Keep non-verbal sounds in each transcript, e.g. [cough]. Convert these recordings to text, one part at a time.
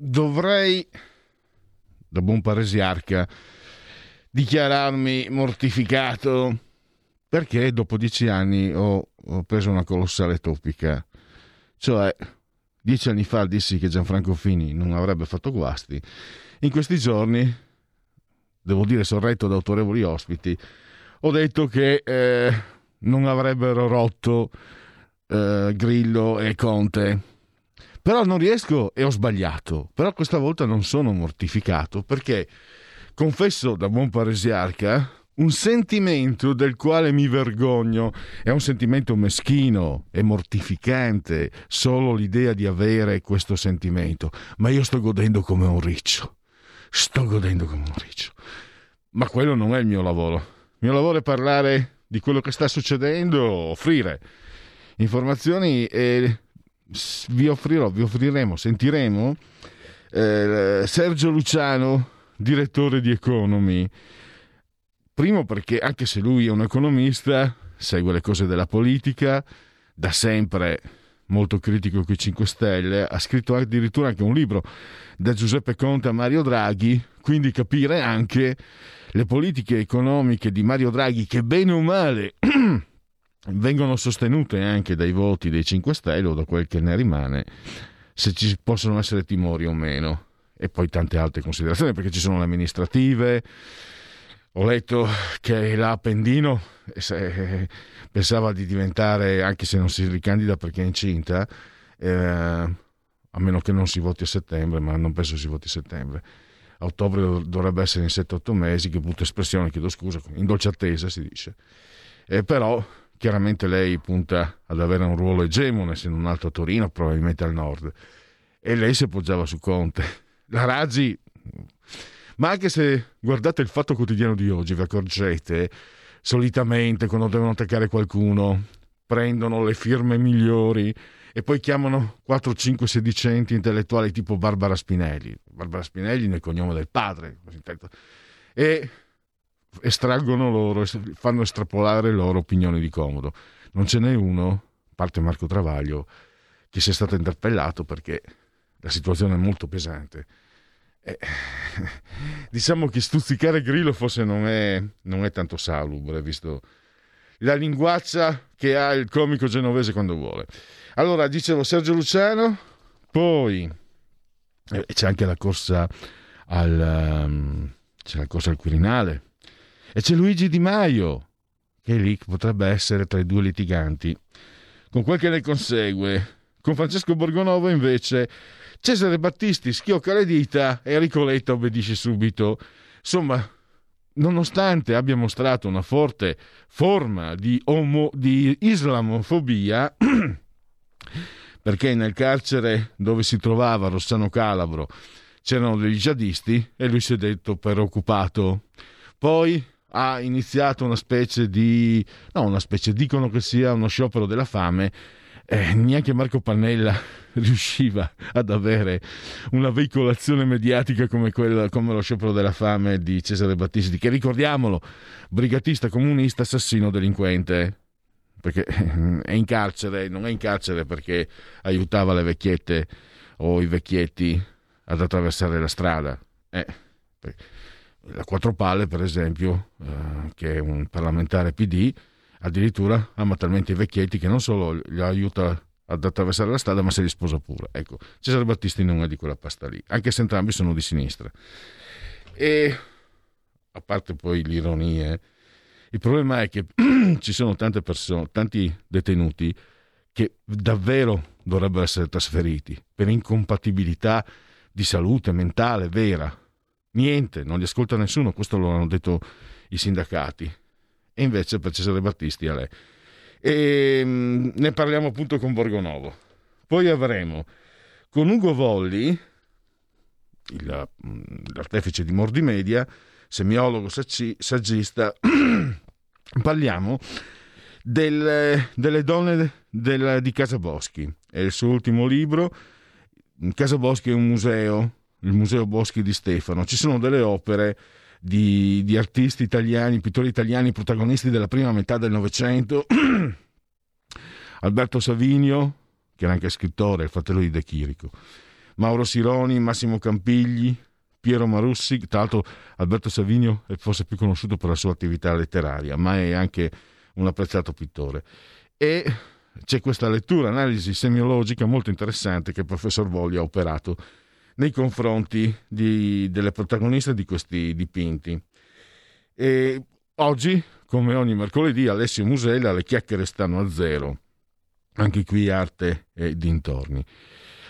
Dovrei, da buon paresiarca, dichiararmi mortificato perché dopo dieci anni ho, ho, preso una colossale topica. Cioè, dieci anni fa dissi che Gianfranco Fini non avrebbe fatto guasti. In questi giorni, devo dire sorretto da autorevoli ospiti, ho detto che eh, non avrebbero rotto eh, Grillo e Conte però non riesco e ho sbagliato. Però questa volta non sono mortificato perché, confesso da buon paresiarca, un sentimento del quale mi vergogno è un sentimento meschino e mortificante, solo l'idea di avere questo sentimento, ma io sto godendo come un riccio. Sto godendo come un riccio. Ma quello non è il mio lavoro. Il mio lavoro è parlare di quello che sta succedendo, offrire informazioni e vi offrirò, vi offriremo, sentiremo eh, Sergio Luciano, direttore di Economy. Primo perché anche se lui è un economista, segue le cose della politica, da sempre molto critico con i 5 Stelle, ha scritto addirittura anche un libro da Giuseppe Conte a Mario Draghi, quindi capire anche le politiche economiche di Mario Draghi che bene o male [clears throat] vengono sostenute anche dai voti dei 5 Stelle o da quel che ne rimane, se ci possono essere timori o meno. E poi tante altre considerazioni, perché ci sono le amministrative. Ho letto che l'Appendino eh, pensava di diventare, anche se non si ricandida perché è incinta, eh, a meno che non si voti a settembre, ma non penso si voti a settembre. A ottobre dovrebbe essere in 7-8 mesi, che brutta espressione, chiedo scusa, in dolce attesa si dice. Eh, però Chiaramente lei punta ad avere un ruolo egemone, se non altro a Torino, probabilmente al nord. E lei si appoggiava su Conte. La Raggi, ma anche se guardate il fatto quotidiano di oggi, vi accorgete, solitamente quando devono attaccare qualcuno, prendono le firme migliori e poi chiamano 4-5 sedicenti intellettuali tipo Barbara Spinelli. Barbara Spinelli nel cognome del padre. E estraggono loro, fanno estrapolare loro opinioni di comodo. Non ce n'è uno, parte Marco Travaglio, che sia stato interpellato perché la situazione è molto pesante. Eh, [laughs] diciamo che stuzzicare Grillo forse non è, non è tanto salubre, visto la linguaccia che ha il comico genovese quando vuole. Allora, dicevo Sergio Luciano, poi eh, c'è anche la corsa al, um, c'è la corsa al Quirinale, e c'è Luigi Di Maio, che lì potrebbe essere tra i due litiganti. Con quel che ne consegue, con Francesco Borgonovo invece Cesare Battisti schiocca le dita e Enrico Letta obbedisce subito. Insomma, nonostante abbia mostrato una forte forma di, omo, di islamofobia, [clears throat] perché nel carcere dove si trovava Rossano Calabro c'erano degli jihadisti e lui si è detto preoccupato. Poi ha iniziato una specie di... no, una specie, dicono che sia uno sciopero della fame, eh, neanche Marco Pannella [laughs] riusciva ad avere una veicolazione mediatica come, quella, come lo sciopero della fame di Cesare Battisti, che ricordiamolo, brigatista comunista, assassino, delinquente, perché è in carcere, non è in carcere perché aiutava le vecchiette o i vecchietti ad attraversare la strada. Eh, la Quattro Palle, per esempio, eh, che è un parlamentare PD, addirittura ama talmente i vecchietti che non solo li aiuta ad attraversare la strada, ma se li sposa pure. Ecco, Cesare Battisti non è di quella pasta lì, anche se entrambi sono di sinistra. E a parte poi l'ironia, Il problema è che [clears throat] ci sono tante persone, tanti detenuti che davvero dovrebbero essere trasferiti per incompatibilità di salute mentale vera. Niente, non li ascolta nessuno, questo lo hanno detto i sindacati. E invece per Cesare Battisti a lei. E mm, ne parliamo appunto con Borgonovo. Poi avremo con Ugo Volli, il, mm, l'artefice di Mordimedia, semiologo, saggista, [clears throat] parliamo del, delle donne del, di Casa Boschi. È il suo ultimo libro. Casa Boschi è un museo, il Museo Boschi di Stefano. Ci sono delle opere di, di artisti italiani, pittori italiani, protagonisti della prima metà del Novecento. [clears throat] Alberto Savinio, che era anche scrittore, il fratello di De Chirico. Mauro Sironi, Massimo Campigli, Piero Marussi, tra l'altro Alberto Savinio è forse più conosciuto per la sua attività letteraria, ma è anche un apprezzato pittore. E c'è questa lettura, analisi semiologica molto interessante che il professor Vogli ha operato nei confronti di, delle protagoniste di questi dipinti. E oggi, come ogni mercoledì, Alessio Musella le chiacchiere stanno a zero. Anche qui arte e dintorni.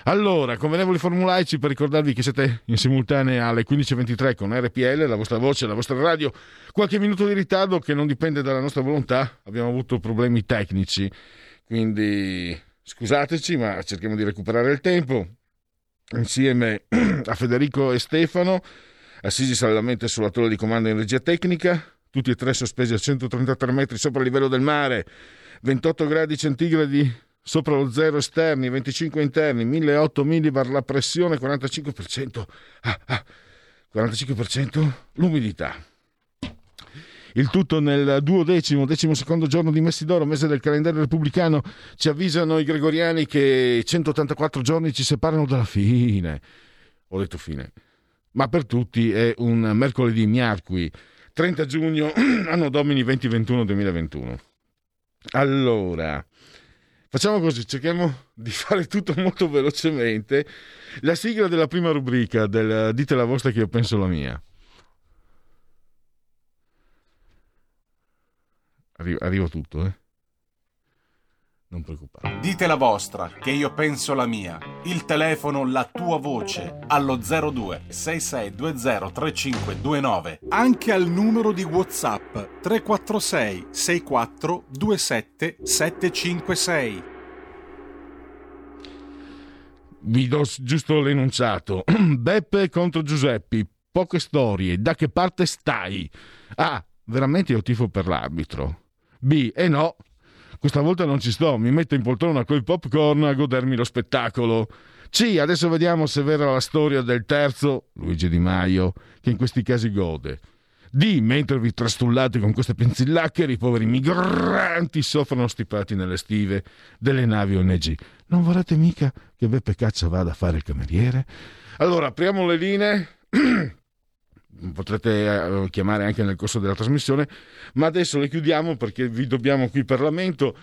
Allora, convenevoli formulaici per ricordarvi che siete in simultanea alle 15.23 con RPL, la vostra voce, la vostra radio. Qualche minuto di ritardo che non dipende dalla nostra volontà, abbiamo avuto problemi tecnici, quindi scusateci, ma cerchiamo di recuperare il tempo. Insieme [clears throat] a Federico e Stefano, assisi saldamente sulla torre di comando in regia tecnica, tutti e tre sospesi a 133 metri sopra il livello del mare, 28 gradi centigradi sopra lo zero esterni, 25 interni, 1008 millibar la pressione, 45%, ah, ah, 45% l'umidità. Il tutto nel duodecimo, decimo secondo giorno di Messidoro, mese del calendario repubblicano, ci avvisano i gregoriani che 184 giorni ci separano dalla fine. Ho detto fine. Ma per tutti è un mercoledì miarqui, 30 giugno, [clears throat] anno domini 2021-2021. Allora, Facciamo così, cerchiamo di fare tutto molto velocemente. La sigla della prima rubrica del Dite la vostra che io penso la mia. Arrivo, arrivo tutto, eh. Non preoccupare. Dite la vostra, che io penso la mia. Il telefono, la tua voce, allo 02 6620 3529. Anche al numero di WhatsApp 346 64 27 756. Vi do giusto l'enunciato. [clears throat] Beppe contro Giuseppi. Poche storie. Da che parte stai? A. Veramente io tifo per l'arbitro. B. E eh no, questa volta non ci sto, mi metto in poltrona coi popcorn a godermi lo spettacolo. C, adesso vediamo se è vera la storia del terzo, Luigi Di Maio, che in questi casi gode. D, mentre vi trastullate con queste penzillacchere, i poveri migranti soffrono stipati nelle stive delle navi ONG. Non vorrete mica che Beppe Caccia vada a fare il cameriere? Allora, apriamo le linee. [clears throat] potrete eh, chiamare anche nel corso della trasmissione, ma adesso le chiudiamo perché vi dobbiamo qui Parlamento,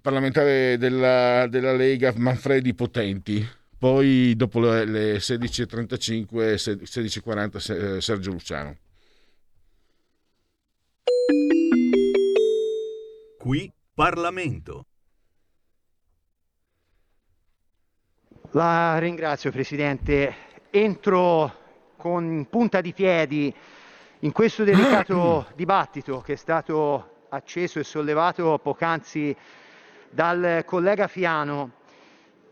parlamentare della, della Lega Manfredi Potenti, poi dopo le, le 16.35 16.40 Sergio Luciano. Qui Parlamento. La ringrazio Presidente. Entro con punta di piedi in questo delicato [clears throat] dibattito che è stato acceso e sollevato poc'anzi dal collega Fiano,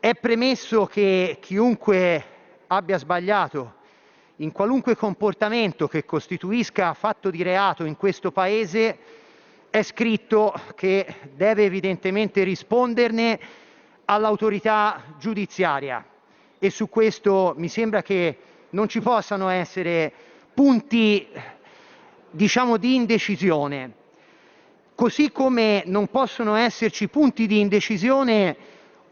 è premesso che chiunque abbia sbagliato in qualunque comportamento che costituisca fatto di reato in questo Paese, è scritto che deve evidentemente risponderne all'autorità giudiziaria. E su questo mi sembra che non ci possano essere punti diciamo di indecisione, così come non possono esserci punti di indecisione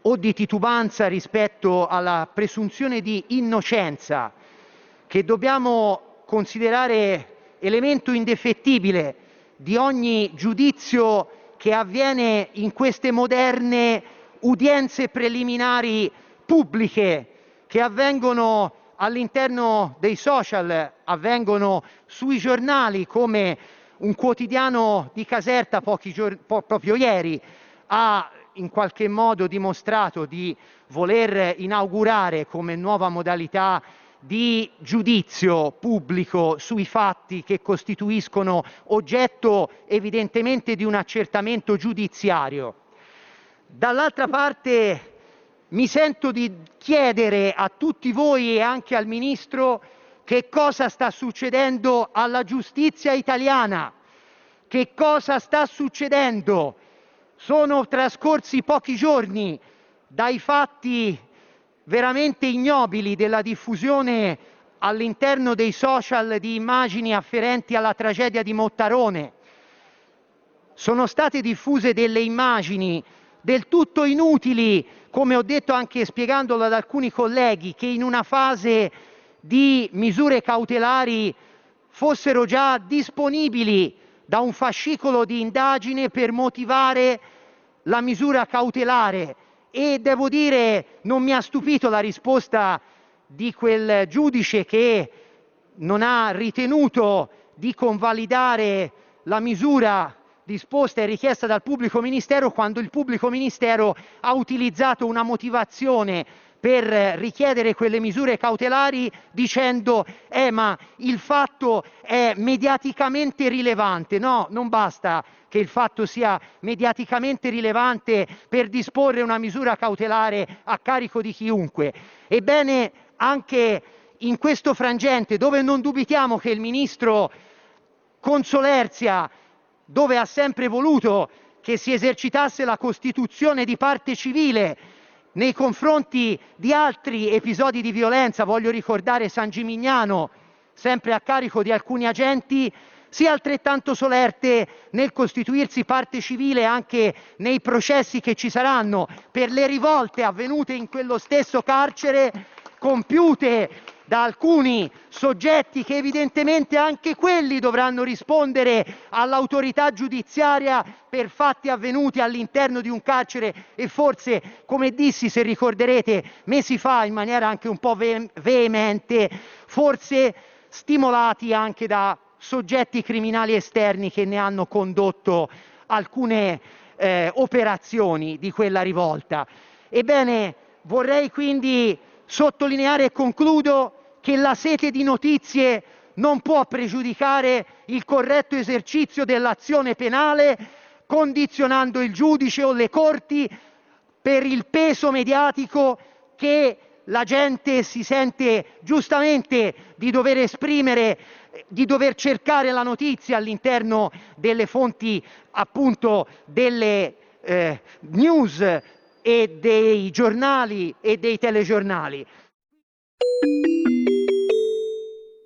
o di titubanza rispetto alla presunzione di innocenza che dobbiamo considerare elemento indefettibile di ogni giudizio che avviene in queste moderne udienze preliminari pubbliche che avvengono all'interno dei social, avvengono sui giornali come un quotidiano di Caserta proprio ieri ha in qualche modo dimostrato di voler inaugurare come nuova modalità di giudizio pubblico sui fatti che costituiscono oggetto evidentemente di un accertamento giudiziario. Dall'altra parte mi sento di chiedere a tutti voi e anche al Ministro che cosa sta succedendo alla giustizia italiana, che cosa sta succedendo. Sono trascorsi pochi giorni dai fatti veramente ignobili della diffusione all'interno dei social di immagini afferenti alla tragedia di Mottarone. Sono state diffuse delle immagini del tutto inutili, come ho detto anche spiegandolo ad alcuni colleghi, che in una fase di misure cautelari fossero già disponibili da un fascicolo di indagine per motivare la misura cautelare. E devo dire non mi ha stupito la risposta di quel giudice che non ha ritenuto di convalidare la misura disposta e richiesta dal pubblico ministero quando il pubblico ministero ha utilizzato una motivazione per richiedere quelle misure cautelari dicendo eh ma il fatto è mediaticamente rilevante. No, non basta che il fatto sia mediaticamente rilevante per disporre una misura cautelare a carico di chiunque. Ebbene, anche in questo frangente, dove non dubitiamo che il ministro Consolerzia, dove ha sempre voluto che si esercitasse la Costituzione di parte civile nei confronti di altri episodi di violenza, voglio ricordare San Gimignano, sempre a carico di alcuni agenti, sia altrettanto solerte nel costituirsi parte civile anche nei processi che ci saranno per le rivolte avvenute in quello stesso carcere, compiute da alcuni soggetti che evidentemente anche quelli dovranno rispondere all'autorità giudiziaria per fatti avvenuti all'interno di un carcere e forse, come dissi, se ricorderete, mesi fa in maniera anche un po' veemente, forse stimolati anche da soggetti criminali esterni che ne hanno condotto alcune eh, operazioni di quella rivolta. Ebbene, vorrei quindi sottolineare e concludo che la sete di notizie non può pregiudicare il corretto esercizio dell'azione penale, condizionando il giudice o le corti per il peso mediatico che la gente si sente giustamente di dover esprimere di dover cercare la notizia all'interno delle fonti appunto delle eh, news e dei giornali e dei telegiornali.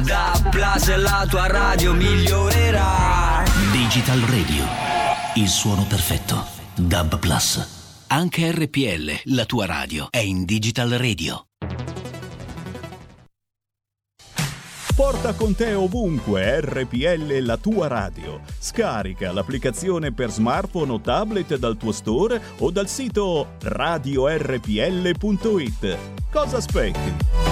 DAB Plus e la tua radio migliorerà Digital Radio Il suono perfetto DAB Plus anche RPL, la tua radio, è in Digital Radio. Porta con te ovunque RPL la tua radio. Scarica l'applicazione per smartphone o tablet dal tuo store o dal sito radiorpl.it. Cosa aspetti?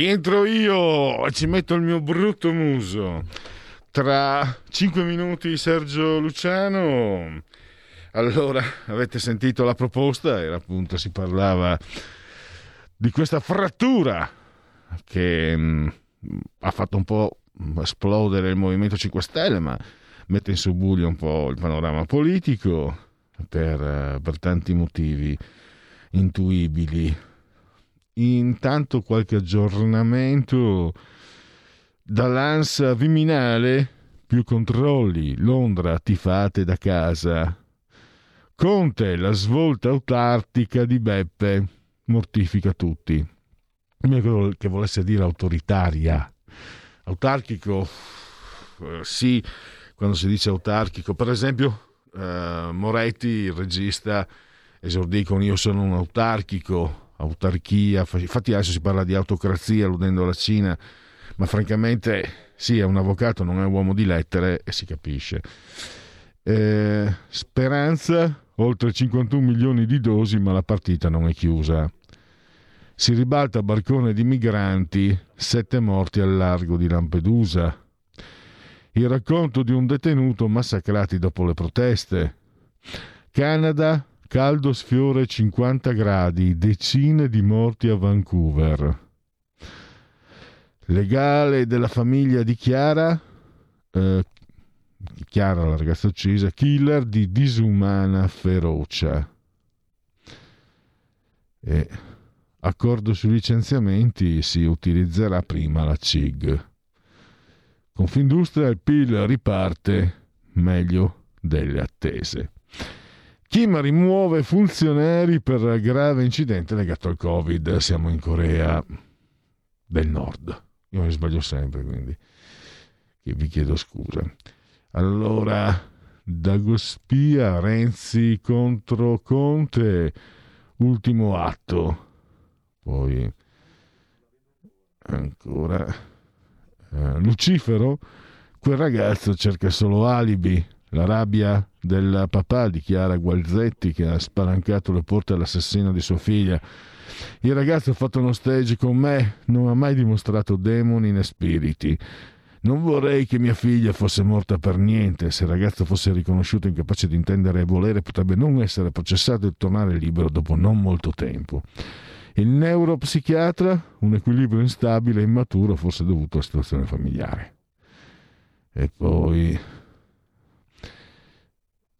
Rientro io e ci metto il mio brutto muso. Tra cinque minuti Sergio Luciano. Allora, avete sentito la proposta? Era appunto, si parlava di questa frattura che mh, ha fatto un po' esplodere il Movimento 5 Stelle, ma mette in subbuglio un po' il panorama politico per, per tanti motivi intuibili. Intanto qualche aggiornamento dall'ANSA Viminale, più controlli, Londra tifate da casa. Conte, la svolta autartica di Beppe, mortifica tutti. Che volesse dire autoritaria. Autarchico, eh, sì, quando si dice autarchico, per esempio eh, Moretti, il regista, esordì con io sono un autarchico, autarchia, infatti adesso si parla di autocrazia alludendo alla Cina, ma francamente sì, è un avvocato, non è un uomo di lettere e si capisce. Eh, speranza, oltre 51 milioni di dosi, ma la partita non è chiusa. Si ribalta barcone di migranti, sette morti al largo di Lampedusa. Il racconto di un detenuto massacrati dopo le proteste. Canada, caldo sfiore 50 gradi, decine di morti a Vancouver. Legale della famiglia di Chiara, eh, Chiara la ragazza uccisa, killer di disumana ferocia. E accordo sui licenziamenti si utilizzerà prima la CIG. Confindustria il PIL riparte meglio delle attese. Kim rimuove funzionari per grave incidente legato al Covid. Siamo in Corea del Nord. Io mi sbaglio sempre, quindi vi chiedo scusa. Allora, Dagospia, Renzi contro Conte, ultimo atto. Poi ancora eh, Lucifero, quel ragazzo cerca solo alibi. La rabbia del papà di Chiara Gualzetti che ha spalancato le porte all'assassino di sua figlia. Il ragazzo ha fatto uno stage con me, non ha mai dimostrato demoni né spiriti. Non vorrei che mia figlia fosse morta per niente. Se il ragazzo fosse riconosciuto incapace di intendere e volere, potrebbe non essere processato e tornare libero dopo non molto tempo. Il neuropsichiatra, un equilibrio instabile e immaturo, forse dovuto alla situazione familiare. E poi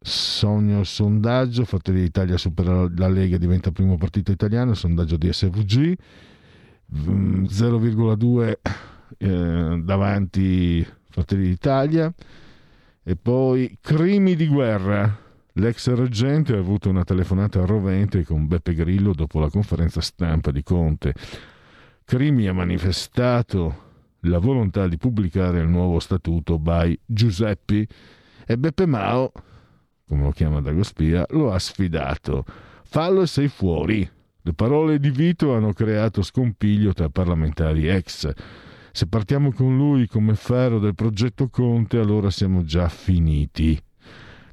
sogno sondaggio, Fratelli d'Italia supera la Lega, diventa primo partito italiano, sondaggio di SVG, 0,2 eh, davanti Fratelli d'Italia e poi crimi di guerra. L'ex reggente ha avuto una telefonata rovente con Beppe Grillo dopo la conferenza stampa di Conte. Crimi ha manifestato la volontà di pubblicare il nuovo statuto by Giuseppi e Beppe Mao, come lo chiama Dagospia, lo ha sfidato. Fallo e sei fuori. Le parole di Vito hanno creato scompiglio tra parlamentari ex. Se partiamo con lui come ferro del progetto Conte, allora siamo già finiti.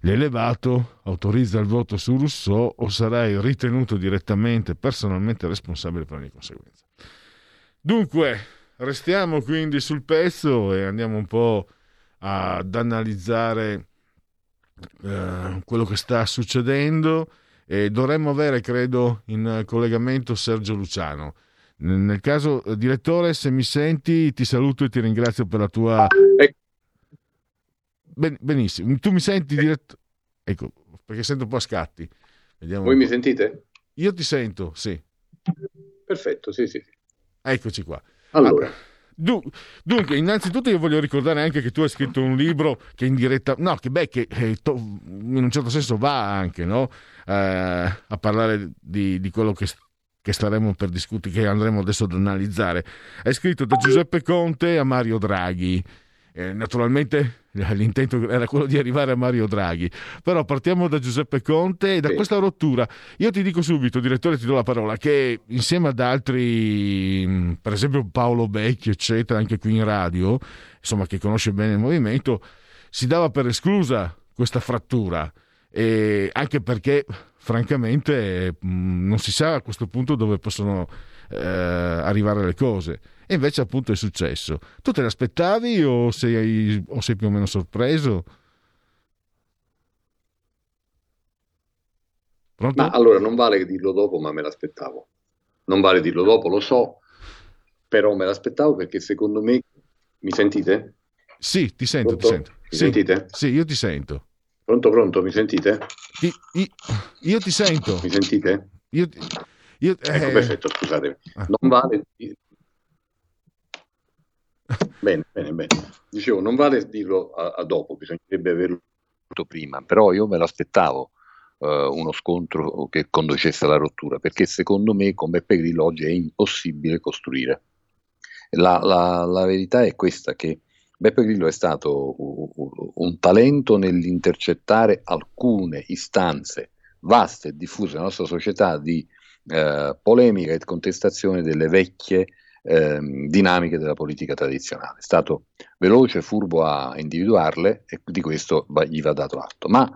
L'elevato autorizza il voto su Rousseau o sarai ritenuto direttamente, personalmente responsabile per ogni conseguenza. Dunque, restiamo quindi sul pezzo e andiamo un po' ad analizzare eh, quello che sta succedendo e dovremmo avere, credo, in collegamento Sergio Luciano. Nel caso, eh, direttore, se mi senti, ti saluto e ti ringrazio per la tua... Ben, benissimo, tu mi senti diretto... Ecco, perché sento un po' a scatti. Vediamo Voi mi sentite? Io ti sento, sì. Perfetto, sì, sì. Eccoci qua. Allora. Dunque, innanzitutto io voglio ricordare anche che tu hai scritto un libro che in diretta, no, che beh, che eh, to, in un certo senso va anche no? eh, a parlare di, di quello che, che staremo per discutere, che andremo adesso ad analizzare. Hai scritto da Giuseppe Conte a Mario Draghi. Eh, naturalmente [laughs] l'intento era quello di arrivare a Mario Draghi, però partiamo da Giuseppe Conte e da sì. questa rottura. Io ti dico subito, direttore, ti do la parola, che insieme ad altri, mm, per esempio Paolo Becchio, eccetera, anche qui in radio, insomma, che conosce bene il movimento, si dava per esclusa questa frattura, e anche perché francamente mm, non si sa a questo punto dove possono eh, arrivare alle cose. E invece appunto è successo. Tu te l'aspettavi o sei, o sei più o meno sorpreso? Pronto? Ma allora non vale dirlo dopo, ma me l'aspettavo. Non vale dirlo dopo, lo so, però me l'aspettavo perché secondo me... Mi sentite? Sì, ti sento, pronto? ti sento. Mi sì, sentite? Sì, io ti sento. Pronto, pronto, mi sentite? Ti, io, io, ti sento. Mi sentite? Io, io, ecco, eh... perfetto, scusatemi. Ah. Non vale... bene, bene, bene. Dicevo, non vale dirlo a, a dopo, bisognerebbe averlo prima, però io me l'aspettavo Uh, uno scontro che conducesse alla rottura, perché secondo me con Beppe Grillo oggi è impossibile costruire. La, la, la, verità è questa, che Beppe Grillo è stato un, un talento nell'intercettare alcune istanze vaste e diffuse nella nostra società di eh, polemica e contestazione delle vecchie eh, dinamiche della politica tradizionale. È stato veloce, furbo a individuarle e di questo gli va dato atto. Ma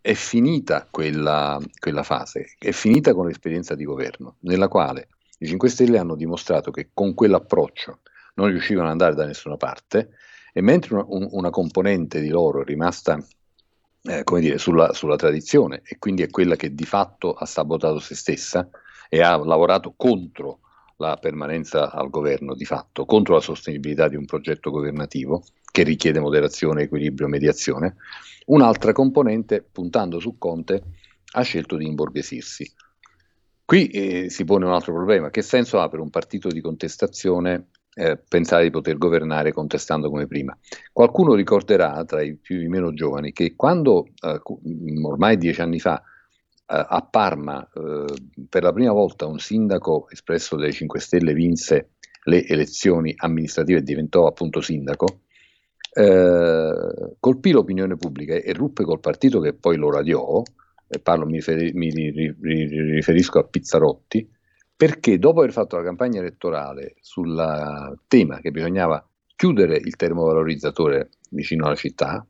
è finita quella, quella fase, è finita con l'esperienza di governo, nella quale i 5 Stelle hanno dimostrato che con quell'approccio non riuscivano ad andare da nessuna parte e mentre una, un, una componente di loro è rimasta eh, come dire, sulla, sulla, tradizione e quindi è quella che di fatto ha sabotato se stessa e ha lavorato contro la permanenza al governo di fatto, contro la sostenibilità di un progetto governativo che richiede moderazione, equilibrio, mediazione, Un'altra componente, puntando su Conte, ha scelto di imborghesirsi. Qui eh, si pone un altro problema. Che senso ha per un partito di contestazione eh, pensare di poter governare contestando come prima? Qualcuno ricorderà, tra i più e i meno giovani, che quando eh, ormai dieci anni fa a Parma eh, per la prima volta un sindaco espresso dai 5 Stelle vinse le elezioni amministrative e diventò appunto sindaco, eh, colpì l'opinione pubblica e ruppe col partito che poi lo radiò, e parlo, mi, riferi, mi riferisco a Pizzarotti, perché dopo aver fatto la campagna elettorale sul tema che bisognava chiudere il termovalorizzatore vicino alla città,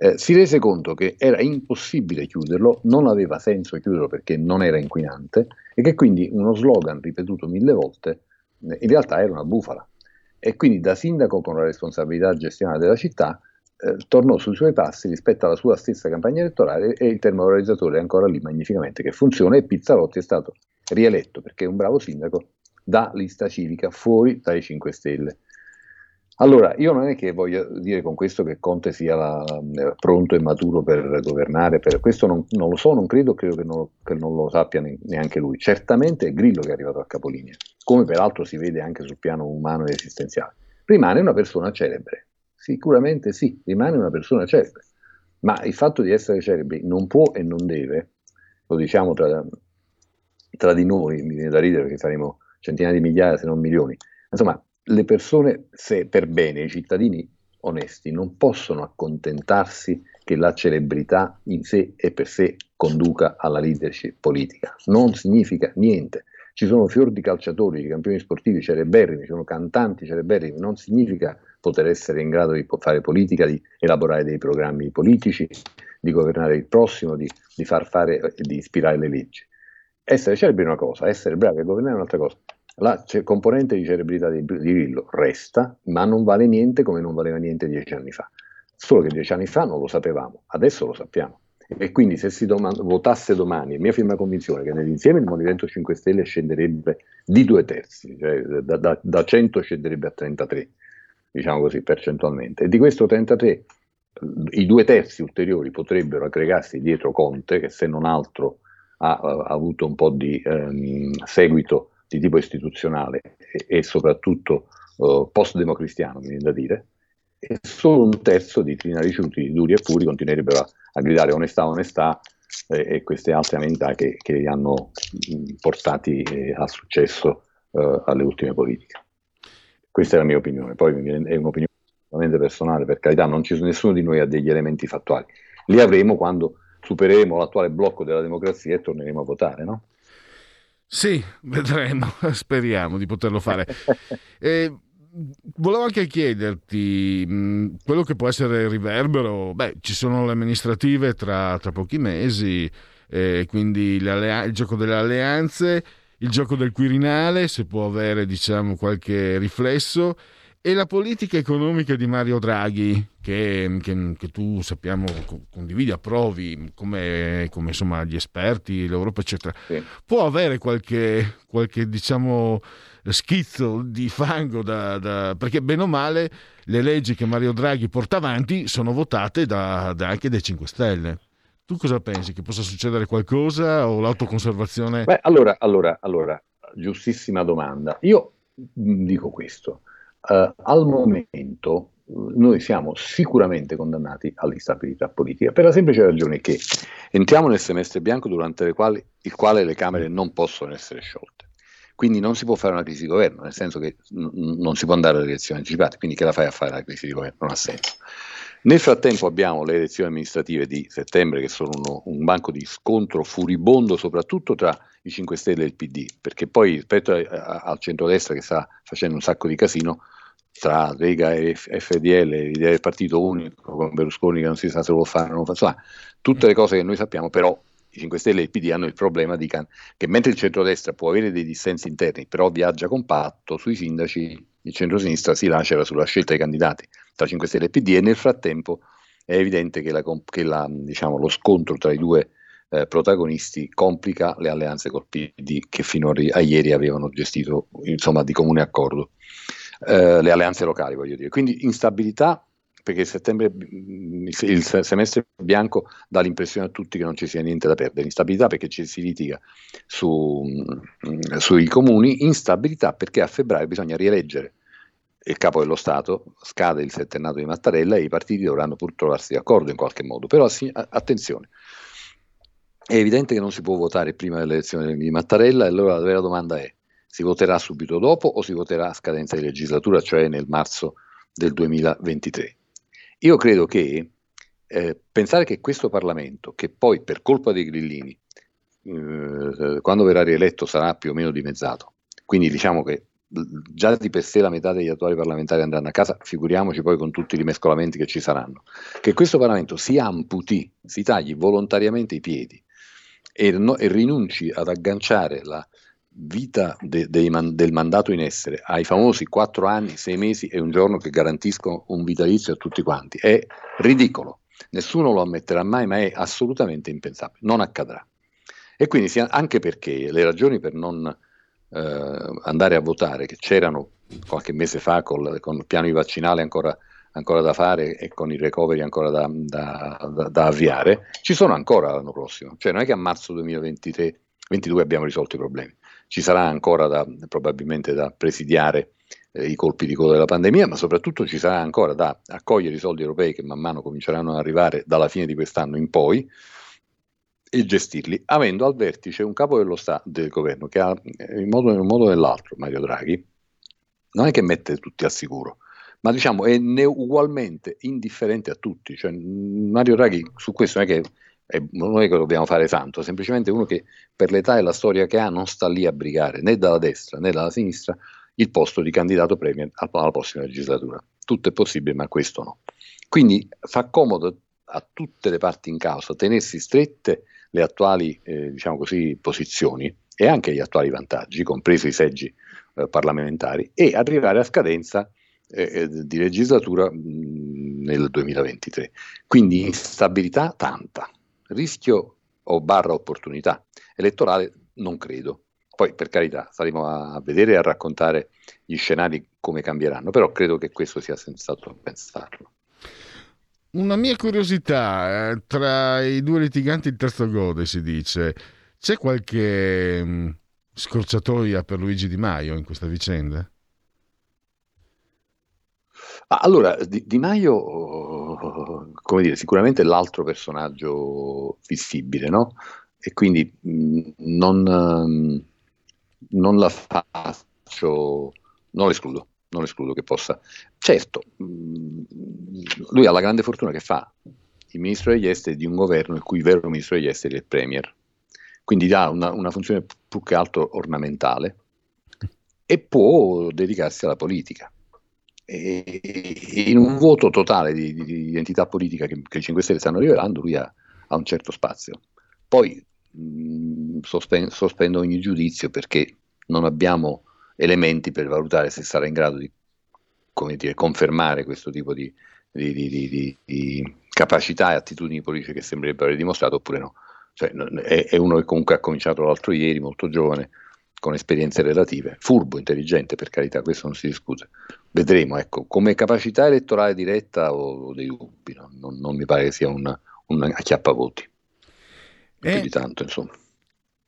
eh, si rese conto che era impossibile chiuderlo, non aveva senso chiuderlo perché non era inquinante e che quindi uno slogan ripetuto mille volte eh, in realtà era una bufala e quindi da sindaco con la responsabilità gestionale della città eh, tornò sui suoi passi rispetto alla sua stessa campagna elettorale e il termovalorizzatore è ancora lì magnificamente che funziona e Pizzarotti è stato rieletto perché è un bravo sindaco da lista civica fuori dai 5 Stelle. Allora, io non è che voglio dire con questo che Conte sia la, eh, pronto e maturo per governare, per questo non, non, lo so, non credo, credo che non, che non lo sappia neanche lui. Certamente è Grillo che è arrivato a capolinea, come peraltro si vede anche sul piano umano ed esistenziale. Rimane una persona celebre, sicuramente sì, rimane una persona celebre, ma il fatto di essere celebri non può e non deve, lo diciamo tra, tra di noi, mi viene da ridere perché saremo centinaia di migliaia se non milioni, insomma le persone, se per bene, i cittadini onesti, non possono accontentarsi che la celebrità in sé e per sé conduca alla leadership politica. Non significa niente. Ci sono fior di calciatori, di campioni sportivi celeberrimi, ci sono cantanti celeberrimi, non significa poter essere in grado di fare politica, di elaborare dei programmi politici, di governare il prossimo, di, di far fare, di ispirare le leggi. Essere celebri è una cosa, essere bravi a governare è un'altra cosa. La componente di cerebralità di, di Grillo resta, ma non vale niente come non valeva niente dieci anni fa. Solo che dieci anni fa non lo sapevamo, adesso lo sappiamo. E quindi se si domanda, votasse domani, è mia firma convinzione che nell'insieme il Movimento 5 Stelle scenderebbe di due terzi, cioè da, da, da 100 scenderebbe a 33, diciamo così percentualmente. E di questo 33 i due terzi ulteriori potrebbero aggregarsi dietro Conte, che se non altro ha, ha avuto un po' di ehm, seguito di tipo istituzionale e, e soprattutto uh, post-democristiano, mi viene da dire, e solo un terzo di Ricciuti, duri e puri, continuerebbero a, a gridare onestà, onestà eh, e queste altre amenità che, che li hanno portati eh, al successo eh, alle ultime politiche. Questa è la mia opinione, poi è un'opinione assolutamente personale, per carità, non ci, nessuno di noi ha degli elementi fattuali. Li avremo quando supereremo l'attuale blocco della democrazia e torneremo a votare, no? Sì, vedremo, [laughs] speriamo di poterlo fare. [laughs] E volevo anche chiederti mh, quello che può essere il riverbero. Beh, ci sono le amministrative tra, tra pochi mesi, eh, quindi il gioco delle alleanze. il gioco del Quirinale, se può avere diciamo, qualche riflesso, e la politica economica di Mario Draghi, che, che, che tu sappiamo condividi, approvi come, come insomma, gli esperti, l'Europa, eccetera, sì. può avere qualche, qualche diciamo, schizzo di fango da, da, perché bene o male le leggi che Mario Draghi porta avanti sono votate da, da anche dai 5 Stelle. Tu cosa pensi? Che possa succedere qualcosa o l'autoconservazione? Beh, allora, allora, allora, giustissima domanda. Io dico questo. Uh, al momento noi siamo sicuramente condannati all'instabilità politica per la semplice ragione che entriamo nel semestre bianco durante quali, il quale le Camere non possono essere sciolte. Quindi non si può fare una crisi di governo, nel senso che n- non si può andare alle elezioni anticipate, quindi che la fai a fare la crisi di governo? Non ha senso. Nel frattempo abbiamo le elezioni amministrative di settembre che sono uno, un banco di scontro furibondo soprattutto tra i 5 Stelle e il PD, perché poi rispetto a, a, al centrodestra che sta facendo un sacco di casino tra Lega e FDL, l'idea del partito unico con Berlusconi che non si sa se lo fare o non lo fa, tutte le cose che noi sappiamo, però i 5 Stelle e il PD hanno il problema di can- che mentre il centrodestra può avere dei dissensi interni, però viaggia compatto, sui sindaci il centrosinistra si lacera sulla scelta dei candidati tra 5 Stelle e PD e nel frattempo è evidente che, la, che la, diciamo, lo scontro tra i due eh, protagonisti complica le alleanze col PD che fino a, ieri avevano gestito insomma, di comune accordo eh, le alleanze locali, voglio dire. Quindi instabilità perché settembre, il semestre bianco dà l'impressione a tutti che non ci sia niente da perdere, instabilità perché ci si litiga su, sui comuni, instabilità perché a febbraio bisogna rieleggere il capo dello Stato, scade il settennato di Mattarella e i partiti dovranno pur trovarsi d'accordo in qualche modo. Però attenzione, è evidente che non si può votare prima dell'elezione di Mattarella e allora la vera domanda è, si voterà subito dopo o si voterà a scadenza di legislatura, cioè nel marzo del 2023? Io credo che eh, pensare che questo Parlamento, che poi per colpa dei grillini, eh, quando verrà rieletto sarà più o meno dimezzato, quindi diciamo che già di per sé la metà degli attuali parlamentari andranno a casa, figuriamoci poi con tutti i rimescolamenti che ci saranno. Che questo Parlamento si amputi, si tagli volontariamente i piedi e, no, e rinunci ad agganciare la vita de, de, del mandato in essere ai famosi quattro anni, sei mesi e un giorno che garantiscono un vitalizio a tutti quanti è ridicolo. Nessuno lo ammetterà mai, ma è assolutamente impensabile. Non accadrà. E quindi anche perché le ragioni per non eh, andare a votare, che c'erano qualche mese fa col, con il piano vaccinale ancora, ancora, da fare e con i recovery ancora da, da, da, da, avviare, ci sono ancora l'anno prossimo. Cioè non è che a marzo 2023 2022 abbiamo risolto i problemi. Ci sarà ancora probabilmente da presidiare eh, i colpi di coda della pandemia, ma soprattutto ci sarà ancora da accogliere i soldi europei che man mano cominceranno ad arrivare dalla fine di quest'anno in poi e gestirli, avendo al vertice un capo dello Stato, del governo che ha in, modo, in un modo o nell'altro, Mario Draghi, non è che mette tutti al sicuro, ma diciamo è ne- ugualmente indifferente a tutti. Cioè, Mario Draghi su questo non è che è, non è che dobbiamo fare tanto, semplicemente uno che per l'età e la storia che ha non sta lì a brigare né dalla destra né dalla sinistra il posto di candidato premier alla prossima legislatura. Tutto è possibile, ma questo no. Quindi fa comodo a tutte le parti in causa tenersi strette le attuali eh, diciamo così, posizioni e anche gli attuali vantaggi, compresi i seggi eh, parlamentari, e arrivare a scadenza eh, eh di legislatura mh, nel 2023. Quindi instabilità tanta, rischio o barra opportunità elettorale non credo. Poi per carità staremo a vedere e a raccontare gli scenari come cambieranno, però credo che questo sia sensato pensarlo. Una mia curiosità, eh, tra i due litiganti il terzo gode si dice, c'è qualche mh, scorciatoia per Luigi Di Maio in questa vicenda? Allora, Di, Di Maio, come dire, sicuramente è l'altro personaggio fissibile, no? E quindi mh, non, mh, non la faccio, non l'escludo non escludo che possa. Certo, mm, lui ha la grande fortuna che fa il ministro degli esteri di un governo il cui vero ministro degli esteri è il premier, quindi ha una, una funzione più che altro ornamentale e può dedicarsi alla politica. E in un voto totale di, di, identità politica che, che, i 5 Stelle stanno rivelando, lui ha, ha un certo spazio. Poi mh, mm, sospen- sospendo ogni giudizio perché non abbiamo elementi per valutare se sarà in grado di come dire, confermare questo tipo di, di, di, di, capacità e attitudini politiche che sembrerebbe aver dimostrato oppure no. Cioè, è, è, uno che comunque ha cominciato l'altro ieri, molto giovane, con esperienze relative, furbo, intelligente, per carità, questo non si discute. Vedremo, ecco, come capacità elettorale diretta ho dei dubbi, no? non, non, mi pare che sia un, un acchiappavoti. Più Eh, di tanto, insomma.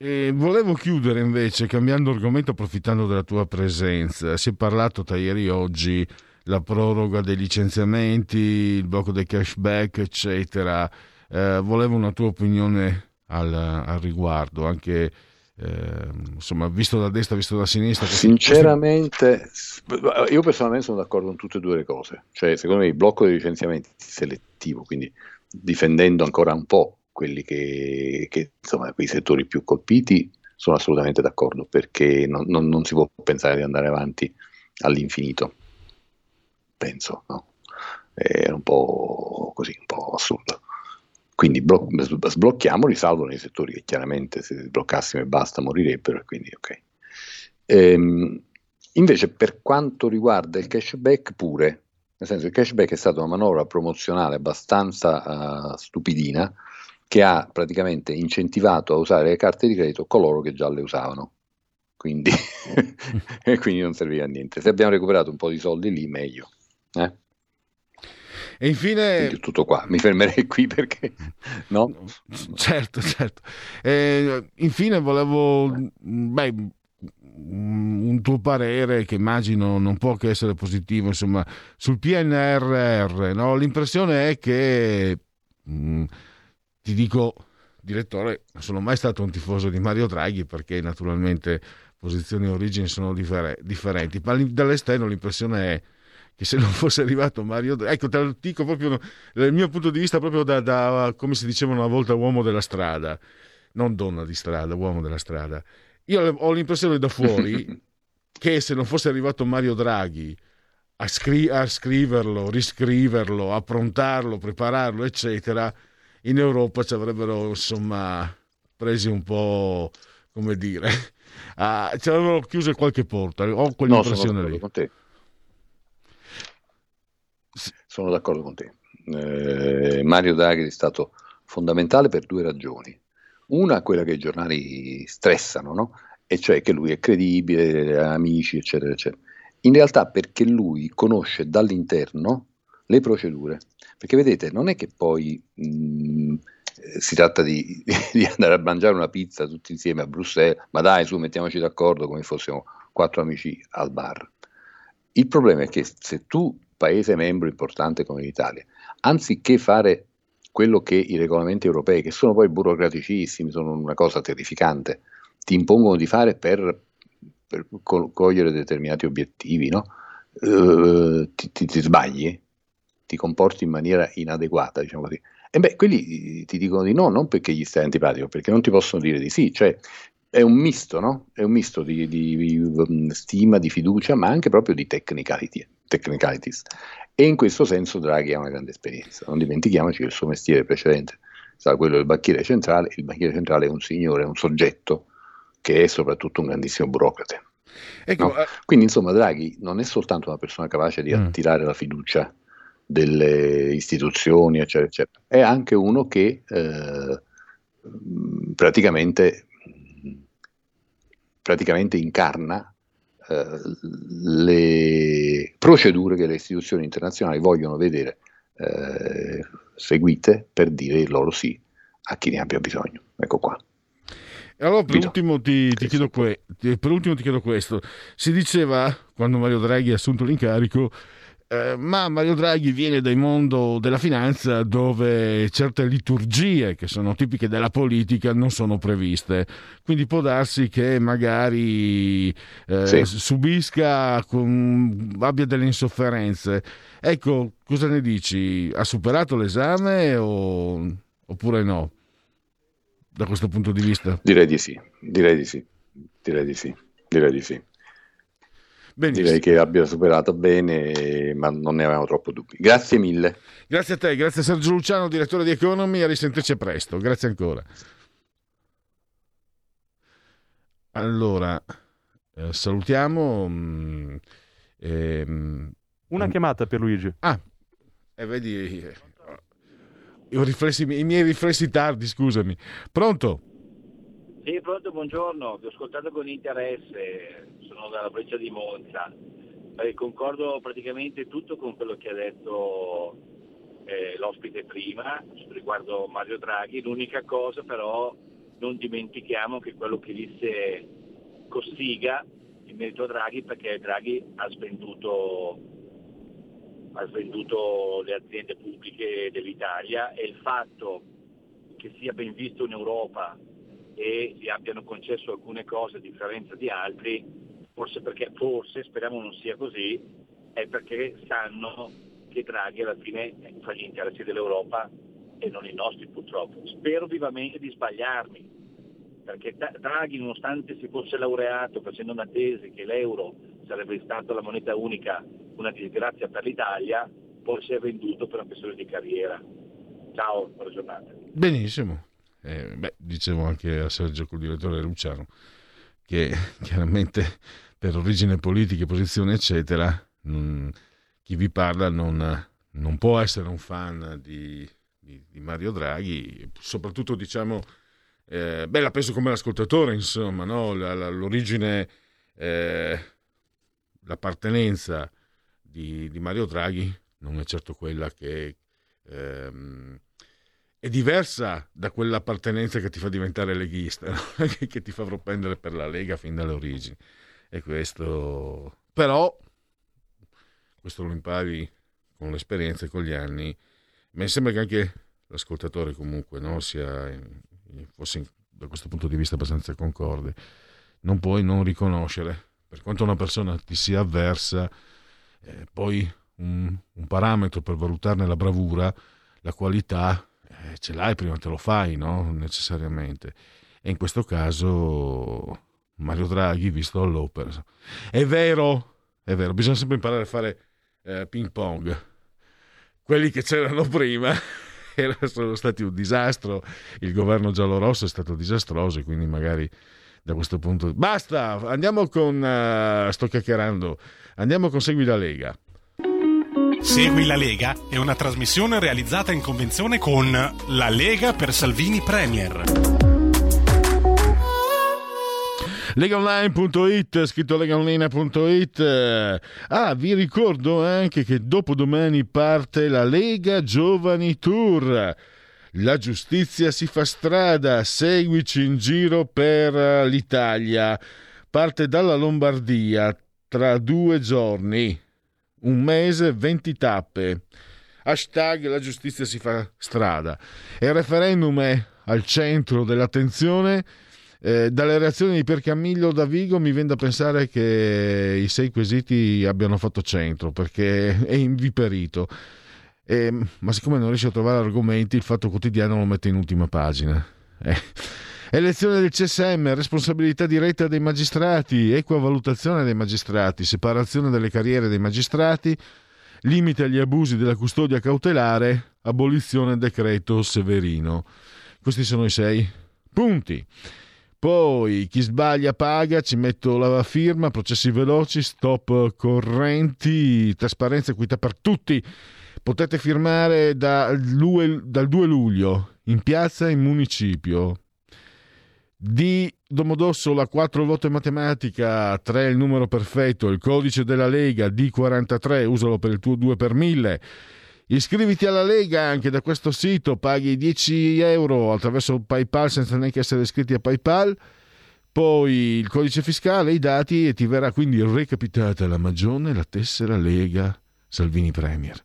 E volevo chiudere invece cambiando argomento approfittando della tua presenza. Si è parlato tra ieri e oggi la proroga dei licenziamenti, il blocco dei cashback, eccetera. Eh, volevo una tua opinione al, al riguardo, anche eh, insomma, visto da destra, visto da sinistra. Sinceramente, io personalmente sono d'accordo con tutte e due le cose. Cioè, secondo me il blocco dei licenziamenti selettivo, quindi difendendo ancora un po' quelli che, che, insomma, quei settori più colpiti, sono assolutamente d'accordo, perché non, non- non si può pensare di andare avanti all'infinito. Penso, no? È un po' così, un po' assurdo. Quindi blo- sb- sblocchiamoli, salvo nei settori che chiaramente se li bloccassimo e basta morirebbero, quindi ok. Ehm, invece per quanto riguarda il cashback pure, nel senso il cashback è stata una manovra promozionale abbastanza eh, stupidina che ha praticamente incentivato a usare le carte di credito coloro che già le usavano. Quindi, [laughs] e quindi non serviva a niente. Se abbiamo recuperato un po' di soldi lì, meglio. eh? E infine... Quindi tutto qua, mi fermerei qui perché... [laughs] No? Certo, certo. Eh, infine volevo, beh, un tuo parere che immagino non può che essere positivo, insomma, sul PNRR. No? L'impressione è che, mh, ti dico, direttore, non sono mai stato un tifoso di Mario Draghi perché naturalmente posizioni e origini sono differ- differenti, ma dall'esterno l'impressione è che se non fosse arrivato Mario Draghi, ecco te lo dico proprio dal mio punto di vista proprio da, da, come si diceva una volta uomo della strada, non donna di strada, uomo della strada. Io ho l'impressione da fuori [laughs] che se non fosse arrivato Mario Draghi a, scri- a scriverlo, riscriverlo, approntarlo, prepararlo, eccetera, in Europa ci avrebbero insomma presi un po' come dire, [laughs] ah, ci avrebbero chiuso qualche porta. Ho No, sono quell'impressione lì. con te. Sono d'accordo con te. Eh, Mario Draghi è stato fondamentale per due ragioni. Una, quella che i giornali stressano, no? e cioè che lui è credibile, ha amici, eccetera, eccetera. In realtà perché lui conosce dall'interno le procedure. Perché vedete, non è che poi mh, eh, si tratta di, [laughs] di andare a mangiare una pizza tutti insieme a Bruxelles, ma dai, su, mettiamoci d'accordo come fossimo quattro amici al bar. Il problema è che se tu, paese membro importante come l'Italia, anziché fare quello che i regolamenti europei, che sono poi burocraticissimi, sono una cosa terrificante, ti impongono di fare per, per co- cogliere determinati obiettivi, no? Eh, ti, ti- ti sbagli, ti comporti in maniera inadeguata, diciamo così. E beh, quelli ti dicono di no, non perché gli stai antipatico, perché non ti possono dire di sì, cioè è un misto, no? È un misto di, di- di, um, stima, di fiducia, ma anche proprio di technicality- technicalities. E in questo senso Draghi ha una grande esperienza. Non dimentichiamoci che il suo mestiere precedente sarà quello del banchiere centrale. Il banchiere centrale è un signore, è un soggetto che è soprattutto un grandissimo burocrate. Ecco, no? Quindi, insomma, Draghi non è soltanto una persona capace di Mm. attirare la fiducia delle istituzioni, eccetera, eccetera, è anche uno che eh, praticamente, praticamente incarna eh, le procedure che le istituzioni internazionali vogliono vedere eh, seguite per dire il loro sì a chi ne abbia bisogno. Ecco qua. E Allora, per ultimo, ti, ti chiedo que- per ultimo ti chiedo questo. Si diceva, quando Mario Draghi ha assunto l'incarico, eh, ma Mario Draghi viene dal mondo della finanza dove certe liturgie che sono tipiche della politica non sono previste. Quindi può darsi che magari eh, Sì. subisca, con- abbia delle insofferenze. Ecco, cosa ne dici? Ha superato l'esame o- oppure no? Da questo punto di vista? Direi di sì, direi di sì, direi di sì, direi di sì. Benissimo. Direi che abbia superato bene, ma non ne avevamo troppo dubbi. Grazie mille. Grazie a te, grazie a Sergio Luciano, direttore di Economy, a risentirci presto. Grazie ancora. Allora, eh, salutiamo. mh, ehm, Una chiamata per Luigi. Ah, e vedi, eh, i, riflessi- i miei riflessi tardi, scusami. Pronto? Sì, pronto, buongiorno, vi ho ascoltato con interesse, sono dalla provincia di Monza. Eh, concordo praticamente tutto con quello che ha detto eh, l'ospite prima riguardo Mario Draghi. L'unica cosa però non dimentichiamo che quello che disse Cossiga in merito a Draghi perché Draghi ha svenduto, ha svenduto le aziende pubbliche dell'Italia e il fatto che sia ben visto in Europa e gli abbiano concesso alcune cose a differenza di altri, forse perché, forse, speriamo non sia così, è perché sanno che Draghi alla fine fa gli interessi dell'Europa e non i nostri purtroppo. Spero vivamente di sbagliarmi, perché Draghi nonostante si fosse laureato facendo una tesi che l'euro sarebbe stata la moneta unica, una disgrazia per l'Italia, poi si è venduto per una questione di carriera. Ciao, buona giornata. Benissimo. Eh, beh, dicevo anche a Sergio, col direttore Luciano, che [laughs] chiaramente per origine politica, posizione, eccetera, non- chi vi parla non, non può essere un fan di, di- di Mario Draghi, soprattutto diciamo, eh, beh, la penso come l'ascoltatore, insomma, no? La- la- l'origine, eh, l'appartenenza di, di Mario Draghi non è certo quella che ehm, è diversa da quell'appartenenza che ti fa diventare leghista, no? [laughs] che, ti fa propendere per la Lega fin dalle origini. E questo, però, questo lo impari con l'esperienza e con gli anni. Mi sembra che anche l'ascoltatore comunque no, sia in- fosse da questo punto di vista abbastanza concorde. Non puoi non riconoscere, per quanto una persona ti sia avversa, eh, poi un, un parametro per valutarne la bravura, la qualità, eh, ce l'hai prima te lo fai, no? Necessariamente. E in questo caso Mario Draghi visto all'opera. È vero, è vero, bisogna sempre imparare a fare eh, ping pong. Quelli che c'erano prima [laughs] sono stati un disastro, il governo giallo-rosso è stato disastroso e quindi magari da questo punto... Basta, andiamo con... eh, sto chiacchierando, andiamo con Segui la Lega. Segui la Lega è una trasmissione realizzata in convenzione con La Lega per Salvini Premier. Legaonline.it, scritto legaonline.it. Ah, vi ricordo anche che dopodomani parte la Lega Giovani Tour. La giustizia si fa strada, seguici in giro per l'Italia. Parte dalla Lombardia tra due giorni, un mese, 20 tappe. Hashtag la giustizia si fa strada. E il referendum è al centro dell'attenzione. Eh, dalle reazioni di Piercamillo da Vigo mi viene da pensare che i sei quesiti abbiano fatto centro perché è inviperito. Eh, ma siccome non riesce a trovare argomenti, il Fatto Quotidiano lo mette in ultima pagina. Eh. Elezione del CSM, responsabilità diretta dei magistrati, equa valutazione dei magistrati, separazione delle carriere dei magistrati, limite agli abusi della custodia cautelare, abolizione decreto Severino. Questi sono i sei punti. Poi chi sbaglia paga, ci metto la firma, processi veloci, stop correnti, trasparenza e equità per tutti. Potete firmare dal 2, dal 2 luglio in piazza e in municipio. Di Domodossola 4 voto in matematica, 3 il numero perfetto, il codice della Lega D43, usalo per il tuo 2 per 1000. Iscriviti alla Lega anche da questo sito, paghi 10 euro attraverso PayPal senza neanche essere iscritti a PayPal. Poi il codice fiscale, i dati e ti verrà quindi recapitata la magione, la tessera Lega Salvini Premier.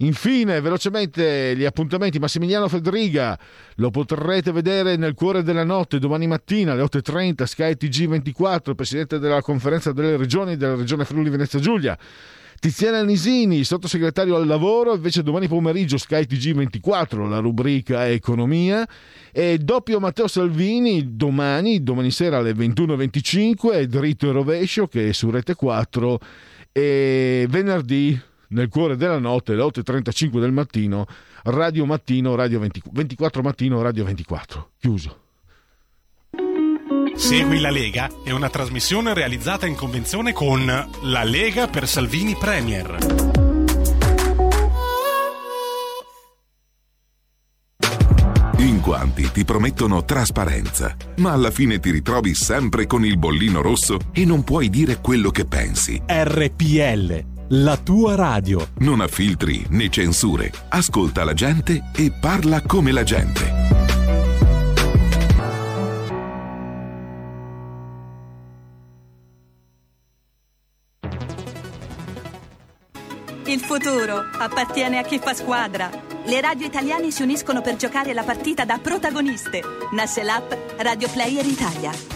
Infine, velocemente, gli appuntamenti Massimiliano Fedriga lo potrete vedere nel cuore della notte domani mattina alle 8.30 Sky TG24, presidente della conferenza delle regioni della regione Friuli Venezia Giulia. Tiziana Nisini, sottosegretario al lavoro, invece domani pomeriggio Sky TG24, la rubrica Economia, e doppio Matteo Salvini domani, domani sera alle 21.25, dritto e rovescio che è su Rete 4, e venerdì nel cuore della notte, alle 8.35 del mattino, Radio Mattino, Radio 20 24 Mattino, Radio 24. Chiuso. Segui la Lega è una trasmissione realizzata in convenzione con La Lega per Salvini Premier. In quanti ti promettono trasparenza, ma alla fine ti ritrovi sempre con il bollino rosso e non puoi dire quello che pensi. RPL, la tua radio. Non ha filtri né censure. Ascolta la gente e parla come la gente. Il futuro appartiene a chi fa squadra. Le radio italiane si uniscono per giocare la partita da protagoniste. Nasce l'app Radio Player Italia.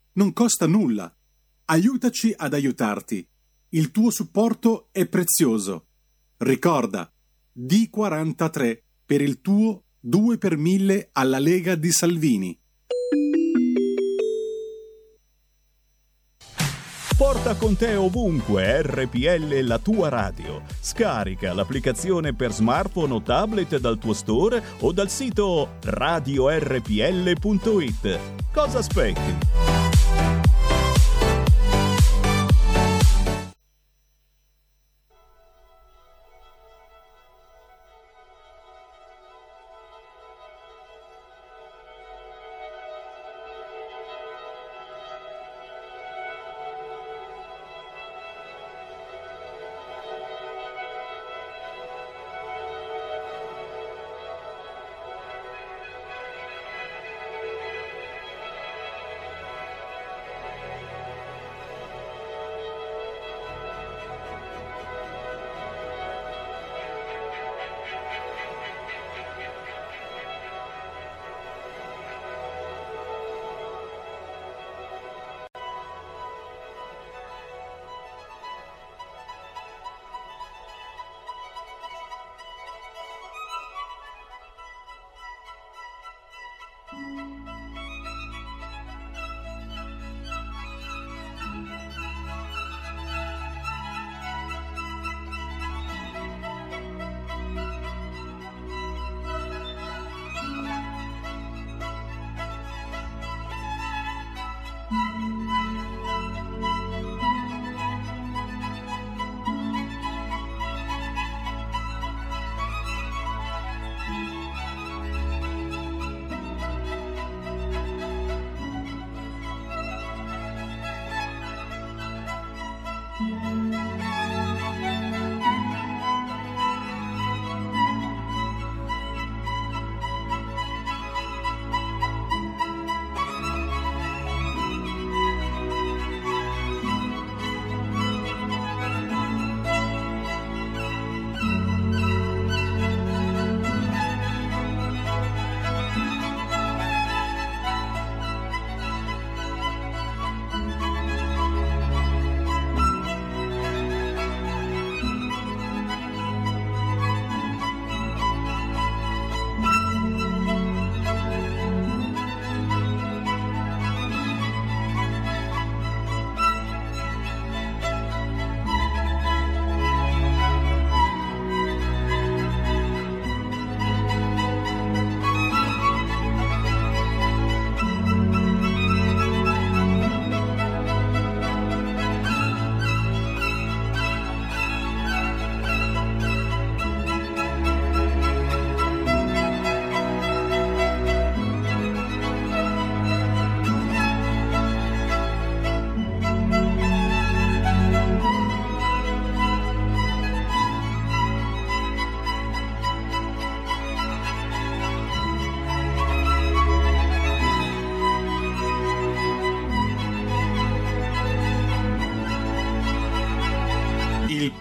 non costa nulla. Aiutaci ad aiutarti. Il tuo supporto è prezioso. Ricorda, D43 per il tuo 2 per 1000 alla Lega di Salvini. Porta con te ovunque RPL la tua radio. Scarica l'applicazione per smartphone o tablet dal tuo store o dal sito radiorpl.it. Cosa aspetti?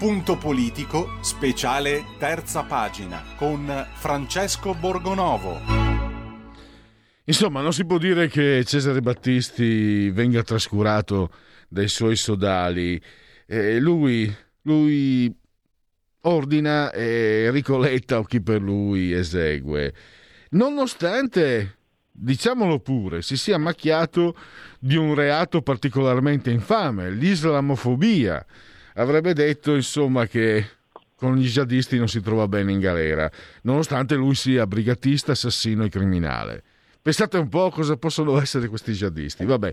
Punto politico, speciale terza pagina con Francesco Borgonovo. Insomma, non si può dire che Cesare Battisti venga trascurato dai suoi sodali. Eh, lui, lui ordina e Enrico Letta o chi per lui esegue. Nonostante, diciamolo pure, si sia macchiato di un reato particolarmente infame, l'islamofobia. Avrebbe detto, insomma, che con gli jihadisti non si trova bene in galera, nonostante lui sia brigatista, assassino e criminale. Pensate un po' cosa possono essere questi jihadisti. Vabbè,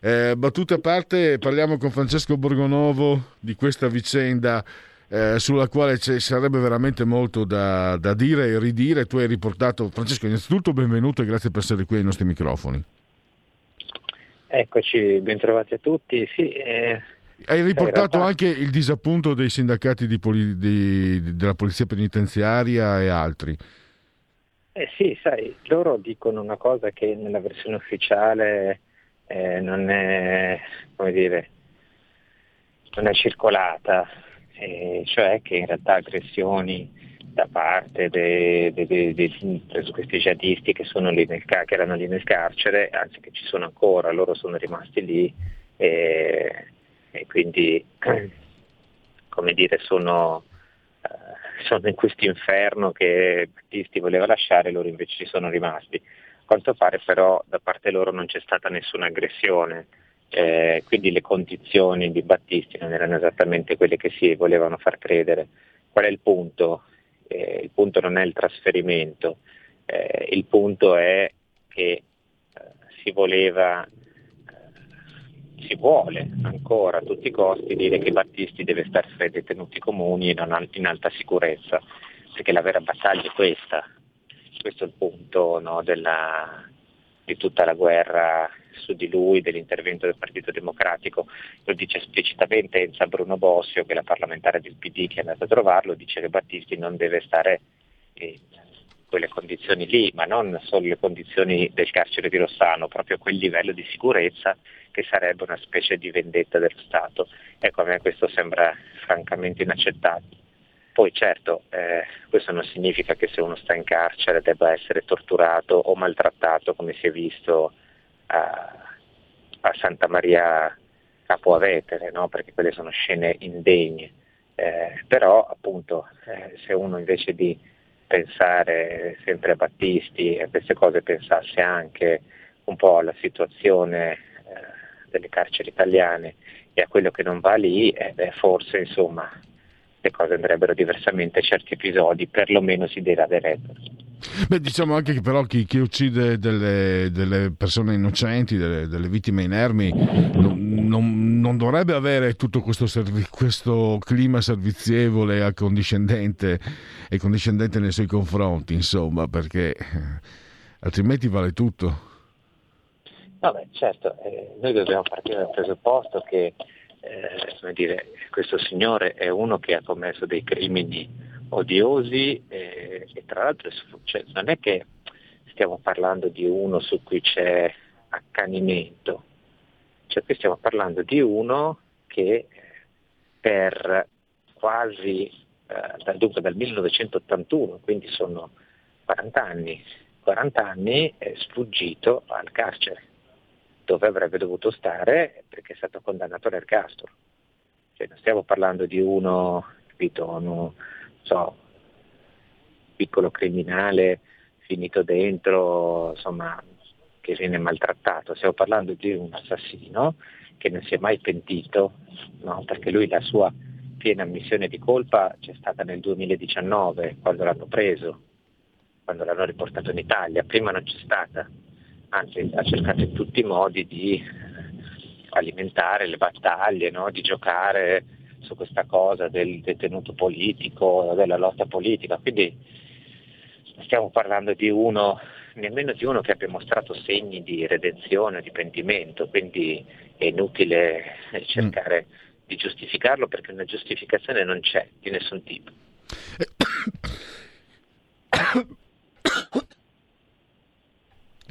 eh, battute a parte, parliamo con Francesco Borgonovo di questa vicenda eh, sulla quale ci sarebbe veramente molto da, da, dire e ridire. Tu hai riportato, Francesco, innanzitutto benvenuto e grazie per essere qui ai nostri microfoni. Eccoci, bentrovati a tutti. Sì, eh, hai riportato realtà... anche il disappunto dei sindacati di poli- di, della polizia penitenziaria e altri. Eh sì, sai, loro dicono una cosa che nella versione ufficiale eh, non è, come dire, non è circolata, eh, cioè che in realtà aggressioni da parte di questi jihadisti che, nel, che, erano lì nel carcere, anzi che ci sono ancora, loro sono rimasti lì e, e quindi come dire, sono, uh, sono in questo inferno che Battisti voleva lasciare, loro invece ci sono rimasti. A quanto pare però da parte loro non c'è stata nessuna aggressione, eh, quindi le condizioni di Battisti non erano esattamente quelle che si volevano far credere. Qual è il punto? Eh, il punto non è il trasferimento, eh, il punto è che eh, si voleva, eh, si vuole ancora a tutti i costi dire che Battisti deve stare fra i detenuti comuni e non in alta sicurezza, perché la vera battaglia è questa, questo è il punto no, della, di tutta la guerra su di lui, dell'intervento del Partito Democratico. Lo dice esplicitamente Enza Bruno Bossio, che è la parlamentare del PD che è andata a trovarlo, dice che Battisti non deve stare in quelle condizioni lì, ma non solo le condizioni del carcere di Rossano, proprio quel livello di sicurezza che sarebbe una specie di vendetta dello Stato. Ecco, a me questo sembra francamente inaccettabile. Poi certo, eh, questo non significa che se uno sta in carcere debba essere torturato o maltrattato come si è visto a, a Santa Maria Capo Avetere, no? perché quelle sono scene indegne. Eh, però appunto eh, se uno invece di pensare sempre a Battisti e a queste cose pensasse anche un po' alla situazione delle carceri italiane e a quello che non va lì, eh, beh, forse insomma le cose andrebbero diversamente, certi episodi perlomeno si deraderebbero. Beh, diciamo anche che però chi, chi uccide delle, delle, persone innocenti, delle, delle vittime inermi, non, non, non, dovrebbe avere tutto questo, servi, questo, clima servizievole e accondiscendente e condiscendente nei suoi confronti, insomma, perché eh, altrimenti vale tutto. Vabbè, certo, eh, noi dobbiamo partire dal presupposto che eh, dire, questo signore è uno che ha commesso dei crimini odiosi eh, e tra l'altro cioè, non è che stiamo parlando di uno su cui c'è accanimento, cioè qui stiamo parlando di uno che per quasi, eh, dunque dal 1981, quindi sono 40 anni, 40 anni è sfuggito al carcere dove avrebbe dovuto stare perché è stato condannato all'ergastolo. Cioè, non stiamo parlando di uno, capito, uno, so, piccolo criminale finito dentro, insomma, che viene maltrattato, stiamo parlando di un assassino che non si è mai pentito, no? perché lui la sua piena ammissione di colpa c'è stata nel 2019, quando l'hanno preso, quando l'hanno riportato in Italia, prima non c'è stata anzi ha cercato in tutti i modi di alimentare le battaglie, no? di giocare su questa cosa del detenuto politico, della lotta politica. Quindi stiamo parlando di uno, nemmeno di uno che abbia mostrato segni di redenzione, di pentimento, quindi è inutile cercare mm. di giustificarlo perché una giustificazione non c'è di nessun tipo.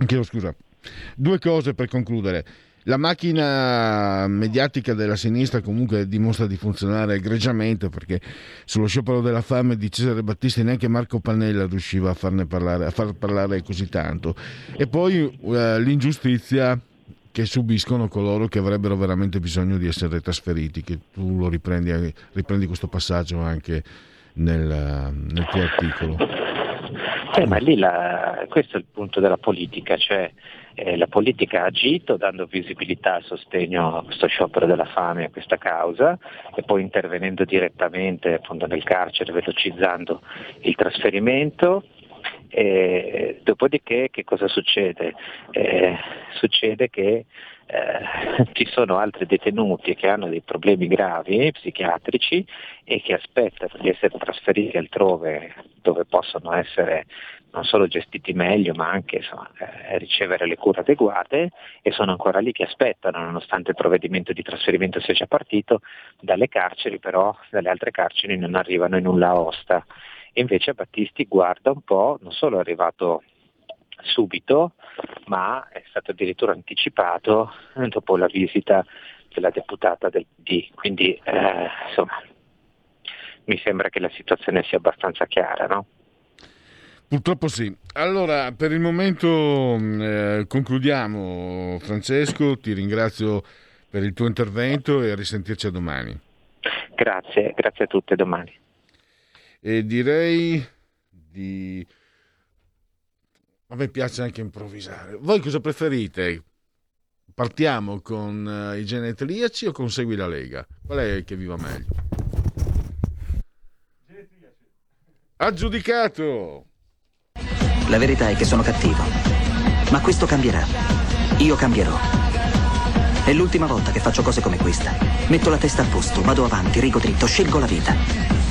Chiedo scusa. Due cose per concludere. La macchina mediatica della sinistra comunque dimostra di funzionare egregiamente perché sullo sciopero della fame di Cesare Battisti neanche Marco Pannella riusciva a, farne parlare, a far parlare così tanto. E poi eh, l'ingiustizia che subiscono coloro che avrebbero veramente bisogno di essere trasferiti, che tu lo riprendi, riprendi questo passaggio anche nel, nel tuo articolo. Eh, ma lì la, questo è il punto della politica, cioè eh, la politica ha agito dando visibilità al sostegno a questo sciopero della fame, a questa causa e poi intervenendo direttamente appunto, nel carcere, velocizzando il trasferimento. E, dopodiché che cosa succede? Eh, succede che eh, ci sono altri detenuti che hanno dei problemi gravi psichiatrici e che aspettano di essere trasferiti altrove dove possono essere non solo gestiti meglio ma anche insomma, eh, ricevere le cure adeguate e sono ancora lì che aspettano nonostante il provvedimento di trasferimento sia già partito, dalle carceri però, dalle altre carceri non arrivano in nulla osta. E invece Battisti guarda un po', non solo è arrivato subito, ma è stato addirittura anticipato dopo la visita della deputata del PD. Quindi eh, insomma mi sembra che la situazione sia abbastanza chiara, no? Purtroppo sì. Allora, per il momento eh, concludiamo. Francesco, ti ringrazio per il tuo intervento e a risentirci a domani. Grazie, grazie a tutti, domani. E direi di... A me piace anche improvvisare. Voi cosa preferite? Partiamo con uh, i genetriaci o con Segui la Lega? Qual è che vi va meglio? Aggiudicato! La verità è che sono cattivo. Ma questo cambierà. Io cambierò. È l'ultima volta che faccio cose come questa. Metto la testa a posto, vado avanti, rigo dritto, scelgo la vita.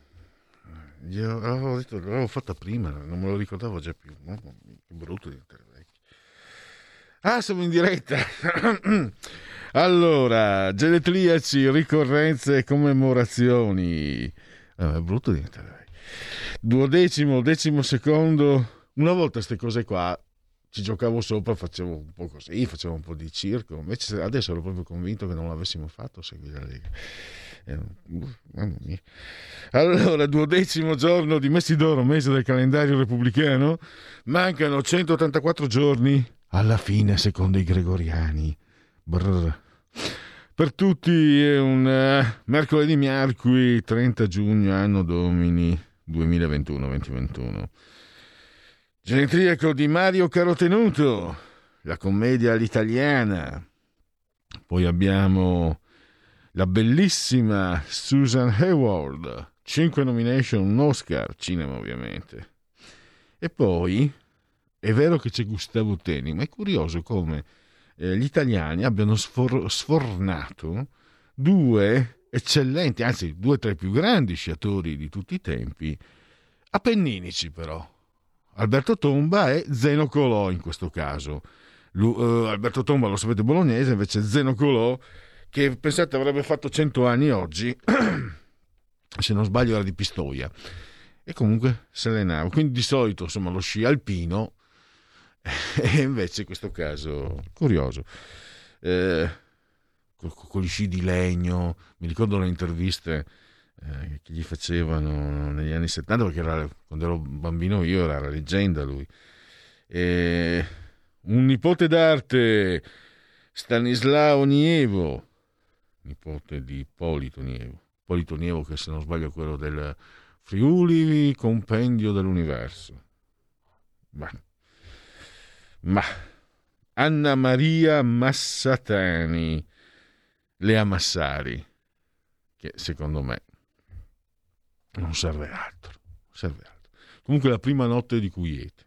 io avevo detto, l'avevo fatta prima, non me lo ricordavo già più. Mamma mia, che brutto di vecchio. Ah, siamo in diretta. [clears throat] allora, genetriaci, ricorrenze e commemorazioni. Ah, è brutto diventare vecchio. Duodecimo, decimo secondo. Una volta queste cose qua ci giocavo sopra, facevo un po' così, facevo un po' di circo. Invece adesso ero proprio convinto che non l'avessimo fatto seguire la Lega. Eh. Allora, duodecimo giorno di Messidoro, mese del calendario repubblicano, mancano 184 giorni alla fine secondo i gregoriani. Brr. Per tutti è un uh, mercoledì miarqui 30 giugno anno domini 2021-2021. Genetriaco di Mario Carotenuto, la commedia all'italiana. Poi abbiamo la bellissima Susan Hayward, 5 nomination, un Oscar, cinema ovviamente. E poi è vero che c'è Gustavo Teni, ma è curioso come eh, gli italiani abbiano sfor- sfornato due eccellenti, anzi due tra i più grandi sciatori di tutti i tempi, appenninici però. Alberto Tomba e Zeno Colò in questo caso. Lu- uh, Alberto Tomba lo sapete bolognese, invece Zeno Colò che pensate avrebbe fatto 100 anni oggi, [clears throat] se non sbaglio era di Pistoia, e comunque se allenava. Quindi di solito insomma lo sci alpino, [laughs] e invece in questo caso curioso. Eh, con, con gli sci di legno, mi ricordo le interviste eh, che gli facevano negli anni 70, perché era, quando ero bambino io era la leggenda lui. E, un nipote d'arte, Stanislao Nievo, nipote di Polito Nievo. Polito Nievo che se non sbaglio è quello del Friuli Compendio dell'Universo. Ma, ma Anna Maria Massatani, Lea Massari, che secondo me non serve altro. Serve altro. Comunque la prima notte di Quiete,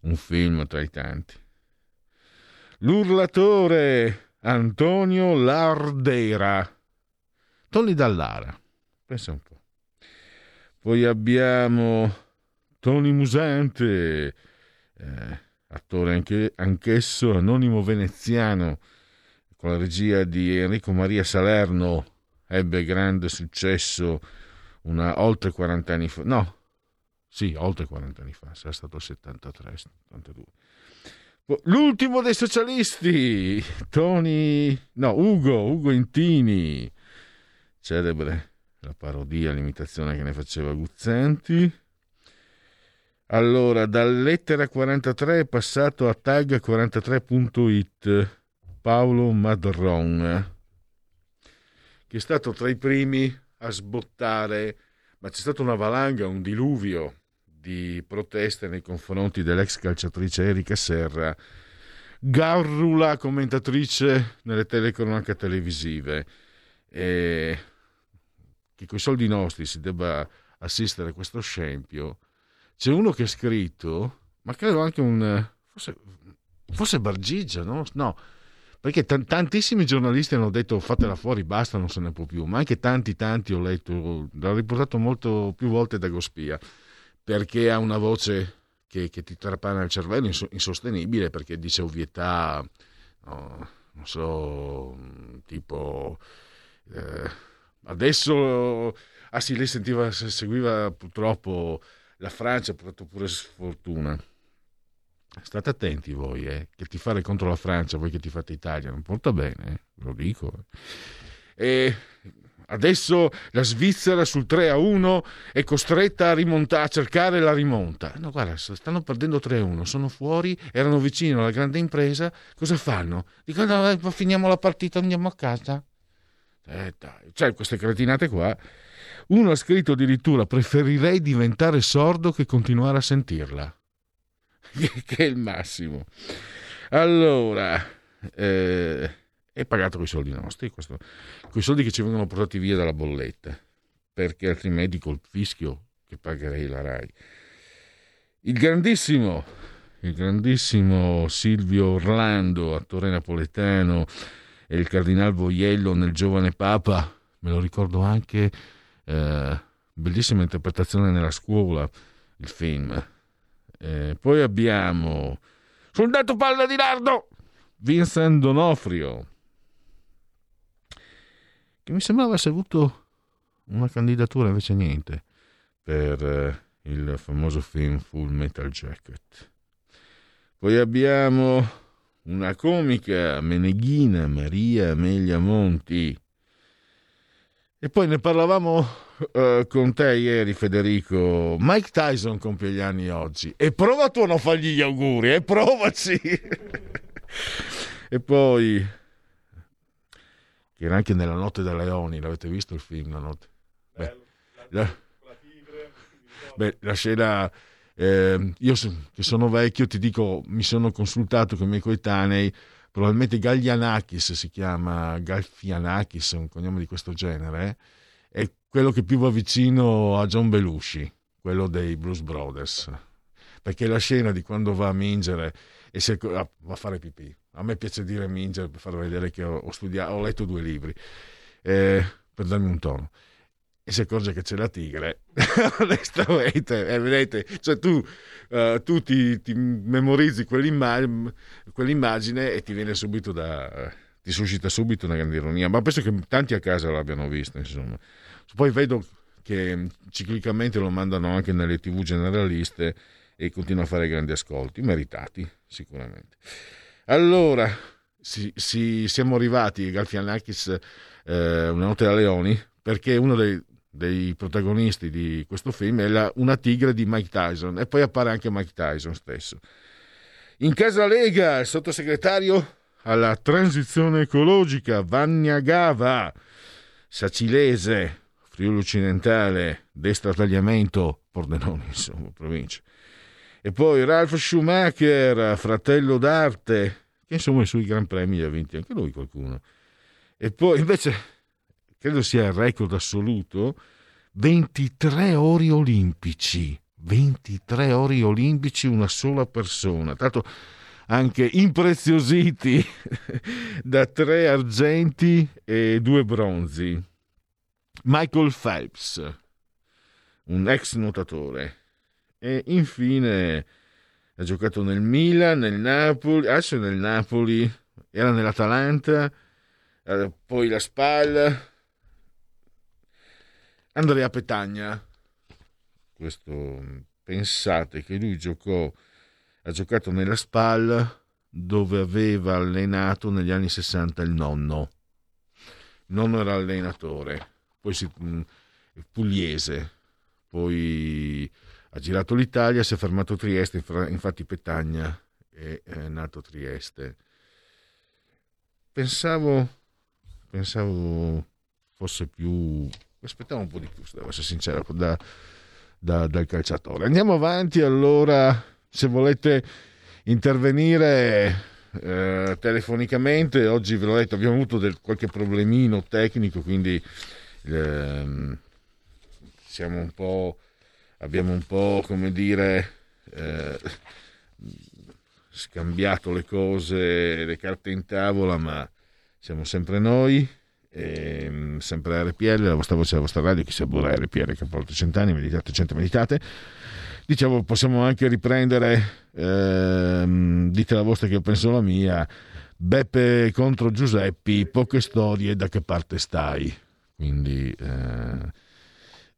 un film tra i tanti. L'urlatore Antonio Lardera, Tony Dallara, pensa un po'. Poi abbiamo Tony Musante, eh, attore anche, anch'esso, anonimo veneziano, con la regia di Enrico Maria Salerno, ebbe grande successo una, oltre 40 anni fa. No, sì, oltre 40 anni fa, sarà stato il 73, 72. L'ultimo dei socialisti, Tony, no, Ugo, Ugo Intini, celebre la parodia, l'imitazione che ne faceva Guzzanti. Allora, da lettera 43 è passato a tag43.it Paolo Madron, che è stato tra i primi a sbottare, ma c'è stata una valanga, un diluvio di proteste nei confronti dell'ex calciatrice Erika Serra, garrula commentatrice nelle telecronache televisive, e che con i soldi nostri si debba assistere a questo scempio. C'è uno che ha scritto, ma credo anche un... forse, forse Bargigia, no? No, perché t- tantissimi giornalisti hanno detto fatela fuori, basta, non se ne può più, ma anche tanti, tanti ho letto, l'ho riportato molto più volte da Gospia, perché ha una voce che, che ti trapana il cervello insostenibile, perché dice ovvietà, no, non so, tipo... Eh, adesso... Ah sì, lei sentiva, seguiva purtroppo la Francia, pure sfortuna State attenti voi, eh, che ti fare contro la Francia, voi che ti fate Italia, non porta bene, eh, lo dico. E adesso la Svizzera sul 3 a 1 è costretta a, rimontare, a cercare la rimonta. No, guarda, stanno perdendo 3 a 1, sono fuori, erano vicino alla grande impresa, cosa fanno? Dicono, no, finiamo la partita, andiamo a casa. Eh, dai, cioè, queste cretinate qua. Uno ha scritto addirittura, preferirei diventare sordo che continuare a sentirla. [laughs] che è il massimo. Allora, eh, è pagato con i soldi nostri, con i soldi che ci vengono portati via dalla bolletta, perché altrimenti col fischio che pagherei la RAI. Il grandissimo, il grandissimo Silvio Orlando, attore napoletano, e il cardinal Voiello nel Giovane Papa, me lo ricordo anche, eh, bellissima interpretazione nella scuola, il film eh, poi abbiamo Soldato Palla di Nardo, Vincent Donofrio, che mi sembrava avesse avuto una candidatura, invece niente, per eh, il famoso film Full Metal Jacket. Poi abbiamo una comica meneghina Maria Amelia Monti. E poi ne parlavamo uh, con te ieri, Federico. Mike Tyson compie gli anni oggi. E prova tu a non fargli gli auguri, e provaci. [laughs] e poi, che era anche nella notte dei leoni, l'avete visto il film? La notte? Beh, la, beh, la scena. Eh, io che sono vecchio ti dico, mi sono consultato con i miei coetanei, probabilmente Gaglianakis si chiama, Galfianakis, un cognome di questo genere, eh? è quello che più va vicino a John Belushi, quello dei Blues Brothers, perché la scena di quando va a mingere e si, va a fare pipì. A me piace dire mingere per far vedere che ho, ho studiato, ho letto due libri, eh, per darmi un tono. E si accorge che c'è la tigre, [laughs] onestamente, eh, vedete, cioè tu, uh, tu ti, ti, memorizzi quell'immagine, quell'immagine e ti viene subito da ti suscita subito una grande ironia, ma penso che tanti a casa l'abbiano visto, insomma. Poi vedo che ciclicamente lo mandano anche nelle tv generaliste e continua a fare grandi ascolti, meritati sicuramente. Allora, si, si, siamo arrivati, Galfianakis, eh, Una notte da leoni, perché uno dei, dei protagonisti di questo film è la, una tigre di Mike Tyson e poi appare anche Mike Tyson stesso. In casa Lega, il sottosegretario alla transizione ecologica, Vania Gava, Sacilese, Friuli Occidentale, destra tagliamento, Pordenone, insomma, provincia. E poi Ralph Schumacher, fratello d'arte, che insomma sui Gran Premi li ha vinti anche lui qualcuno. E poi invece, credo sia il record assoluto, 23 ori olimpici. 23 ori olimpici una sola persona. Tanto anche impreziositi [laughs] da tre argenti e due bronzi. Michael Phelps, un ex nuotatore. E infine ha giocato nel Milan, nel Napoli, adesso nel Napoli, era nell'Atalanta, eh, poi la SPAL. Andrea Petagna, questo pensate che lui giocò ha giocato nella SPAL dove aveva allenato negli anni 60 il nonno. Il nonno era allenatore, poi si, mm, pugliese, poi ha girato l'Italia, si è fermato Trieste, infatti Petagna è, è nato Trieste. Pensavo, pensavo fosse più... aspettavo un po' di più, devo essere sincero, da, da, dal calciatore. Andiamo avanti allora se volete intervenire eh, telefonicamente, oggi ve l'ho detto, abbiamo avuto del, qualche problemino tecnico, quindi eh, siamo un po', abbiamo un po', come dire, eh, scambiato le cose, le carte in tavola, ma siamo sempre noi. E, ehm, sempre RPL, la vostra voce, la vostra radio, chi sa pure RPL che ha portato cent'anni, meditate, cento meditate Dicevo, possiamo anche riprendere, ehm, dite la vostra che io penso la mia, Beppe contro Giuseppi, poche storie, da che parte stai? Quindi... Eh,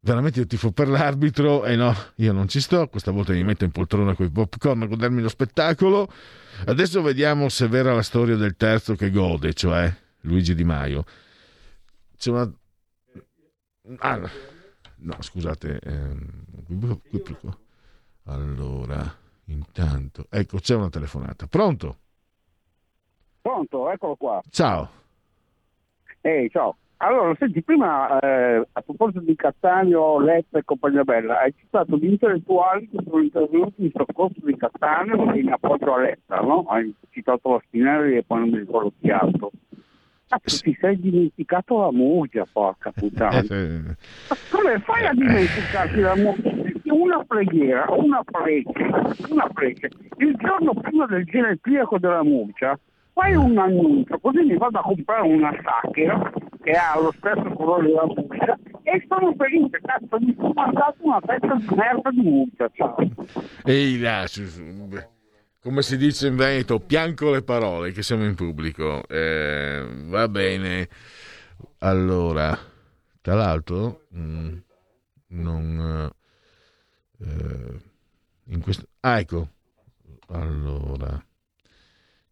veramente io tifo per l'arbitro e no, io non ci sto, questa volta mi metto in poltrona con i popcorn a godermi lo spettacolo. Adesso vediamo se è vera la storia del terzo che gode, cioè Luigi Di Maio. C'è una... Ah, no, scusate, ehm... Allora, intanto, ecco, c'è una telefonata. Pronto? Pronto, eccolo qua. Ciao. Ehi, ciao. Allora, senti, prima eh, a proposito di Cattaneo, Letta e compagnia bella, hai citato gli intellettuali che sono intervenuti in soccorso di Cattaneo e in appoggio a Letta, no? Hai citato la Spinelli e poi non mi ricordo chi altro. Cazzo, ti sei dimenticato la Murgia, porca puttana. Ma come fai a dimenticarti la Murgia? Una preghiera, una prece, una prece. Il giorno prima del genetriaco della Murgia fai un annuncio, così mi vado a comprare una sacchera che ha lo stesso colore della Murgia e sono felice, cazzo, mi sono mandato una pezza di merda di ciao. Ehi là, come si dice in Veneto, pianco le parole che siamo in pubblico. Eh, va bene. Allora, tra l'altro, mh, mm, non... Eh, in questo... Ah, ecco. Allora,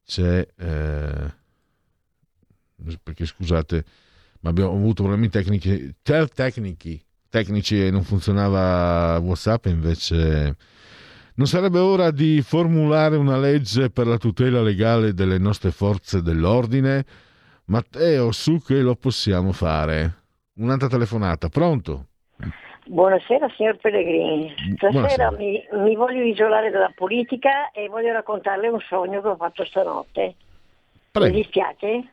c'è... Eh, perché scusate, ma abbiamo avuto problemi tecnici, tecnici, tecnici e non funzionava WhatsApp, invece non sarebbe ora di formulare una legge per la tutela legale delle nostre forze dell'ordine? Matteo, su che lo possiamo fare? Un'altra telefonata, pronto? Buonasera signor Pellegrini, stasera mi, mi, voglio isolare dalla politica e voglio raccontarle un sogno che ho fatto stanotte. Prego. Mi dispiace?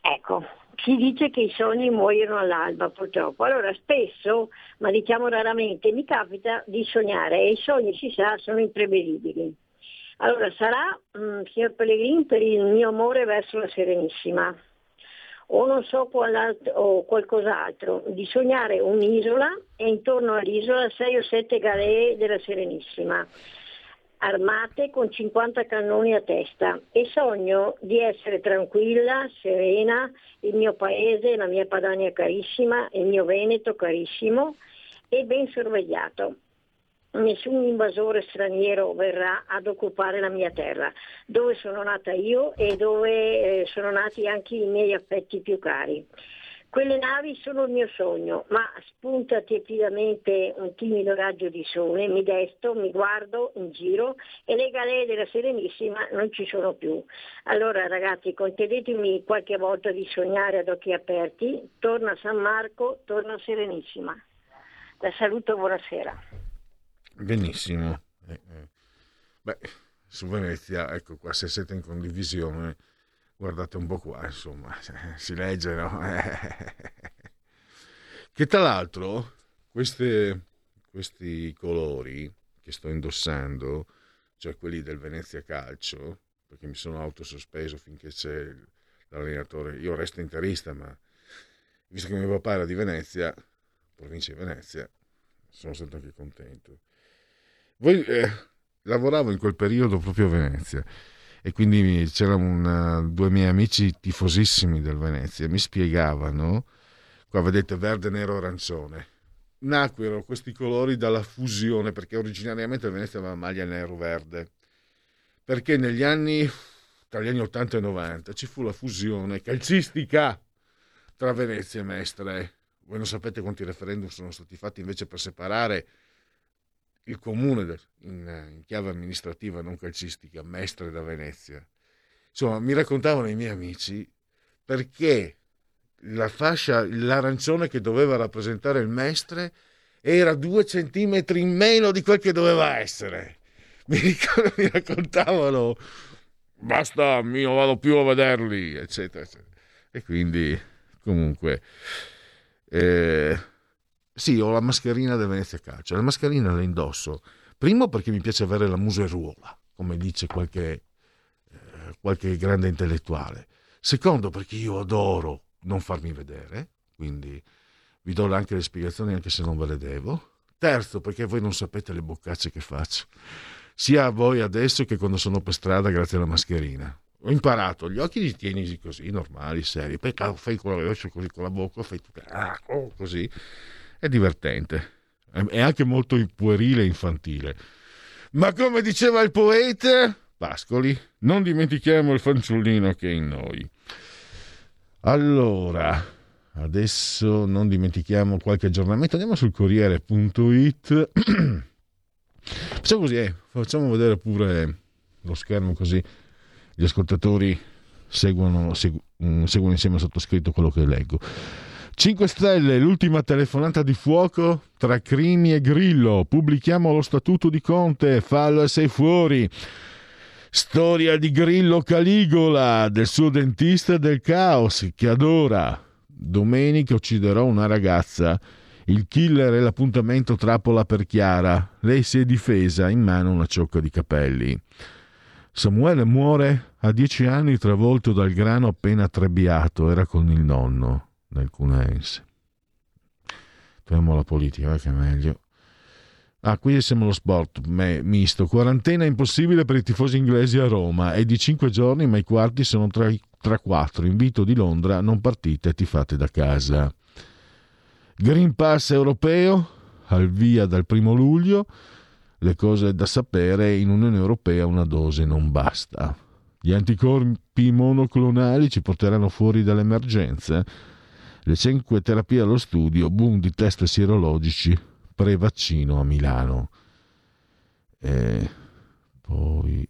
Ecco, si dice che i sogni muoiono all'alba purtroppo. Allora spesso, ma diciamo raramente, mi capita di sognare e i sogni si sa sono imprevedibili. Allora sarà, mh, mm, signor Pellegrini, per il mio amore verso la Serenissima o non so o qualcos'altro, di sognare un'isola e intorno all'isola sei o sette galee della Serenissima armate con 50 cannoni a testa e sogno di essere tranquilla, serena, il mio paese, la mia Padania carissima, il mio Veneto carissimo e ben sorvegliato. Nessun invasore straniero verrà ad occupare la mia terra, dove sono nata io e dove eh, sono nati anche i miei affetti più cari. Quelle navi sono il mio sogno, ma spunta tiepidamente un timido raggio di sole, mi desto, mi guardo in giro e le galee della Serenissima non ci sono più. Allora ragazzi, concedetemi qualche volta di sognare ad occhi aperti, torna San Marco, torna Serenissima. La saluto, buonasera. Benissimo. Eh, eh. Beh, su Venezia, ecco qua, se siete in condivisione guardate un po' qua, insomma, [laughs] si legge, no? [laughs] che tra l'altro queste, questi colori che sto indossando, cioè quelli del Venezia Calcio, perché mi sono autosospeso finché c'è l'allenatore, io resto interista, ma visto che mio papà era di Venezia, provincia di Venezia, sono stato anche contento. Voi, eh, lavoravo in quel periodo proprio a Venezia e quindi c'erano due miei amici tifosissimi del Venezia, mi spiegavano, qua vedete verde, nero, arancione, nacquero questi colori dalla fusione, perché originariamente il Venezia aveva maglia nero-verde, perché negli anni, tra gli anni 80 e 90, ci fu la fusione calcistica tra Venezia e Mestre. Voi non sapete quanti referendum sono stati fatti invece per separare il comune in, chiave amministrativa, non calcistica, Mestre da Venezia. Insomma, mi raccontavano i miei amici perché la fascia, l'arancione che doveva rappresentare il Mestre era due centimetri in meno di quel che doveva essere. Mi, ricordo, mi raccontavano, basta, io vado più a vederli, eccetera, eccetera. E quindi, comunque, eh, sì, ho la mascherina del Venezia Calcio. La mascherina la indosso, primo perché mi piace avere la museruola, come dice qualche, eh, qualche grande intellettuale. Secondo perché io adoro non farmi vedere, quindi vi do anche le spiegazioni anche se non ve le devo. Terzo, perché voi non sapete le boccacce che faccio, sia a voi adesso che quando sono per strada grazie alla mascherina. Ho imparato, gli occhi li tieni così, normali, seri, poi fai con la, così con la bocca, fai ah, oh, così. È divertente, è anche molto puerile e infantile. Ma come diceva il poeta Pascoli, non dimentichiamo il fanciullino che è in noi. Allora, adesso non dimentichiamo qualche aggiornamento. Andiamo sul Corriere.it. [clears throat] Facciamo così, eh, facciamo vedere pure lo schermo così gli ascoltatori seguono, segu- mm, seguono insieme al sottoscritto quello che leggo. 5 Stelle, l'ultima telefonata di fuoco tra Crimi e Grillo. Pubblichiamo lo statuto di Conte, fallo e sei fuori. Storia di Grillo Caligola, del suo dentista del caos che adora. Domenica ucciderò una ragazza. Il killer è l'appuntamento trappola per Chiara. Lei si è difesa, in mano una ciocca di capelli. Samuele muore a dieci anni travolto dal grano appena trebbiato. Era con il nonno nel Cuneense. Torniamo alla politica, che è meglio. Ah, qui siamo allo sport misto. Quarantena impossibile per i tifosi inglesi a Roma. È di cinque giorni, ma i quarti sono tra, tra quattro. Invito di Londra, non partite, tifate da casa. Green Pass europeo, al via dal primo luglio. Le cose da sapere, in Unione Europea una dose non basta. Gli anticorpi monoclonali ci porteranno fuori dall'emergenza. Le cinque terapie allo studio, boom di test sierologici pre-vaccino a Milano. E poi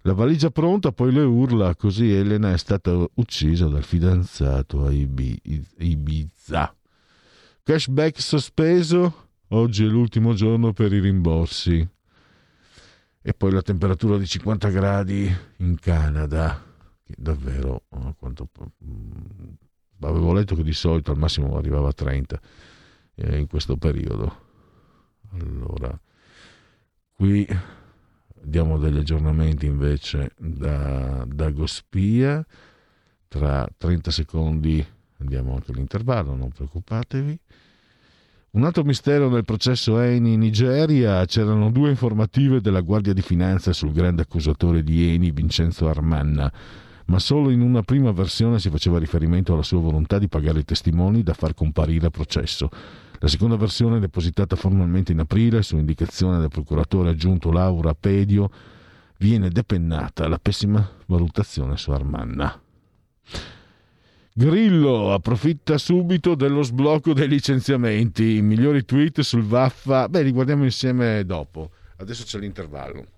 la valigia pronta, poi le urla, così Elena è stata uccisa dal fidanzato a Ibiza. Cashback sospeso, oggi è l'ultimo giorno per i rimborsi. E poi la temperatura di 50 gradi in Canada, che davvero, oh, quanto, mm, avevo letto che di solito al massimo arrivava a 30 eh, in questo periodo. Allora, qui diamo degli aggiornamenti invece da, da Gospia. Tra 30 secondi andiamo anche all'intervallo, non preoccupatevi. Un altro mistero nel processo Eni in Nigeria, c'erano due informative della Guardia di Finanza sul grande accusatore di Eni, Vincenzo Armanna, ma solo in una prima versione si faceva riferimento alla sua volontà di pagare i testimoni da far comparire a processo. La seconda versione, depositata formalmente in aprile su indicazione del procuratore aggiunto Laura Pedio, viene depennata la pessima valutazione su Armanna. Grillo approfitta subito dello sblocco dei licenziamenti. I migliori tweet sul Vaffa. Beh, li guardiamo insieme dopo. Adesso c'è l'intervallo.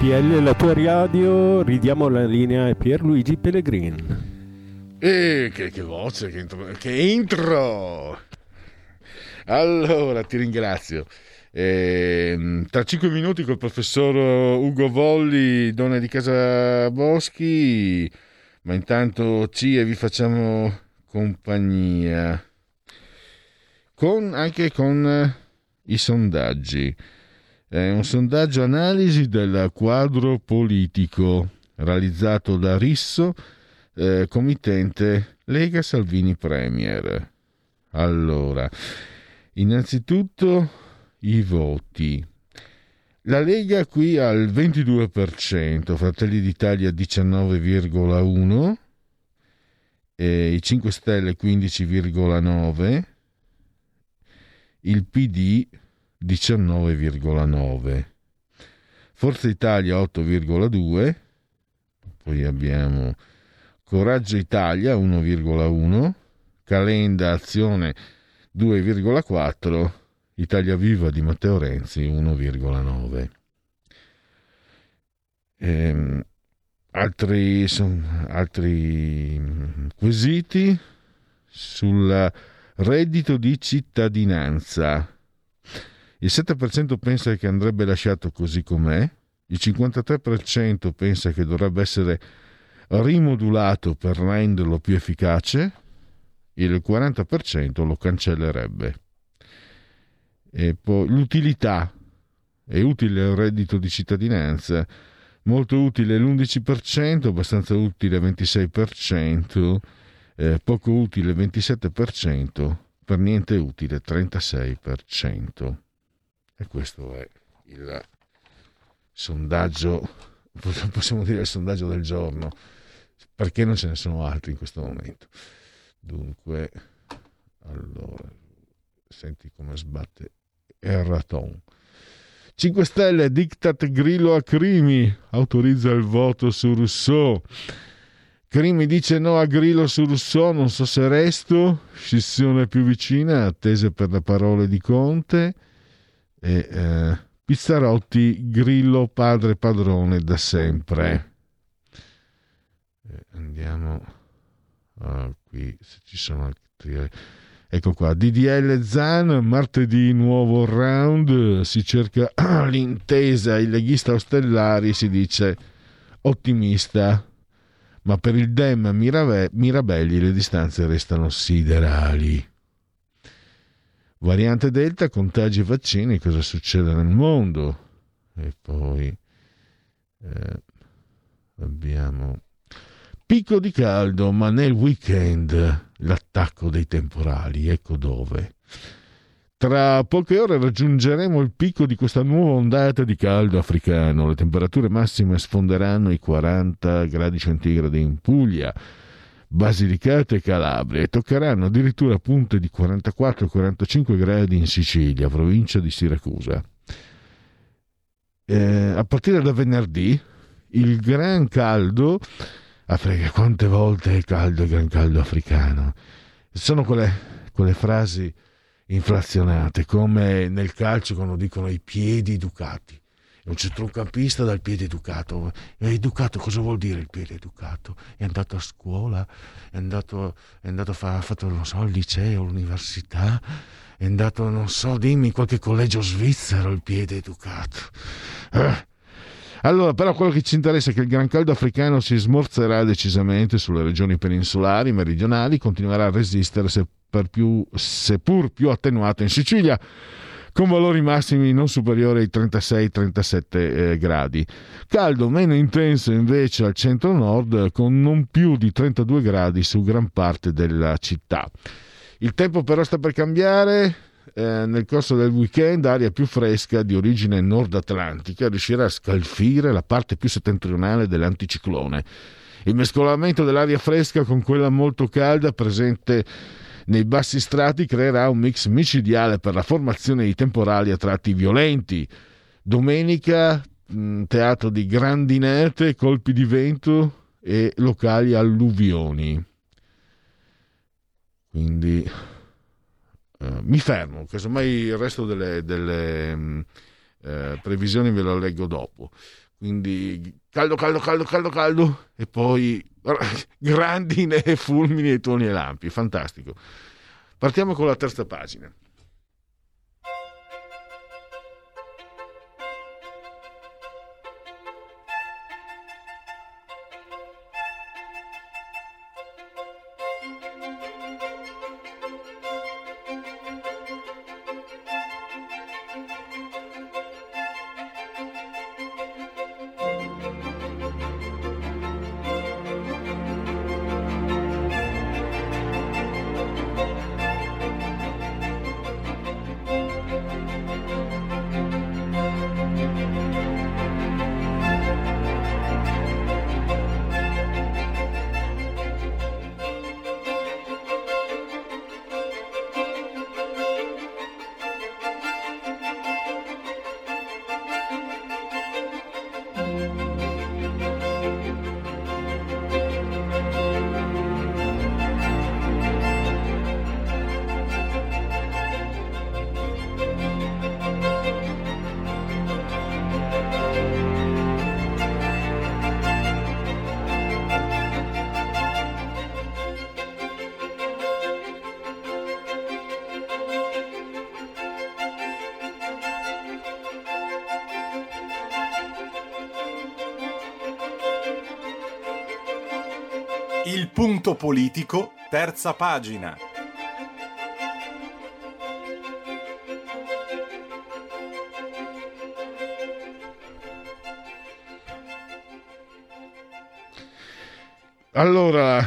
RPL, la tua radio, ridiamo la linea a Pierluigi Pellegrin. E che, che voce, che intro, che intro! Allora, ti ringrazio. Ehm, tra cinque minuti col professor Ugo Volli, donna di casa Boschi, ma intanto ci e vi facciamo compagnia. Con, anche con eh, i sondaggi. È un sondaggio analisi del quadro politico realizzato da Risso, eh, committente Lega Salvini Premier. Allora, innanzitutto i voti. La Lega qui al 22%, Fratelli d'Italia 19,1%, e i 5 Stelle 15,9%, il PD 19,9%, Forza Italia 8,2%, poi abbiamo Coraggio Italia 1,1%, Calenda Azione 2,4%, Italia Viva di Matteo Renzi 1,9%. Ehm, altri, altri quesiti? Sul reddito di cittadinanza. Il 7% pensa che andrebbe lasciato così com'è, il 53% pensa che dovrebbe essere rimodulato per renderlo più efficace, il 40% lo cancellerebbe. E poi l'utilità. È utile il reddito di cittadinanza? Molto utile l'11%, abbastanza utile il 26%, eh, poco utile il 27%, per niente utile il 36%. E questo è il sondaggio, [laughs] possiamo dire il sondaggio del giorno, perché non ce ne sono altri in questo momento. Dunque, allora, senti come sbatte Erraton. 5 Stelle, diktat Grillo a Crimi, autorizza il voto su Rousseau. Crimi dice no a Grillo su Rousseau, non so se resto, scissione più vicina, attese per le parole di Conte. E, eh, Pizzarotti, Grillo padre padrone da sempre. E andiamo ah, qui, se ci sono altri... Ecco qua, DDL Zan, martedì nuovo round, si cerca [clears throat] l'intesa, il leghista Ostellari si dice ottimista, ma per il Dem Mirabelli le distanze restano siderali. Variante Delta, contagi e vaccini, cosa succede nel mondo? E poi eh, abbiamo picco di caldo, ma nel weekend l'attacco dei temporali, ecco dove. Tra poche ore raggiungeremo il picco di questa nuova ondata di caldo africano. Le temperature massime sfonderanno i 40 gradi centigradi in Puglia, Basilicata e Calabria e toccheranno addirittura punte di 44-45 gradi in Sicilia, provincia di Siracusa. Eh, a partire da venerdì il gran caldo Africa, quante volte è caldo il gran caldo africano? Sono quelle, quelle frasi inflazionate, come nel calcio quando dicono i piedi educati. Un centrocampista dal piede educato. E educato cosa vuol dire il piede educato? È andato a scuola, è andato, è andato a fare, ha non so, il liceo, l'università, è andato, non so, dimmi, in qualche collegio svizzero il piede educato. Eh, allora, però quello che ci interessa è che il gran caldo africano si smorzerà decisamente sulle regioni peninsulari, meridionali, continuerà a resistere seppur più, seppur più attenuato in Sicilia con valori massimi non superiori ai 36-37 eh, gradi. Caldo meno intenso invece al centro-nord con non più di 32 gradi su gran parte della città. Il tempo però sta per cambiare, eh, nel corso del weekend aria più fresca di origine nord-atlantica riuscirà a scalfire la parte più settentrionale dell'anticiclone. Il mescolamento dell'aria fresca con quella molto calda presente nei bassi strati creerà un mix micidiale per la formazione di temporali a tratti violenti. Domenica mh, teatro di grandinate, colpi di vento e locali alluvioni. Quindi Uh, mi fermo, casomai il resto delle, delle um, uh, previsioni ve lo leggo dopo. Quindi caldo, caldo, caldo, caldo, caldo e poi [laughs] grandine, fulmini e tuoni e lampi. Fantastico. Partiamo con la terza pagina. Punto politico, terza pagina. Allora,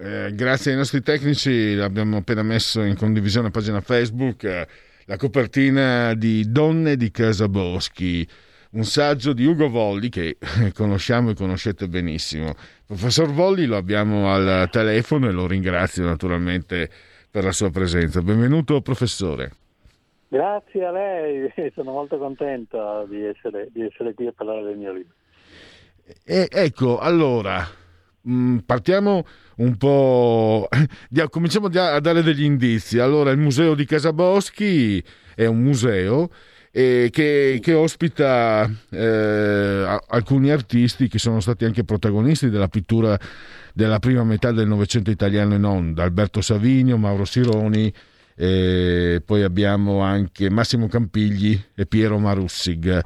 eh, grazie ai nostri tecnici abbiamo appena messo in condivisione a pagina Facebook eh, la copertina di Donne di Casa Boschi, un saggio di Ugo Volli che [laughs] conosciamo e conoscete benissimo. Professor Volli lo abbiamo al telefono e lo ringrazio naturalmente per la sua presenza. Benvenuto professore. Grazie a lei, [laughs] sono molto contento di essere, di essere qui a parlare del mio libro. E, ecco, allora, Mm, partiamo un po', [laughs] cominciamo a dare degli indizi. Allora, il museo di Casaboschi è un museo eh, che, che, ospita eh, alcuni artisti che sono stati anche protagonisti della pittura della prima metà del Novecento italiano e non, da Alberto Savigno, Mauro Sironi, eh, poi abbiamo anche Massimo Campigli e Piero Marussig.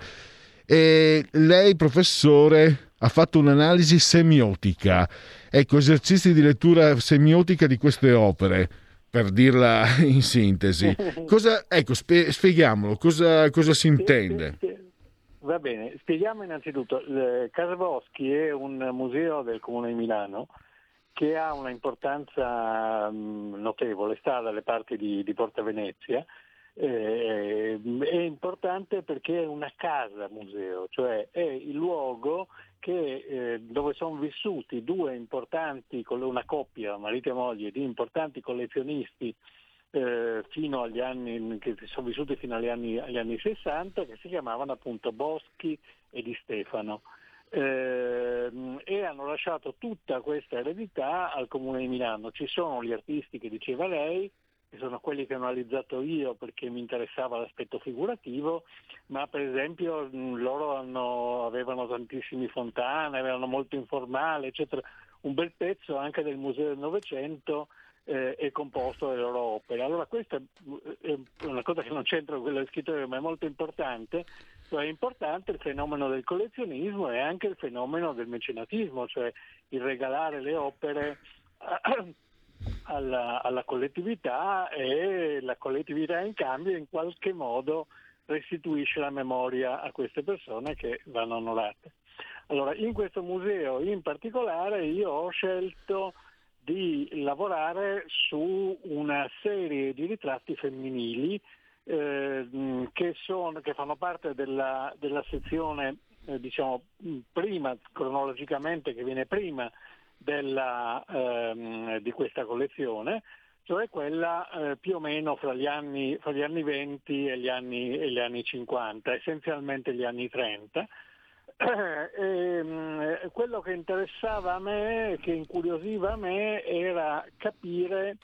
E lei, professore, ha fatto un'analisi semiotica, ecco, esercizi di lettura semiotica di queste opere, per dirla [laughs] in sintesi. Cosa, ecco, spie- spieghiamolo, cosa, cosa si intende? Va bene, spieghiamo innanzitutto. Casa Boschi è un museo del Comune di Milano che ha una importanza notevole, sta dalle parti di, di Porta Venezia eh, è importante perché è una casa museo, cioè è il luogo che, eh, dove sono vissuti due importanti, una coppia, marito e moglie, di importanti collezionisti eh, fino agli anni, che sono vissuti fino agli anni, agli anni 60, che si chiamavano appunto Boschi e Di Stefano. Eh, e hanno lasciato tutta questa eredità al Comune di Milano. Ci sono gli artisti che diceva lei, che sono quelli che ho analizzato io perché mi interessava l'aspetto figurativo, ma per esempio loro hanno, avevano tantissimi fontane, avevano molto informale, eccetera. Un bel pezzo anche del Museo del Novecento eh, è composto dalle loro opere. Allora questa è una cosa che non c'entra con quello del scrittore, ma è molto importante, cioè è importante il fenomeno del collezionismo e anche il fenomeno del mecenatismo, cioè il regalare le opere alla, alla collettività e la collettività in cambio in qualche modo restituisce la memoria a queste persone che vanno onorate. Allora, in questo museo in particolare io ho scelto di lavorare su una serie di ritratti femminili eh, che, sono, che, fanno parte della, della sezione, eh, diciamo, prima cronologicamente, che viene prima della, ehm, di questa collezione, cioè quella eh, più o meno fra gli, anni, fra gli anni 20 e gli anni, e gli anni, 50, essenzialmente gli anni 30. E, [clears throat] ehm, quello che interessava a me, che incuriosiva a me, era capire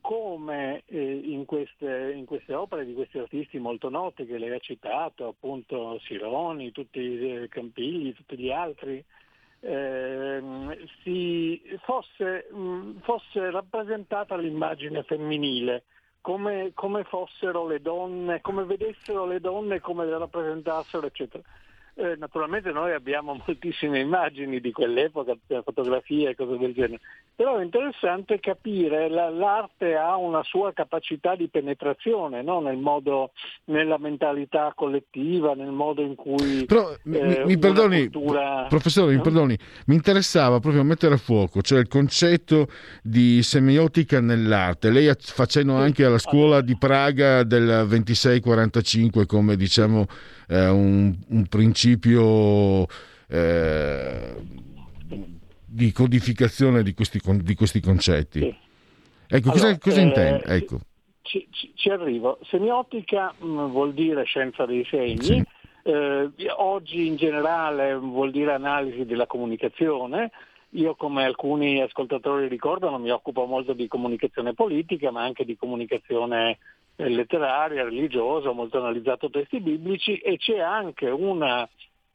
come eh, in, queste, in, queste, opere di questi artisti molto noti che lei ha citato, appunto Sironi, tutti eh, Campigli, tutti gli altri, eh, si fosse, mh, fosse, rappresentata l'immagine femminile, come, come, fossero le donne, come vedessero le donne, come le rappresentassero, eccetera. Eh, naturalmente noi abbiamo [laughs] moltissime immagini di quell'epoca, fotografie e cose del genere, però è interessante capire la, l'arte ha una sua capacità di penetrazione no? nel modo, nella mentalità collettiva, nel modo in cui... Però eh, mi, perdoni, cultura... professore, no? mi perdoni, mi interessava proprio mettere a fuoco, cioè il concetto di semiotica nell'arte. Lei facendo anche alla scuola di Praga del 26-45 come diciamo eh, un, un, principio eh, di codificazione di questi, di questi concetti. Sì. Ecco, allora, cosa, cosa eh, intende? Ecco. Ci, ci, ci, arrivo. Semiotica mh, mm, vuol dire scienza dei segni. Sì. Eh, oggi in generale vuol dire analisi della comunicazione. Io, come alcuni ascoltatori ricordano, mi occupo molto di comunicazione politica, ma anche di comunicazione letteraria, religiosa, molto analizzato testi biblici e c'è anche una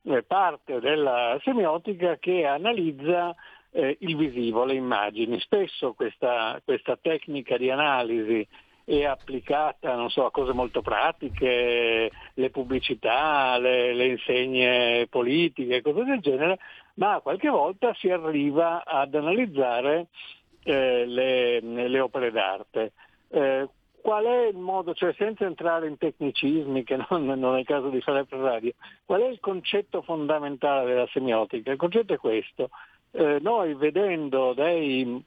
eh, parte della semiotica che analizza eh, il visivo, le immagini. Spesso questa, questa tecnica di analisi è applicata so, a cose molto pratiche, le pubblicità, le, le insegne politiche, cose del genere, ma qualche volta si arriva ad analizzare eh, le, le, opere d'arte. Eh, qual è il modo, cioè senza entrare in tecnicismi che non, non è il caso di fare per radio, qual è il concetto fondamentale della semiotica? Il concetto è questo, eh, noi vedendo dei,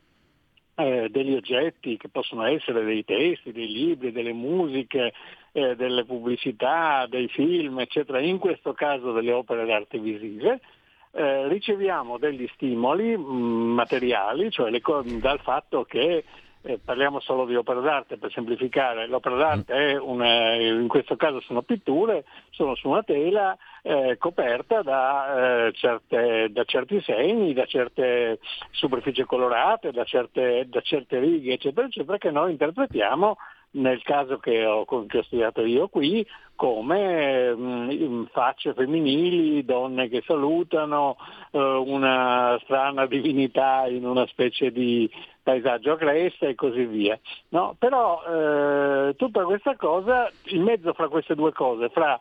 eh, degli oggetti che possono essere dei testi, dei libri, delle musiche, eh, delle pubblicità, dei film, eccetera, in questo caso delle opere d'arte visive, eh, riceviamo degli stimoli mh, mm, materiali, cioè le, dal fatto che eh, parliamo solo di opera d'arte per semplificare, l'opera d'arte è una, in questo caso sono pitture, sono su una tela eh, coperta da, eh, certe, da, certi segni, da certe superfici colorate, da certe, da certe righe, eccetera, eccetera, che noi interpretiamo nel caso che ho, che ho studiato io qui, come mh, facce femminili, donne che salutano, eh, una strana divinità in una specie di paesaggio a cresta e così via. No? Però eh, tutta questa cosa, in mezzo fra queste due cose, fra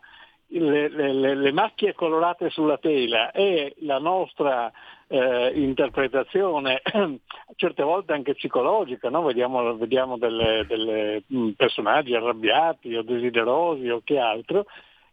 le, le, le, macchie colorate sulla tela e la nostra eh, interpretazione, [clears throat] certe volte anche psicologica, no? vediamo, vediamo delle, mm, personaggi arrabbiati o desiderosi o che altro,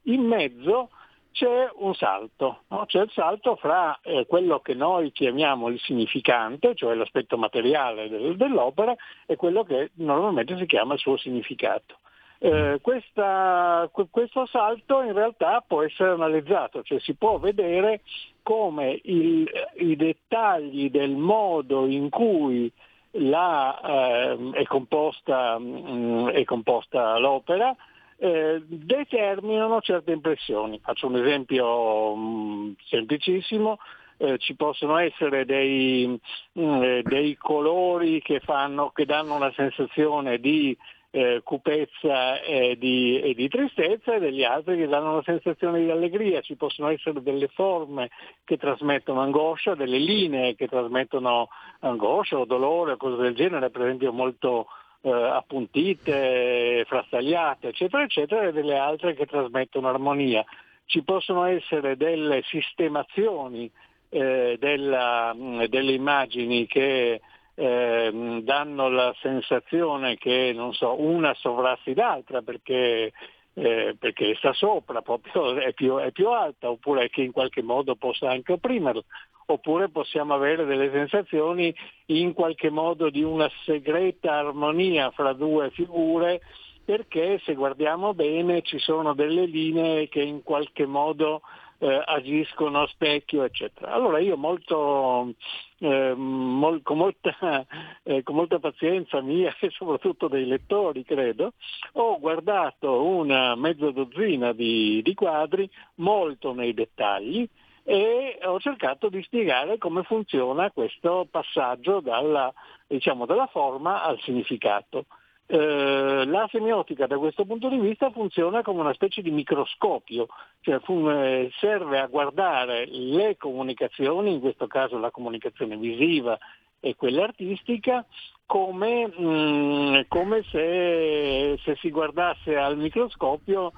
in mezzo c'è un salto, no? c'è il salto fra eh, quello che noi chiamiamo il significante, cioè l'aspetto materiale del, dell'opera, e quello che normalmente si chiama il suo significato. Eh, questa, questo salto in realtà può essere analizzato, cioè si può vedere come il, i dettagli del modo in cui la, eh, è, composta, mh, mm, è, composta, l'opera eh, determinano certe impressioni. Faccio un esempio mh, mm, semplicissimo. Eh, ci possono essere dei, mh, mm, eh, dei colori che, fanno, che danno una sensazione di eh, cupezza e di, e di, tristezza e degli altri che danno una sensazione di allegria. Ci possono essere delle forme che trasmettono angoscia, delle linee che trasmettono angoscia o dolore o cose del genere, per esempio molto eh, appuntite, frastagliate, eccetera, eccetera, e delle altre che trasmettono armonia. Ci possono essere delle sistemazioni eh, della, delle immagini che eh, danno la sensazione che so, una sovrassi l'altra perché, eh, perché sta sopra, proprio è più, è più, alta, oppure che in qualche modo possa anche opprimerla, oppure possiamo avere delle sensazioni in qualche modo di una segreta armonia fra due figure perché se guardiamo bene ci sono delle linee che in qualche modo eh, agiscono a specchio, eccetera. Allora io molto, eh, mol, con, molta, [laughs] eh, con, molta, pazienza mia [laughs] e soprattutto dei lettori, credo, ho guardato una mezza dozzina di, di quadri molto nei dettagli e ho cercato di spiegare come funziona questo passaggio dalla, diciamo, dalla forma al significato. Eh, la semiotica da questo punto di vista funziona come una specie di microscopio, cioè eh, serve a guardare le comunicazioni, in questo caso la comunicazione visiva e quella artistica, come, mm, come se, se, si guardasse al microscopio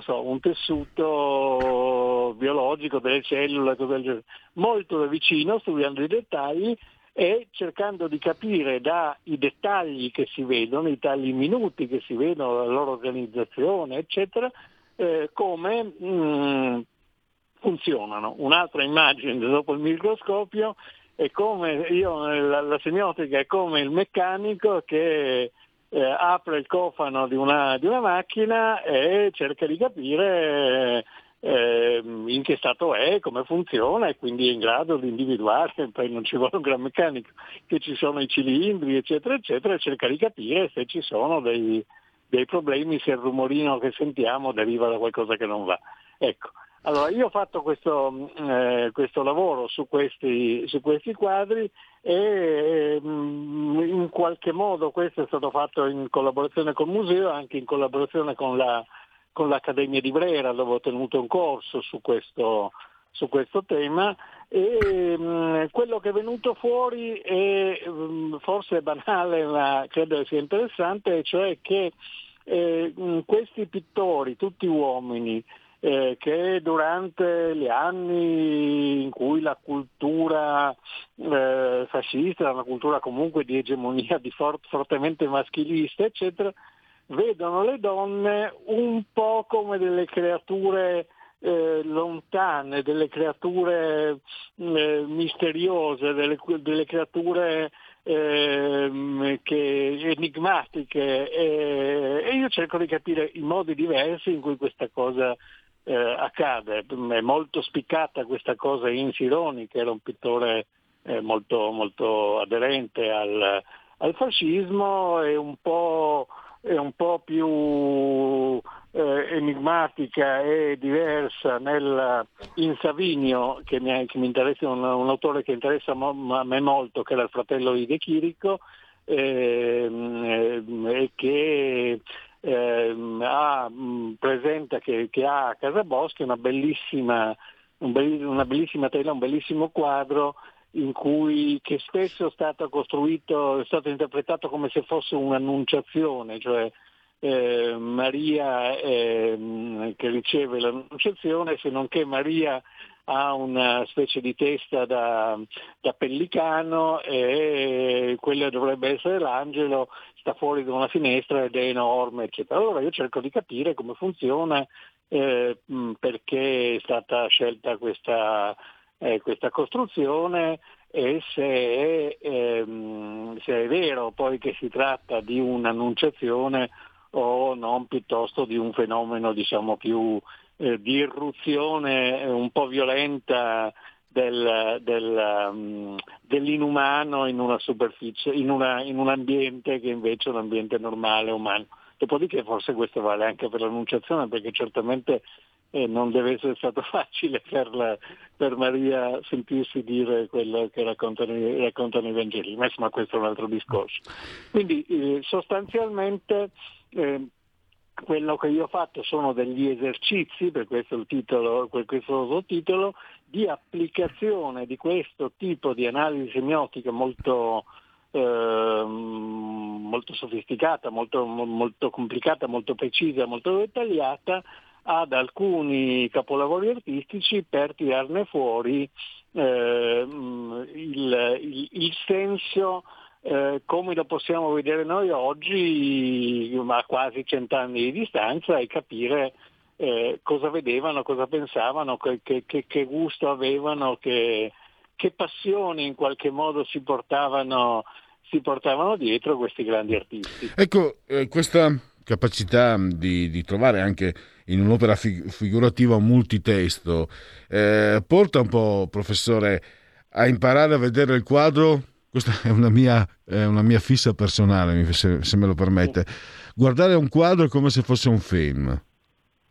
so, un tessuto biologico delle cellule, molto da vicino, studiando i dettagli e cercando di capire dai dettagli che si vedono, i tagli minuti che si vedono, la loro organizzazione, eccetera, eh, come mh, mm, funzionano. Un'altra immagine dopo il microscopio è come io, la, la semiotica è come il meccanico che eh, apre il cofano di una, di una, macchina e cerca di capire in che stato è, come funziona e quindi è in grado di individuare, [laughs] poi non ci vuole un gran meccanico, che ci sono i cilindri eccetera eccetera e cerca di capire se ci sono dei, dei problemi, se il rumorino che sentiamo deriva da qualcosa che non va. Ecco. Allora, io ho fatto questo, eh, questo lavoro su questi, su questi, quadri e mm, in qualche modo questo è stato fatto in collaborazione col museo, anche in collaborazione con la, con l'Accademia di Brera dove ho tenuto un corso su questo, su questo tema e mh, mm, quello che è venuto fuori è mh, mm, forse banale ma credo sia interessante, cioè che eh, mh, questi pittori, tutti uomini, eh, che durante gli anni in cui la cultura eh, fascista, una cultura comunque di egemonia di fort- fortemente maschilista, eccetera, vedono le donne un po' come delle creature eh, lontane, delle creature eh, misteriose, delle, delle creature che, enigmatiche e, io cerco di capire i modi diversi in cui questa cosa eh, accade. È molto spiccata questa cosa in Sironi, che era un pittore eh, molto, molto, aderente al, al fascismo, e un po', un po' più eh, enigmatica e diversa nel, in Savinio, che mi, che mi interessa, un, un, autore che interessa mo, a me molto, che era il fratello di De Chirico, ehm, e che eh, ha, presenta che, che, ha a Casaboschi una bellissima, un be- una bellissima tela, un bellissimo quadro cui, che spesso è stato costruito, è stato interpretato come se fosse un'annunciazione, cioè eh, Maria eh, che riceve l'annunciazione, se non che Maria ha una specie di testa da, da pellicano e quella dovrebbe essere l'angelo, sta fuori da una finestra ed è enorme, eccetera. Allora io cerco di capire come funziona, eh, perché è stata scelta questa, eh, questa costruzione e se è, ehm, se è vero poi che si tratta di un'annunciazione o non piuttosto di un fenomeno diciamo più eh, di irruzione un po' violenta del, del, um, dell'inumano in una superficie, in, una, in, un ambiente che invece è un ambiente normale, umano. Dopodiché forse questo vale anche per l'annunciazione, perché certamente eh, non deve essere stato [laughs] facile per, la, per, Maria sentirsi dire quello che raccontano, raccontano i Vangeli, ma insomma questo è un altro discorso. Quindi eh, sostanzialmente eh, quello che io ho fatto sono degli esercizi, per questo il titolo, per questo sottotitolo, di applicazione di questo tipo di analisi semiotica molto, eh, molto sofisticata, molto, molto, complicata, molto precisa, molto dettagliata ad alcuni capolavori artistici per tirarne fuori eh, il, il, il senso eh, come lo possiamo vedere noi oggi, a quasi cent'anni di distanza, e capire eh, cosa vedevano, cosa pensavano, che, che, che gusto avevano, che, che, passioni in qualche modo si portavano, si portavano dietro questi grandi artisti. Ecco, eh, questa capacità di, di, trovare anche in un'opera fig- figurativa multitesto eh, porta un po', professore, a imparare a vedere il quadro questa è una mia, è una mia fissa personale, se, se, me lo permette. Guardare un quadro è come se fosse un film.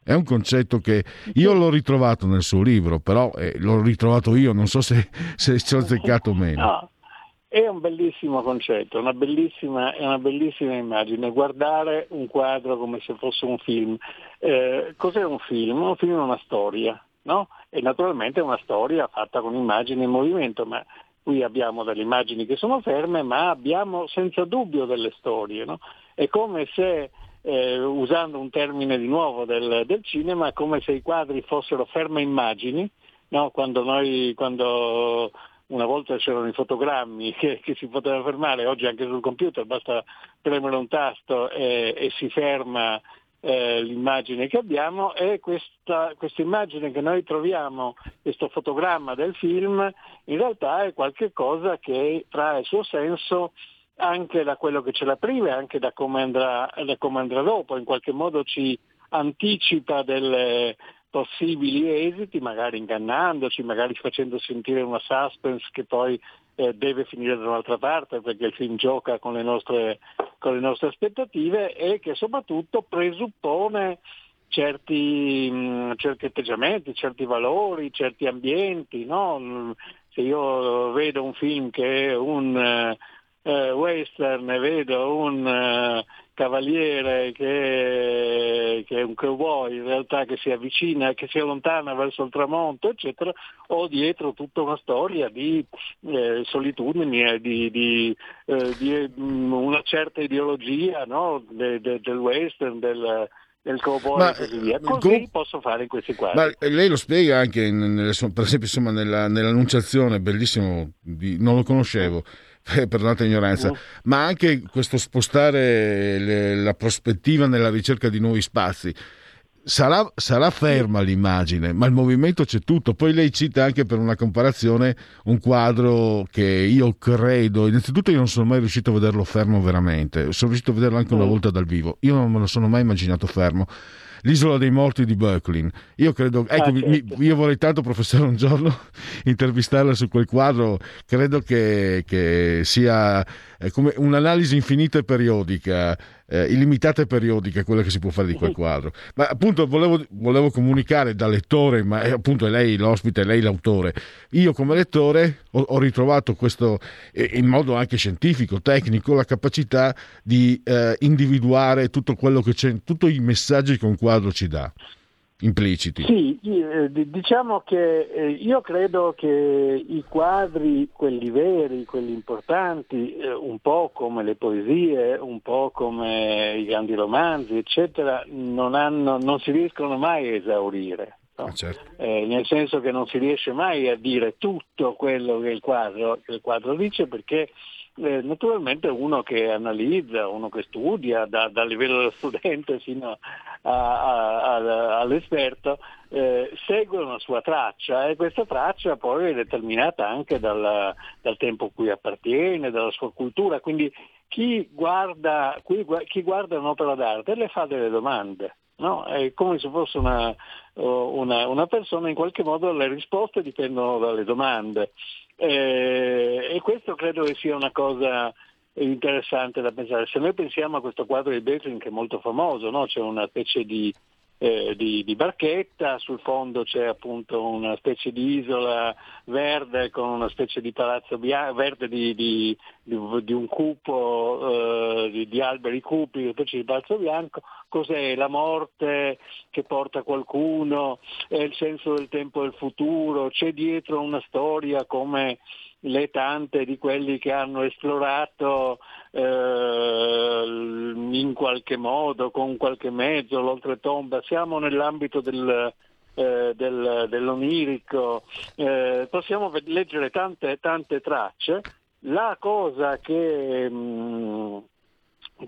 È un concetto che io l'ho ritrovato nel suo libro, però eh, l'ho ritrovato io, non so se, se ci ho azzeccato o meno. No, è un bellissimo concetto, una è una bellissima immagine, guardare un quadro come se fosse un film. Eh, cos'è un film? Un film è una storia, no? E naturalmente è una storia fatta con immagini in movimento, ma qui abbiamo delle immagini che sono ferme, ma abbiamo senza dubbio delle storie. No? È come se, eh, usando un termine di nuovo del, del, cinema, come se i quadri fossero ferme immagini, no? quando, noi, quando una volta c'erano i fotogrammi [laughs] che, che, si poteva fermare, oggi anche sul computer basta premere un tasto e, e si ferma eh, l'immagine che abbiamo e questa, questa, immagine che noi troviamo, questo fotogramma del film, in realtà è qualcosa che trae il suo senso anche da quello che ce l'ha prima e anche da come, andrà, da come andrà dopo, in qualche modo ci anticipa delle possibili esiti, magari ingannandoci, magari facendo sentire una suspense che poi eh, deve finire da un'altra parte perché il film gioca con le nostre, con le nostre aspettative e che soprattutto presuppone certi, mh, mm, certi, atteggiamenti, certi valori, certi ambienti. No? Se io vedo un film che è un uh, western e vedo un uh, cavaliere che, che, è un cowboy in realtà che si avvicina, che si allontana verso il tramonto, eccetera, o dietro tutta una storia di eh, solitudine, di, di, eh, di, mm, una certa ideologia no? de, de, del western, del, del cowboy Ma, e così via. eh, Così com- posso fare in questi quadri. Ma lei lo spiega anche, in- nelle per esempio, insomma, nella- nell'annunciazione, bellissimo, di- non lo conoscevo, eh, [laughs] perdonate l'ignoranza, Mm. ma anche questo spostare le- la prospettiva nella ricerca di nuovi spazi. Sarà, sarà ferma l'immagine, ma il movimento c'è tutto. Poi lei cita anche per una comparazione un quadro che io credo, innanzitutto io non sono mai riuscito a vederlo fermo veramente, sono riuscito a vederlo anche una volta dal vivo, io non me lo sono mai immaginato fermo. L'isola dei morti di Berkeley. Io credo, ecco, Ah, certo. mi- io vorrei tanto, professore, un giorno [laughs] intervistarla su quel quadro. Credo che, che sia eh, come un'analisi infinita e periodica, eh, illimitata e periodica, quella che si può fare di quel [laughs] quadro. Ma appunto volevo, volevo comunicare da lettore, ma è, appunto è lei l'ospite, è lei l'autore. Io come lettore ho, ho ritrovato questo, eh, in modo anche scientifico, tecnico, la capacità di eh, individuare tutto quello che c'è, tutti i messaggi che un quadro ci dà, impliciti. Sì, eh, di- diciamo che eh, io credo che i quadri, quelli veri, quelli importanti, eh, un po' come le poesie, un po' come i grandi romanzi, eccetera, non, hanno- non si riescono mai a esaurire. no? Eh, nel senso che non si riesce mai a dire tutto quello che il quadro, che il quadro dice perché eh, naturalmente uno che analizza, uno che studia da- dal livello dello studente fino a- a- a- all'esperto, eh, segue una sua traccia e questa traccia poi è determinata anche dal, dal tempo cui appartiene, dalla sua cultura, quindi chi guarda, chi guarda un'opera d'arte le fa delle domande. No? È come se fosse una, una- una persona, in qualche modo le risposte dipendono dalle domande. Eh, e questo credo che sia una cosa interessante da pensare. Se noi pensiamo a questo quadro di Becklin che è molto famoso, no? c'è una specie di, eh, di- di barchetta, sul fondo c'è appunto una specie di isola verde con una specie di palazzo bia- verde di, di- di- un cupo, eh, di alberi cupi, una specie di palazzo bianco, cos'è? La morte che porta qualcuno, è il senso del tempo e del futuro, c'è dietro una storia come le tante di quelli che hanno esplorato eh, in qualche modo, con qualche mezzo, l'oltretomba, siamo nell'ambito del, eh, del- dell'onirico, eh, possiamo leggere tante, tante tracce. La cosa che, mh,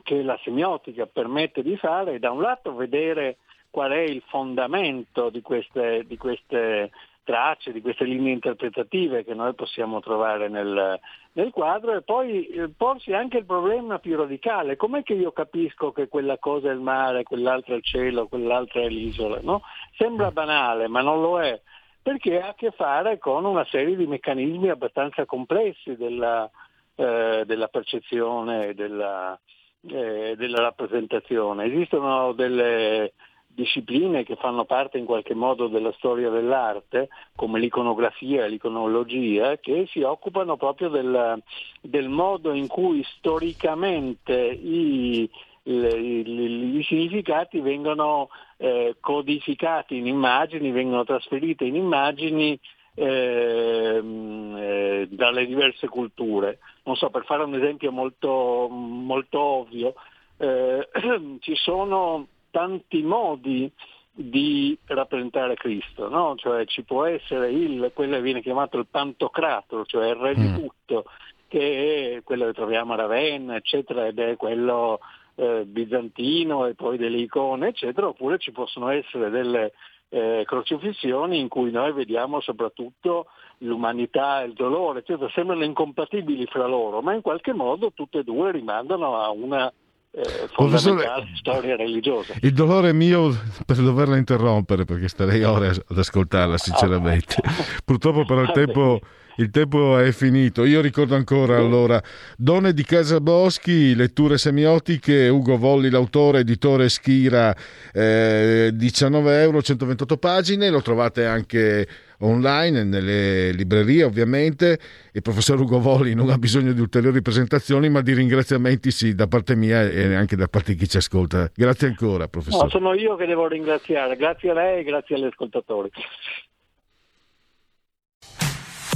che la semiotica permette di fare è da un lato vedere qual è il fondamento di queste, di queste tracce, di queste linee interpretative che noi possiamo trovare nel, nel quadro e poi eh, porsi anche il problema più radicale, com'è che io capisco che quella cosa è il mare, quell'altra è il cielo, quell'altra è l'isola? No? Sembra banale, ma non lo è, perché ha a che fare con una serie di meccanismi abbastanza complessi della, eh, della percezione e della, eh, della rappresentazione. Esistono delle discipline che fanno parte in qualche modo della storia dell'arte, come l'iconografia e l'iconologia, che si occupano proprio del, del modo in cui storicamente i, i- i- significati vengono eh, codificati in immagini, vengono trasferiti in immagini ehm, eh, dalle diverse culture. Non so, per fare un esempio molto, molto ovvio, eh, [clears throat] ci sono tanti modi di rappresentare Cristo, no? cioè ci può essere il, quello che viene chiamato il pantocrator, cioè il re di tutto, che è quello che troviamo a Ravenna, eccetera, ed è quello eh, bizantino e poi delle icone, eccetera, oppure ci possono essere delle eh, crocifissioni in cui noi vediamo soprattutto l'umanità e il dolore, eccetera, sembrano incompatibili fra loro, ma in qualche modo tutte e due rimandano a una eh, fondamentale storia religiosa. Il dolore mio per doverla interrompere perché starei ore ad ascoltarla sinceramente. [laughs] Purtroppo però il tempo, il tempo è finito. Io ricordo ancora allora Donne di Casa Boschi, letture semiotiche, Ugo Volli l'autore, editore Schira, eh, 19 euro, 128 pagine, lo trovate anche online nelle librerie ovviamente. Il professor Ugo Volli non ha bisogno di ulteriori presentazioni ma di ringraziamenti sì da parte mia e anche da parte di chi ci ascolta. Grazie ancora professore. No, sono io che devo ringraziare, grazie a lei e grazie agli ascoltatori.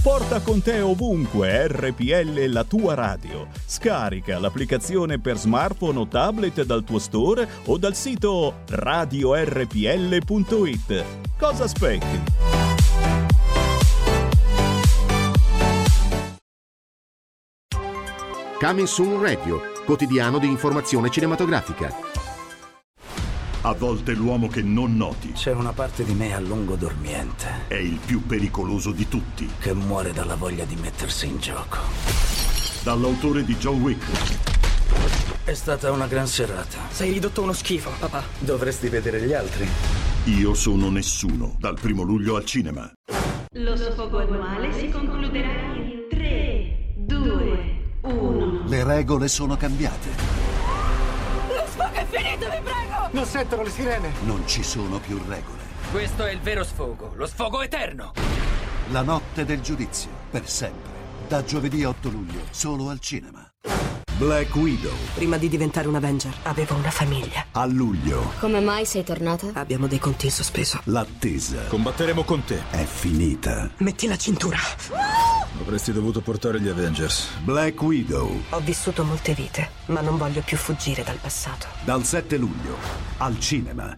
Porta con te ovunque RPL la tua radio. Scarica l'applicazione per smartphone o tablet dal tuo store o dal sito radiorpl.it. Cosa aspetti? Coming Soon Radio, quotidiano di informazione cinematografica. A volte l'uomo che non noti C'è una parte di me a lungo dormiente è il più pericoloso di tutti. che muore dalla voglia di mettersi in gioco. Dall'autore di John Wick, È stata una gran serata. Sei ridotto uno schifo, papà. Dovresti vedere gli altri. Io sono nessuno, dal primo luglio al cinema. Lo sfogo annuale si concluderà in 3, 2, 1. Le regole sono cambiate. Lo sfogo è finito, vi prego! Non sentono le sirene. Non ci sono più regole. Questo è il vero sfogo, lo sfogo eterno. La notte del giudizio, per sempre. Da giovedì 8 luglio, solo al cinema. Black Widow, Prima di diventare un Avenger avevo una famiglia. a luglio. Come mai sei tornata? Abbiamo dei conti in sospeso. L'attesa Combatteremo con te. è finita. Metti la cintura. Avresti dovuto portare gli Avengers. Black Widow, Ho vissuto molte vite, ma non voglio più fuggire dal passato. dal 7 luglio, al cinema.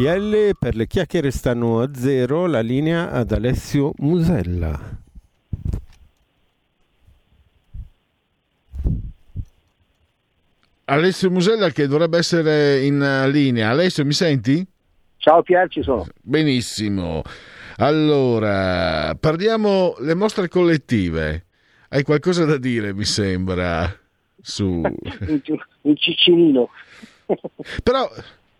RPL per le chiacchiere stanno a zero, la linea ad Alessio Musella. Alessio Musella che dovrebbe essere in eh, linea. Alessio, mi senti? Ciao Pier, ci sono. Benissimo. Allora, parliamo le mostre collettive. Hai qualcosa da dire, mi sembra, su... [laughs] un ciccinino. Però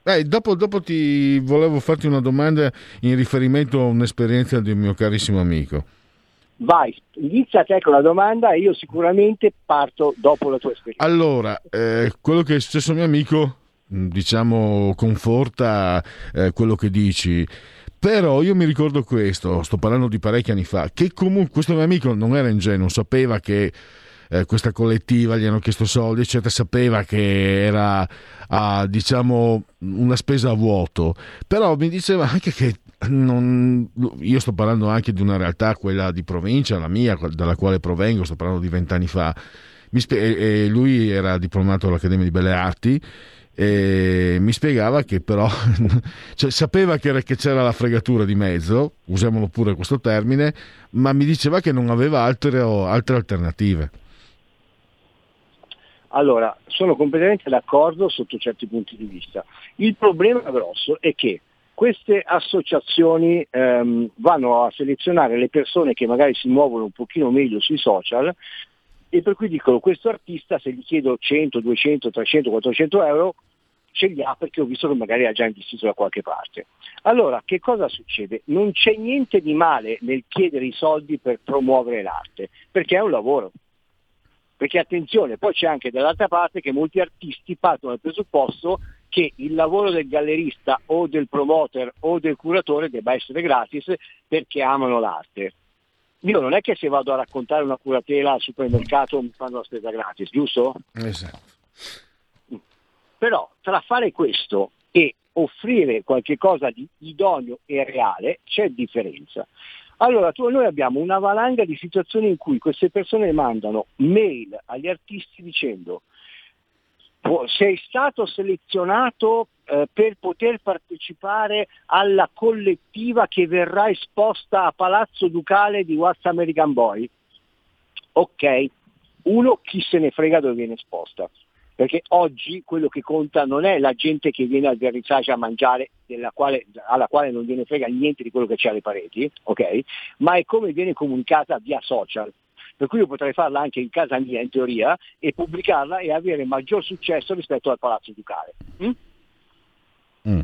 eh, dopo, dopo, ti volevo farti una domanda in riferimento a un'esperienza di un mio carissimo amico. Vai, inizia te con la domanda e io sicuramente parto dopo la tua esperienza. Allora, eh, quello che è successo a mio amico, diciamo, conforta eh, quello che dici. Però io mi ricordo questo, sto parlando di parecchi anni fa, che comunque questo mio amico non era ingenuo, sapeva che eh, questa collettiva gli hanno chiesto soldi, eccetera, sapeva che era ah, diciamo una spesa a vuoto, però mi diceva anche che non, io sto parlando anche di una realtà, quella di provincia, la mia, dalla quale provengo, sto parlando di vent'anni fa. Spie- lui era diplomato all'Accademia di Belle Arti e mi spiegava che però [laughs] cioè, sapeva che, era, che, c'era la fregatura di mezzo, usiamolo pure questo termine, ma mi diceva che non aveva altre, altre alternative. Allora, sono completamente d'accordo sotto certi punti di vista. Il problema grosso è che queste associazioni ehm, vanno a selezionare le persone che magari si muovono un pochino meglio sui social e per cui dicono questo artista se gli chiedo 100, 200, 300, 400 euro ce li ha perché ho visto che magari ha già investito da qualche parte. Allora, che cosa succede? Non c'è niente di male nel chiedere i soldi per promuovere l'arte, perché è un lavoro. Perché attenzione, poi c'è anche dall'altra parte che molti artisti partono dal presupposto che il lavoro del gallerista o del promoter o del curatore debba essere gratis perché amano l'arte. Io non è che se vado a raccontare una curatela al supermercato mi fanno la spesa gratis, giusto? Esatto. Però tra fare questo e offrire qualcosa di idoneo e reale c'è differenza. Allora, tu, noi abbiamo una valanga di situazioni in cui queste persone mandano mail agli artisti dicendo sei stato selezionato eh, per poter partecipare alla collettiva che verrà esposta a Palazzo Ducale di What's American Boy. Ok, uno chi se ne frega dove viene esposta, perché oggi quello che conta non è la gente che viene al vernissage a mangiare, quale, alla quale non viene frega niente di quello che c'è alle pareti, ok? ma è come viene comunicata via social per cui io potrei farla anche in casa mia in teoria e pubblicarla e avere maggior successo rispetto al Palazzo Ducale. Mm? Mm.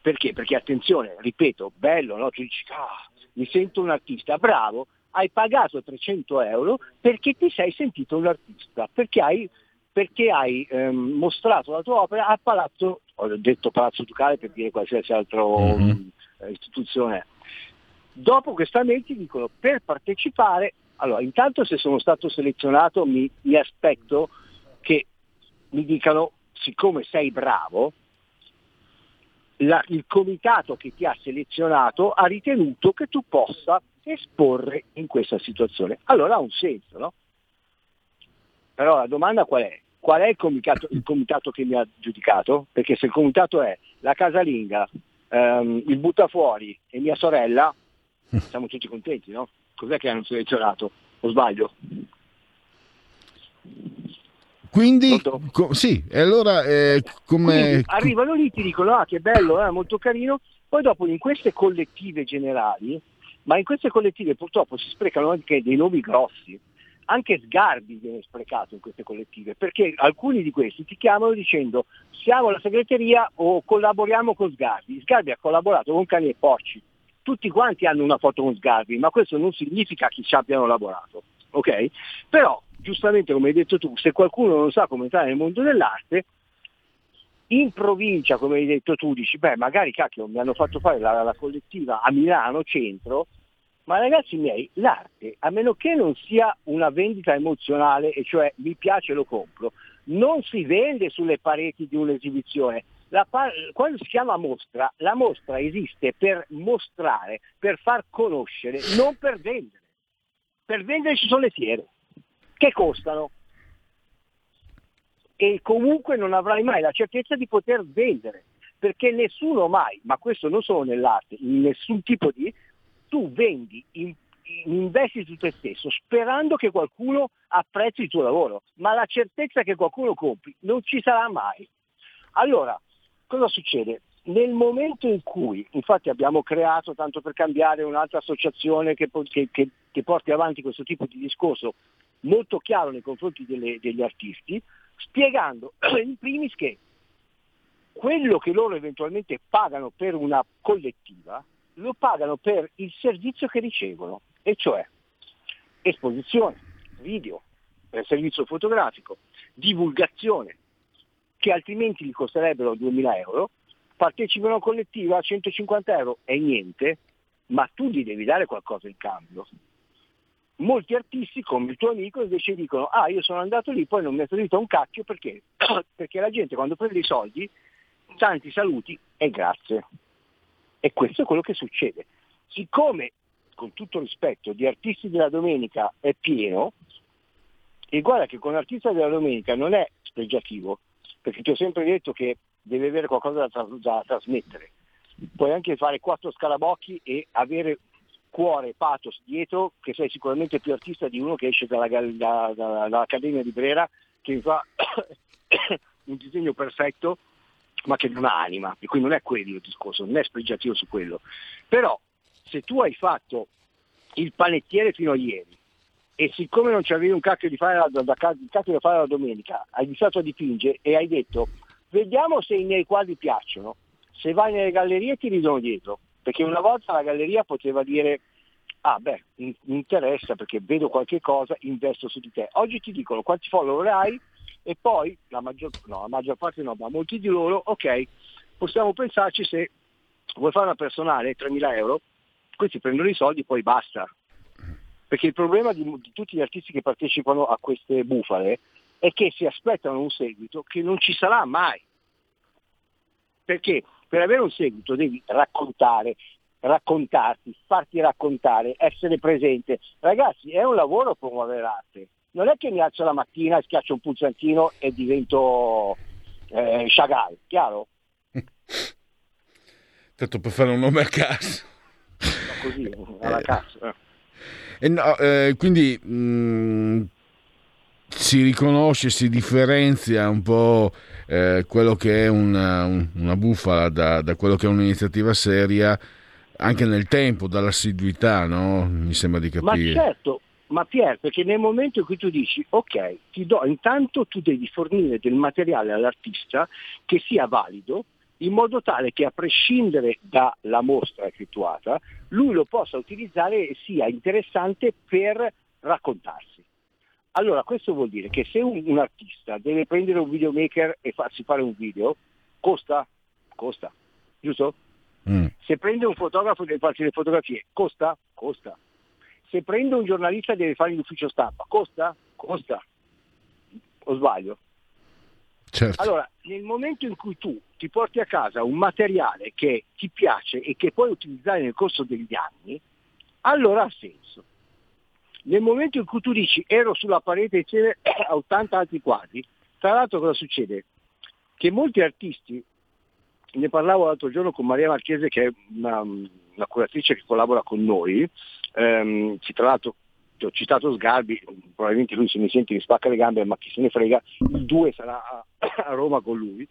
Perché? Perché attenzione, ripeto, bello, no? Tu dici, ah, mi sento un artista, bravo, hai pagato 300 euro perché ti sei sentito un artista, perché hai, perché hai ehm, mostrato la tua opera al Palazzo, ho detto Palazzo Ducale per dire qualsiasi altra mm-hmm. istituzione. Dopo questa mail ti dicono per partecipare allora, intanto se sono stato selezionato mi, mi aspetto che mi dicano, siccome sei bravo, la, il comitato che ti ha selezionato ha ritenuto che tu possa esporre in questa situazione. Allora ha un senso, no? Però la domanda qual è? Qual è il comitato, il comitato che mi ha giudicato? Perché se il comitato è la casalinga, ehm, il buttafuori e mia sorella, [laughs] siamo tutti contenti, no? cos'è che hanno selezionato? O sbaglio? Quindi, co- sì, e allora eh, come... Arrivano lì, ti dicono, ah che bello, eh, molto carino, poi dopo in queste collettive generali, ma in queste collettive purtroppo si sprecano anche dei nomi grossi, anche Sgarbi viene sprecato in queste collettive, perché alcuni di questi ti chiamano dicendo siamo la segreteria o collaboriamo con Sgarbi. Sgarbi ha collaborato con Cani e Porci, tutti quanti hanno una foto con Sgarbi, ma questo non significa che ci abbiano lavorato. ok? Però, giustamente come hai detto tu, se qualcuno non sa come entrare nel mondo dell'arte, in provincia, come hai detto tu, dici, beh, magari cacchio, mi hanno fatto fare la, la collettiva a Milano, centro, ma ragazzi miei, l'arte, a meno che non sia una vendita emozionale, e cioè mi piace lo compro, non si vende sulle pareti di un'esibizione, par- quando si chiama mostra, la mostra esiste per mostrare, per far conoscere, non per vendere. Per vendere ci sono le fiere, che costano. E comunque non avrai mai la certezza di poter vendere, perché nessuno mai, ma questo non solo nell'arte, in nessun tipo di, tu vendi, in, investi su te stesso sperando che qualcuno apprezzi il tuo lavoro, ma la certezza che qualcuno compri non ci sarà mai. Allora, cosa succede? nel momento in cui, infatti abbiamo creato, tanto per cambiare, un'altra associazione che, che, che, che porti avanti questo tipo di discorso molto chiaro nei confronti delle, degli artisti, spiegando [clears throat] in primis che quello che loro eventualmente pagano per una collettiva lo pagano per il servizio che ricevono, e cioè esposizione, video, servizio fotografico, divulgazione, che altrimenti gli costerebbero 2.000 euro, partecipano a collettiva a 150 euro è niente, ma tu gli devi dare qualcosa in cambio. Molti artisti, come il tuo amico, invece dicono, ah io sono andato lì, poi non mi è servito un cacchio perché? [clears throat] perché la gente quando prende i soldi, tanti saluti e grazie. E questo è quello che succede. Siccome, con tutto rispetto, di artisti della domenica è pieno, e guarda che con l'artista della domenica non è spregiativo, perché ti ho sempre detto che deve avere qualcosa da, da trasmettere. Puoi anche fare quattro scarabocchi e avere cuore, pathos dietro, che sei sicuramente più artista di uno che esce dalla, da, da, dall'Accademia di Brera, che fa [coughs] un disegno perfetto, ma che non ha anima, e quindi non è quello il discorso, non è spregiativo su quello. Però se tu hai fatto il panettiere fino a ieri, e siccome non c'avevi un cacchio di fare la, da, cacchio da fare la domenica, hai iniziato a dipingere e hai detto Vediamo se i miei quadri piacciono. Se vai nelle gallerie ti ridono dietro, perché una volta la galleria poteva dire ah beh, mi interessa perché vedo qualche cosa, investo su di te. Oggi ti dicono quanti follower hai e poi la maggior, no, la maggior parte no, ma molti di loro, ok, possiamo pensarci se vuoi fare una personale 3.000 euro, questi prendono i soldi e poi basta. Perché il problema di, di tutti gli artisti che partecipano a queste bufale è che si aspettano un seguito che non ci sarà mai. Perché per avere un seguito devi raccontare, raccontarti, farti raccontare, essere presente. Ragazzi, è un lavoro promuovere l'arte. Non è che mi alzo la mattina, schiaccio un pulsantino e divento eh, Chagall, chiaro? [laughs] Tanto per fare un nome a caso. così, [laughs] alla eh. cazzo. Eh, no, eh, quindi mh, mm, si riconosce, si differenzia un po' eh, quello che è una, una bufala da, da, quello che è un'iniziativa seria anche nel tempo, dall'assiduità, no? Mi sembra di capire. Ma certo, ma Pier, perché nel momento in cui tu dici ok, ti do, intanto tu devi fornire del materiale all'artista che sia valido, in modo tale che a prescindere dalla mostra effettuata, lui lo possa utilizzare e sia interessante per raccontarsi. Allora, questo vuol dire che se un, un, artista deve prendere un videomaker e farsi fare un video, costa? Costa, giusto? Mm. Se prende un fotografo e deve farsi le fotografie, costa? Costa. Se prende un giornalista e deve fare l'ufficio stampa, costa? Costa. O sbaglio? Certo. Allora, nel momento in cui tu ti porti a casa un materiale che ti piace e che puoi utilizzare nel corso degli anni, allora ha senso. Nel momento in cui tu dici ero sulla parete insieme a 80 altri quadri, tra l'altro cosa succede? Che molti artisti, ne parlavo l'altro giorno con Maria Marchese che è una, una curatrice che collabora con noi, ehm, tra l'altro ho citato Sgarbi, probabilmente lui se mi sente mi spacca le gambe, ma chi se ne frega, il 2 sarà a, [clears throat] a Roma con lui,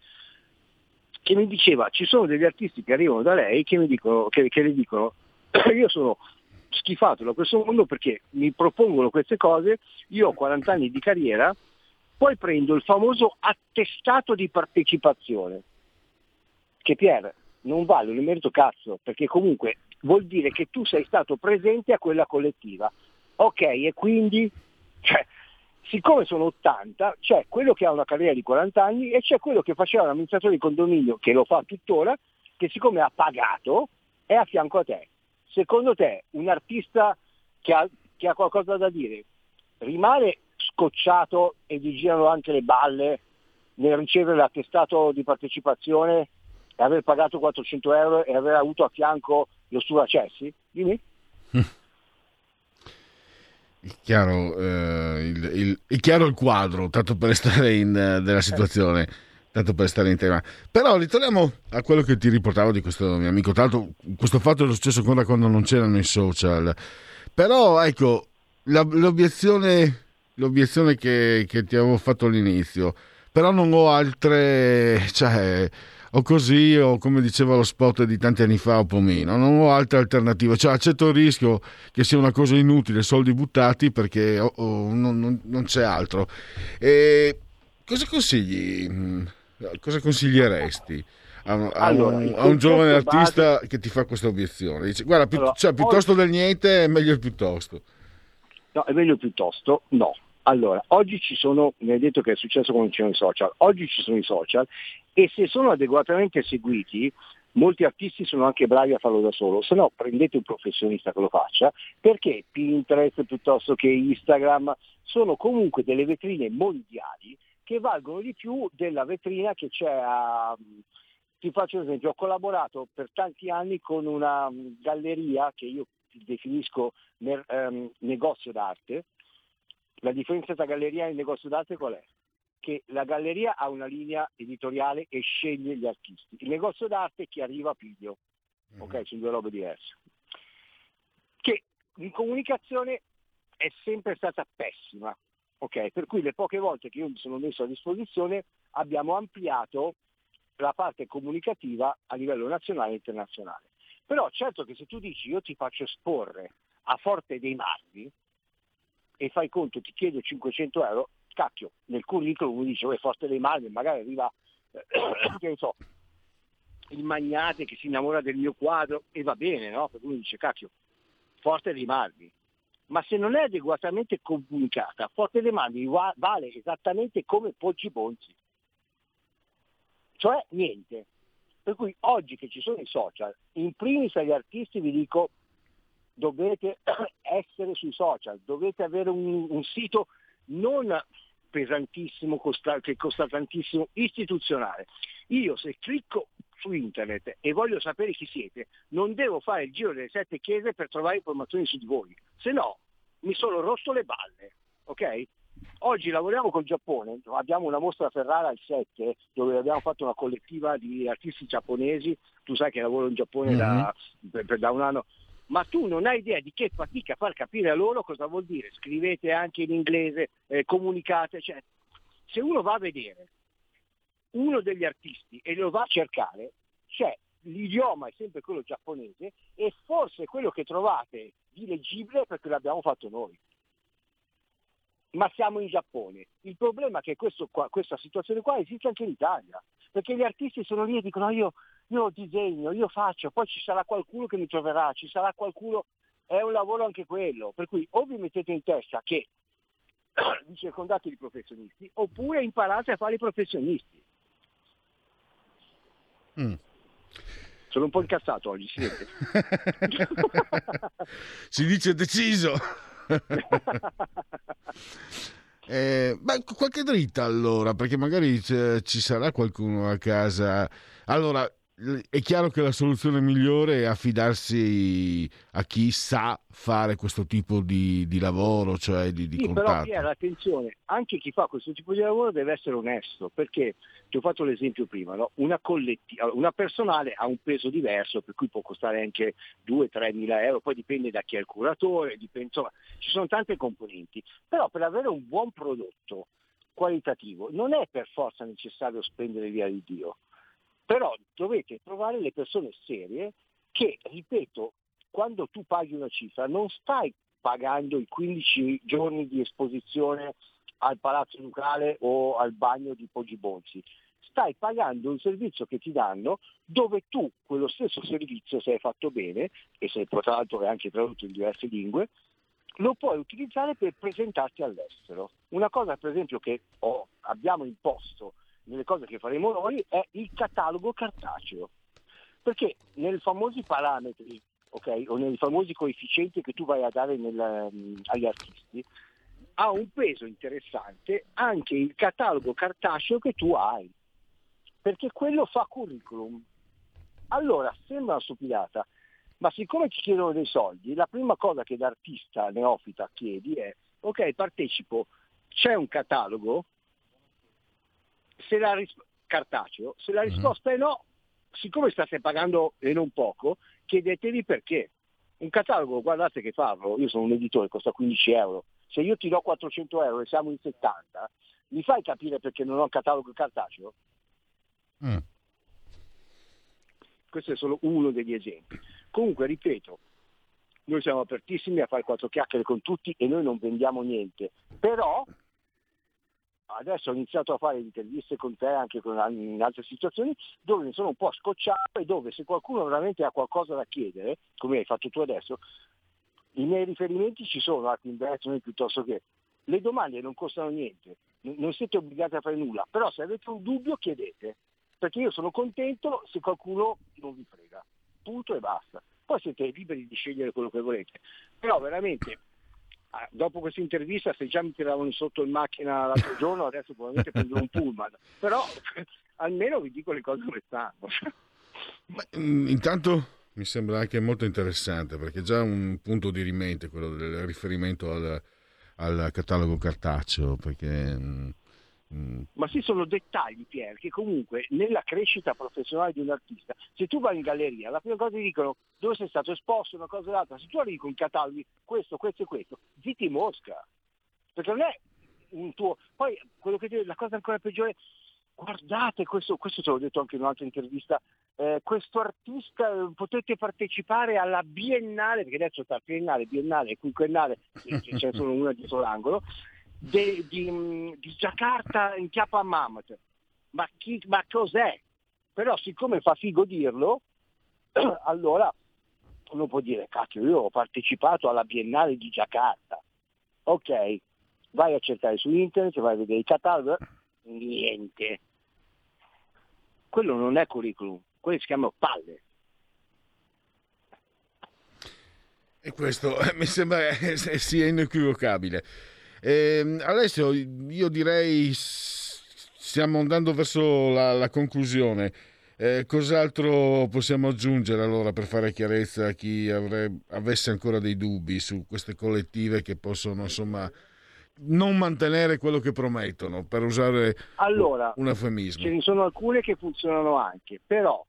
che mi diceva ci sono degli artisti che arrivano da lei che, mi dicono, che, che le dicono [clears throat] io sono schifato da questo mondo perché mi propongono queste cose, io ho 40 anni di carriera, poi prendo il famoso attestato di partecipazione, che Pier non vale un merito cazzo, perché comunque vuol dire che tu sei stato presente a quella collettiva. Ok, e quindi, cioè, siccome sono 80, c'è quello che ha una carriera di 40 anni e c'è quello che faceva l'amministratore di condominio, che lo fa tuttora, che siccome ha pagato è a fianco a te secondo te un artista che ha, che ha qualcosa da dire rimane scocciato e gli girano anche le balle nel ricevere l'attestato di partecipazione e aver pagato 400 euro e aver avuto a fianco lo Sturacessi? Dimmi. [laughs] Chiaro, eh, il, il, il, chiaro il quadro, tanto per stare in uh, della situazione tanto per stare in tema. Però ritorniamo a quello che ti riportavo di questo mio amico. L'altro, questo fatto è successo ancora quando non c'erano i social. Però, ecco, la, l'obiezione, l'obiezione che, che, ti avevo fatto all'inizio, però non ho altre, cioè, o così o come diceva lo spot di tanti anni fa o pomino, non ho altre alternative, cioè accetto il rischio che sia una cosa inutile, soldi buttati perché oh, oh, non, non, non, c'è altro. E cosa consigli? Cosa consiglieresti? A un, allora, a un, a un giovane artista base... che ti fa questa obiezione dice guarda pi- allora, cioè, piuttosto oggi... del niente è meglio piuttosto no è meglio piuttosto no allora, oggi ci sono, mi hai detto che è successo quando c'erano i social, oggi ci sono i social e se sono adeguatamente seguiti, molti artisti sono anche bravi a farlo da solo, se no prendete un professionista che lo faccia, perché Pinterest piuttosto che Instagram sono comunque delle vetrine mondiali che valgono di più della vetrina che c'è a... Ti faccio un esempio, ho collaborato per tanti anni con una galleria che io definisco ehm, negozio d'arte, la differenza tra galleria e negozio d'arte qual è? Che la galleria ha una linea editoriale e sceglie gli artisti. Il negozio d'arte è chi arriva a piglio. Mm-hmm. Ok, sono due robe diverse. Che in comunicazione è sempre stata pessima. Ok, per cui le poche volte che io mi sono messo a disposizione abbiamo ampliato la parte comunicativa a livello nazionale e internazionale. Però certo che se tu dici io ti faccio esporre a Forte dei Marmi, e fai conto, ti chiedo 500 euro, cacchio, nel curriculum uno dice, forte dei mali, magari arriva, eh, [coughs] che ne so, il magnate che si innamora del mio quadro e va bene, no? Per cui uno dice, cacchio, forte dei marmi. Ma se non è adeguatamente comunicata, forte dei marmi vale esattamente come Poggi Bonzi. Cioè niente. Per cui oggi che ci sono i social, in primis agli artisti vi dico dovete [coughs] essere sui social, dovete avere un, un sito non pesantissimo, costa, che costa tantissimo, istituzionale. Io se clicco su internet e voglio sapere chi siete, non devo fare il giro delle sette chiese per trovare informazioni su di voi, se no mi sono rosso le balle, ok? Oggi lavoriamo col Giappone, abbiamo una mostra a Ferrara al 7 dove abbiamo fatto una collettiva di artisti giapponesi, tu sai che lavoro in Giappone mm-hmm. da, per, da un anno, ma tu non hai idea di che fatica far capire a loro cosa vuol dire. Scrivete anche in inglese, eh, comunicate, cioè, se uno va a vedere uno degli artisti e lo va a cercare, cioè l'idioma è sempre quello giapponese e forse quello che trovate di leggibile perché l'abbiamo fatto noi. Ma siamo in Giappone. Il problema è che questo questa situazione qua esiste anche in Italia, perché gli artisti sono lì e dicono io io disegno, io faccio, poi ci sarà qualcuno che mi troverà, ci sarà qualcuno, è un lavoro anche quello, per cui o vi mettete in testa che [clears throat] vi circondate di professionisti oppure imparate a fare i professionisti. Mm. Sono un po' incazzato oggi, si vede. [laughs] si dice deciso. [laughs] eh, beh, qualche dritta allora, perché magari ci sarà qualcuno a casa. Allora, è chiaro che la soluzione migliore è affidarsi a chi sa fare questo tipo di, di lavoro, cioè di, di sì, contatto. Però Piera, attenzione, anche chi fa questo tipo di lavoro deve essere onesto, perché ti ho fatto l'esempio prima, no? una, una personale ha un peso diverso, per cui può costare anche 2-3 mila euro, poi dipende da chi è il curatore, dipende, insomma, ci sono tante componenti, però per avere un buon prodotto qualitativo non è per forza necessario spendere via di Dio però dovete trovare le persone serie che, ripeto, quando tu paghi una cifra non stai pagando i 15 giorni di esposizione al Palazzo Ducale o al bagno di Poggi Bonzi, stai pagando un servizio che ti danno dove tu quello stesso servizio, se hai fatto bene, e se tra l'altro è anche tradotto in diverse lingue, lo puoi utilizzare per presentarti all'estero. Una cosa per esempio che oh, abbiamo imposto nelle cose che faremo noi è il catalogo cartaceo. Perché nei famosi parametri, okay, o nei famosi coefficienti che tu vai a dare nel, um, agli artisti, ha un peso interessante anche il catalogo cartaceo che tu hai, perché quello fa curriculum. Allora, sembra una stupidata, ma siccome ti chiedono dei soldi, la prima cosa che da artista neofita chiedi è, ok, partecipo, c'è un catalogo? se la ris- cartaceo, se la mhm. risposta è no, siccome state pagando e non poco, chiedetevi perché. Un catalogo, guardate che farlo, io sono un editore, costa 15 euro, se io ti do 400 euro e siamo in 70, mi fai capire perché non ho un catalogo cartaceo? Mm. Questo è solo uno degli esempi. Comunque, ripeto, noi siamo apertissimi a fare quattro chiacchiere con tutti e noi non vendiamo niente, però adesso ho iniziato a fare interviste con te anche con, in altre situazioni dove mi sono un po' scocciato e dove se qualcuno veramente ha qualcosa da chiedere, come hai fatto tu adesso, i miei riferimenti ci sono, Art Investment piuttosto che. Le domande non costano niente, non siete obbligati a fare nulla, però se avete un dubbio chiedete, perché io sono contento se qualcuno non vi frega, punto e basta. Poi siete liberi di scegliere quello che volete, però veramente ah, dopo questa intervista se già mi tiravano sotto in macchina l'altro giorno adesso probabilmente [laughs] prendo un pullman, però [laughs] almeno vi dico le cose come stanno. Ma, mm, intanto mi sembra anche molto interessante perché è già un punto di rimente quello del riferimento al, al catalogo cartaceo perché mm, mm. ma sì sono dettagli Pier che comunque nella crescita professionale di un artista se tu vai in galleria la prima cosa ti dicono dove sei stato esposto? una cosa o l'altra. Se tu arrivi con i cataloghi questo questo e questo zitti mosca. Perché non è un tuo poi quello che la cosa ancora peggiore guardate questo, questo te l'ho detto anche in un'altra intervista eh, questo artista eh, potete partecipare alla biennale, perché adesso sta triennale, biennale e quinquennale, c'è solo una dietro l'angolo, de, di, di, Giacarta in Chiapa a Mammoth. Ma, chi, ma cos'è? Però siccome fa figo dirlo, [clears throat] allora uno può dire, cacchio, io ho partecipato alla biennale di Giacarta. Ok, vai a cercare su internet, vai a vedere i cataloghi, niente. Quello non è curriculum, quelli si chiamano palle. E questo eh, mi sembra eh, sia inequivocabile. Eh, Alessio, io direi stiamo andando verso la, la conclusione. Eh, cos'altro possiamo aggiungere allora per fare chiarezza a chi avrebbe, avesse ancora dei dubbi su queste collettive che possono insomma non mantenere quello che promettono, per usare allora, un eufemismo? Ce ne sono alcune che funzionano anche, però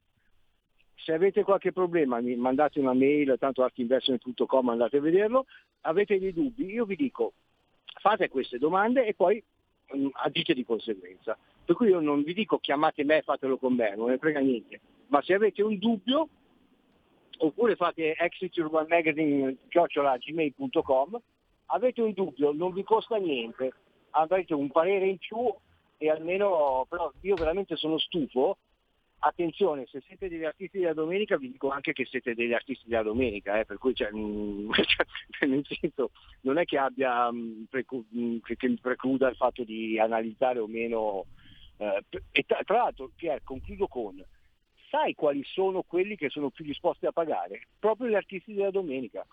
se avete qualche problema mi mandate una mail, tanto artinvestment.com andate a vederlo, avete dei dubbi, io vi dico fate queste domande e poi um, agite di conseguenza. Per cui io non vi dico chiamate me e fatelo con me, non ne frega niente, ma se avete un dubbio oppure fate exiturbanmagazine.gmail.com avete un dubbio, non vi costa niente, avrete un parere in più e almeno, però io veramente sono stufo attenzione, se siete degli artisti della domenica vi dico anche che siete degli artisti della domenica, eh, per cui cioè, mh, [laughs] cioè, nel senso, non è che abbia mh, precu- mh, che mi precluda il fatto di analizzare o meno. Eh, e tra, tra l'altro, Pier, concludo con, sai quali sono quelli che sono più disposti a pagare? Proprio gli artisti della domenica,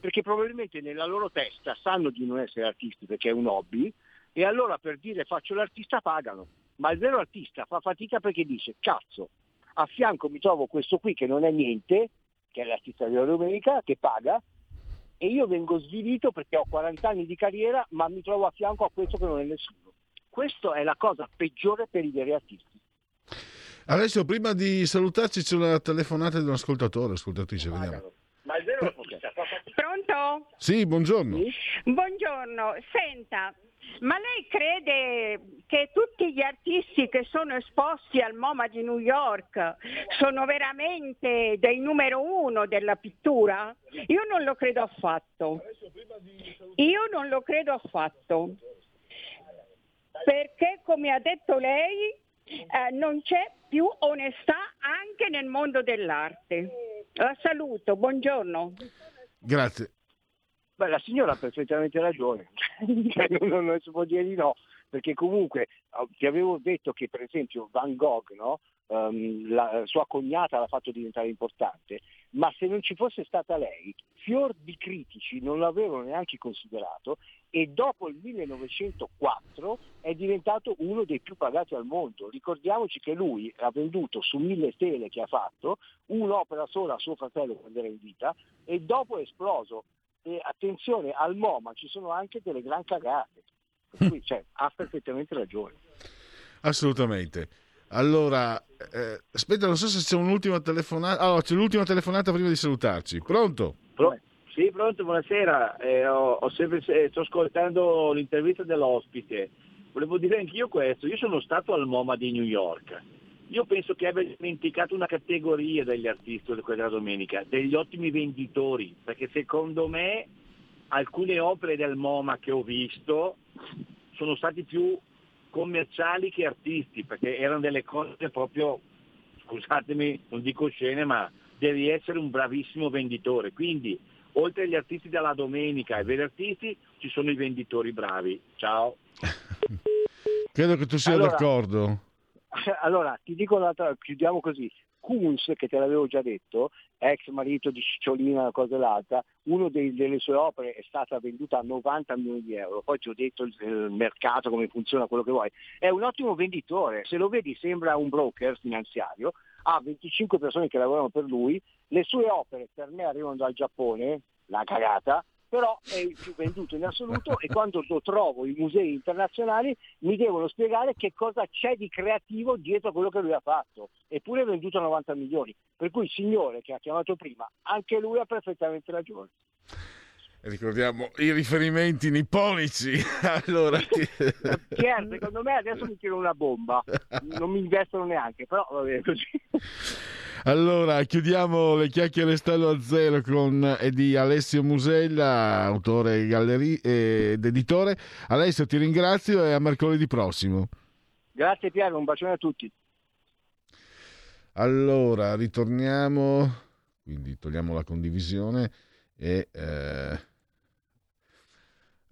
perché probabilmente nella loro testa sanno di non essere artisti perché è un hobby e allora per dire faccio l'artista pagano ma il vero artista fa fatica perché dice cazzo, a fianco mi trovo questo qui che non è niente, che è l'artista della domenica, che paga, e io vengo svilito perché ho 40 anni di carriera, ma mi trovo a fianco a questo che non è nessuno. Questa è la cosa peggiore per i veri artisti. Adesso, prima di salutarci, c'è una telefonata di un ascoltatore, ascoltatrice, vediamo. Ma è vero artista Pronto? Sì, buongiorno. Sì? Buongiorno, senta, ma lei crede che tutti gli artisti che sono esposti al MoMA di New York sono veramente dei numero uno della pittura? Io non lo credo affatto. Io non lo credo affatto. Perché, come ha detto lei, eh, non c'è più onestà anche nel mondo dell'arte. La saluto, buongiorno. Grazie. Beh, la signora ha perfettamente ragione, [laughs] cioè, non, non, si può dire di no, perché comunque oh, ti avevo detto che per esempio Van Gogh, no? um, la sua cognata l'ha fatto diventare importante, ma se non ci fosse stata lei, fior di critici non l'avevano neanche considerato e dopo il 1904 è diventato uno dei più pagati al mondo. Ricordiamoci che lui ha venduto su mille tele che ha fatto un'opera sola a suo fratello quando era in vita e dopo è esploso e attenzione, al MoMA ci sono anche delle gran cagate. Per cui cioè, ha perfettamente ragione. Assolutamente. Allora, eh, aspetta, non so se c'è un'ultima telefonata. Allora, c'è l'ultima telefonata prima di salutarci. Pronto? Pro- sì, pronto, buonasera. Eh, ho, ho sempre, eh, sto ascoltando l'intervista dell'ospite. Volevo dire anch'io questo. Io sono stato al MoMA di New York io penso che abbia dimenticato una categoria degli artisti della domenica, degli ottimi venditori, perché secondo me alcune opere del MoMA che ho visto sono stati più commerciali che artisti, perché erano delle cose proprio, scusatemi, non dico scene, ma devi essere un bravissimo venditore. Quindi, oltre agli artisti della domenica e veri artisti, ci sono i venditori bravi. Ciao. [laughs] Credo che tu sia Allora- d'accordo. [laughs] Allora, ti dico un'altra, chiudiamo così. Kunz, che te l'avevo già detto, ex marito di Cicciolina, una cosa e l'altra, una delle sue opere è stata venduta a 90 milioni di euro. Poi ti ho detto il, il mercato, come funziona, quello che vuoi. È un ottimo venditore, se lo vedi sembra un broker finanziario, ha 25 persone che lavorano per lui, le sue opere per me arrivano dal Giappone, la cagata, però è il più venduto in assoluto e quando lo trovo in musei internazionali mi devono spiegare che cosa c'è di creativo dietro a quello che lui ha fatto. Eppure è venduto a 90 milioni. Per cui il signore che ha chiamato prima, anche lui ha perfettamente ragione. Ricordiamo i riferimenti nipponici. [laughs] Allora, ti- Pier, secondo me adesso mi tiro una bomba, non mi investono neanche, però va bene così. [laughs] allora, chiudiamo le chiacchiere stallo a zero con e di Alessio Musella, autore galleri- ed editore. Alessio, ti ringrazio e a mercoledì prossimo. Grazie Piero, un bacione a tutti. Allora, ritorniamo, quindi togliamo la condivisione e... eh,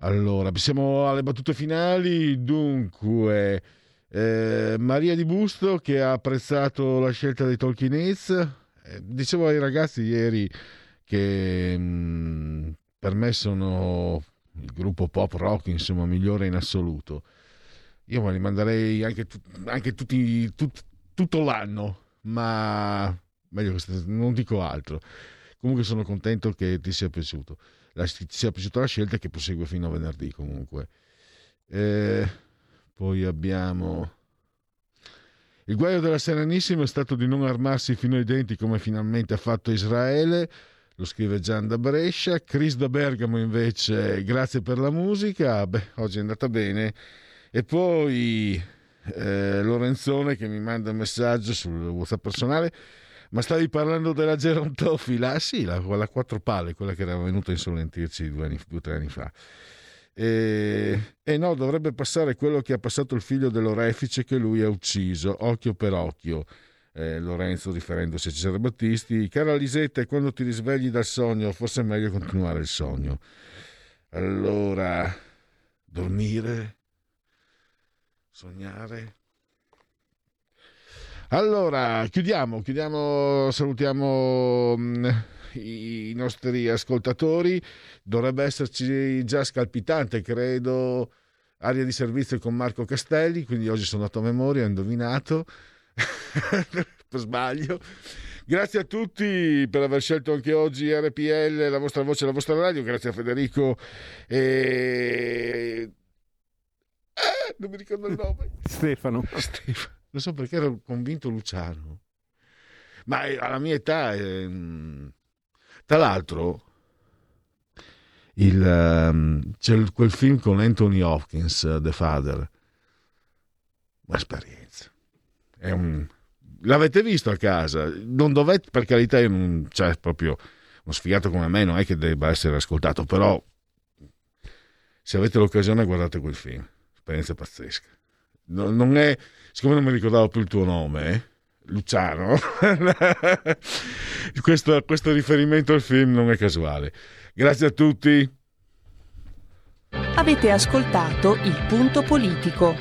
Allora, siamo alle battute finali, dunque... eh, Maria Di Busto che ha apprezzato la scelta dei Talking Heads. Eh, dicevo ai ragazzi ieri che mh, per me sono il gruppo pop rock insomma migliore in assoluto. Io me li manderei anche, anche tutti, tut- tutto l'anno, ma meglio non dico altro. Comunque sono contento che ti sia piaciuto. La, ti sia piaciuta la scelta che prosegue fino a venerdì comunque. Eh, poi abbiamo... Il guaio della Serenissima è stato di non armarsi fino ai denti come finalmente ha fatto Israele, lo scrive Gian da Brescia. Chris da Bergamo invece, grazie per la musica, beh, oggi è andata bene. E poi eh, Lorenzone che mi manda un messaggio sul WhatsApp personale. Ma stavi parlando della gerontofila? Ah sì, la, quella a quattro palle, quella che era venuta a insolentirci due due o tre anni fa. E, e no, dovrebbe passare quello che ha passato il figlio dell'orefice che lui ha ucciso, occhio per occhio. Eh, Lorenzo riferendosi a Cesare Battisti. Cara Lisetta, e quando ti risvegli dal sogno, forse è meglio continuare il sogno. Allora, dormire, sognare. Allora, chiudiamo, chiudiamo, salutiamo mm, i nostri ascoltatori. Dovrebbe esserci già scalpitante, credo, aria di servizio con Marco Castelli, quindi oggi sono andato a memoria, ho indovinato [laughs] per sbaglio. Grazie a tutti per aver scelto anche oggi RPL, la vostra voce, la vostra radio. Grazie a Federico e... Ah, non mi ricordo il nome. Stefano. [laughs] Stefano. Non so perché ero convinto Luciano. Ma eh, alla mia età... ehm, Tra l'altro, il, ehm, c'è quel film con Anthony Hopkins, eh, The Father. Un'esperienza. Un... L'avete visto a casa? Non dovete, per carità, io non, cioè, proprio uno sfigato come me non è che debba essere ascoltato, però se avete l'occasione guardate quel film. Esperienza pazzesca. No- non è, siccome non mi ricordavo più il tuo nome, eh, Luciano, [laughs] questo, questo riferimento al film non è casuale. Grazie a tutti. Avete ascoltato Il Punto Politico,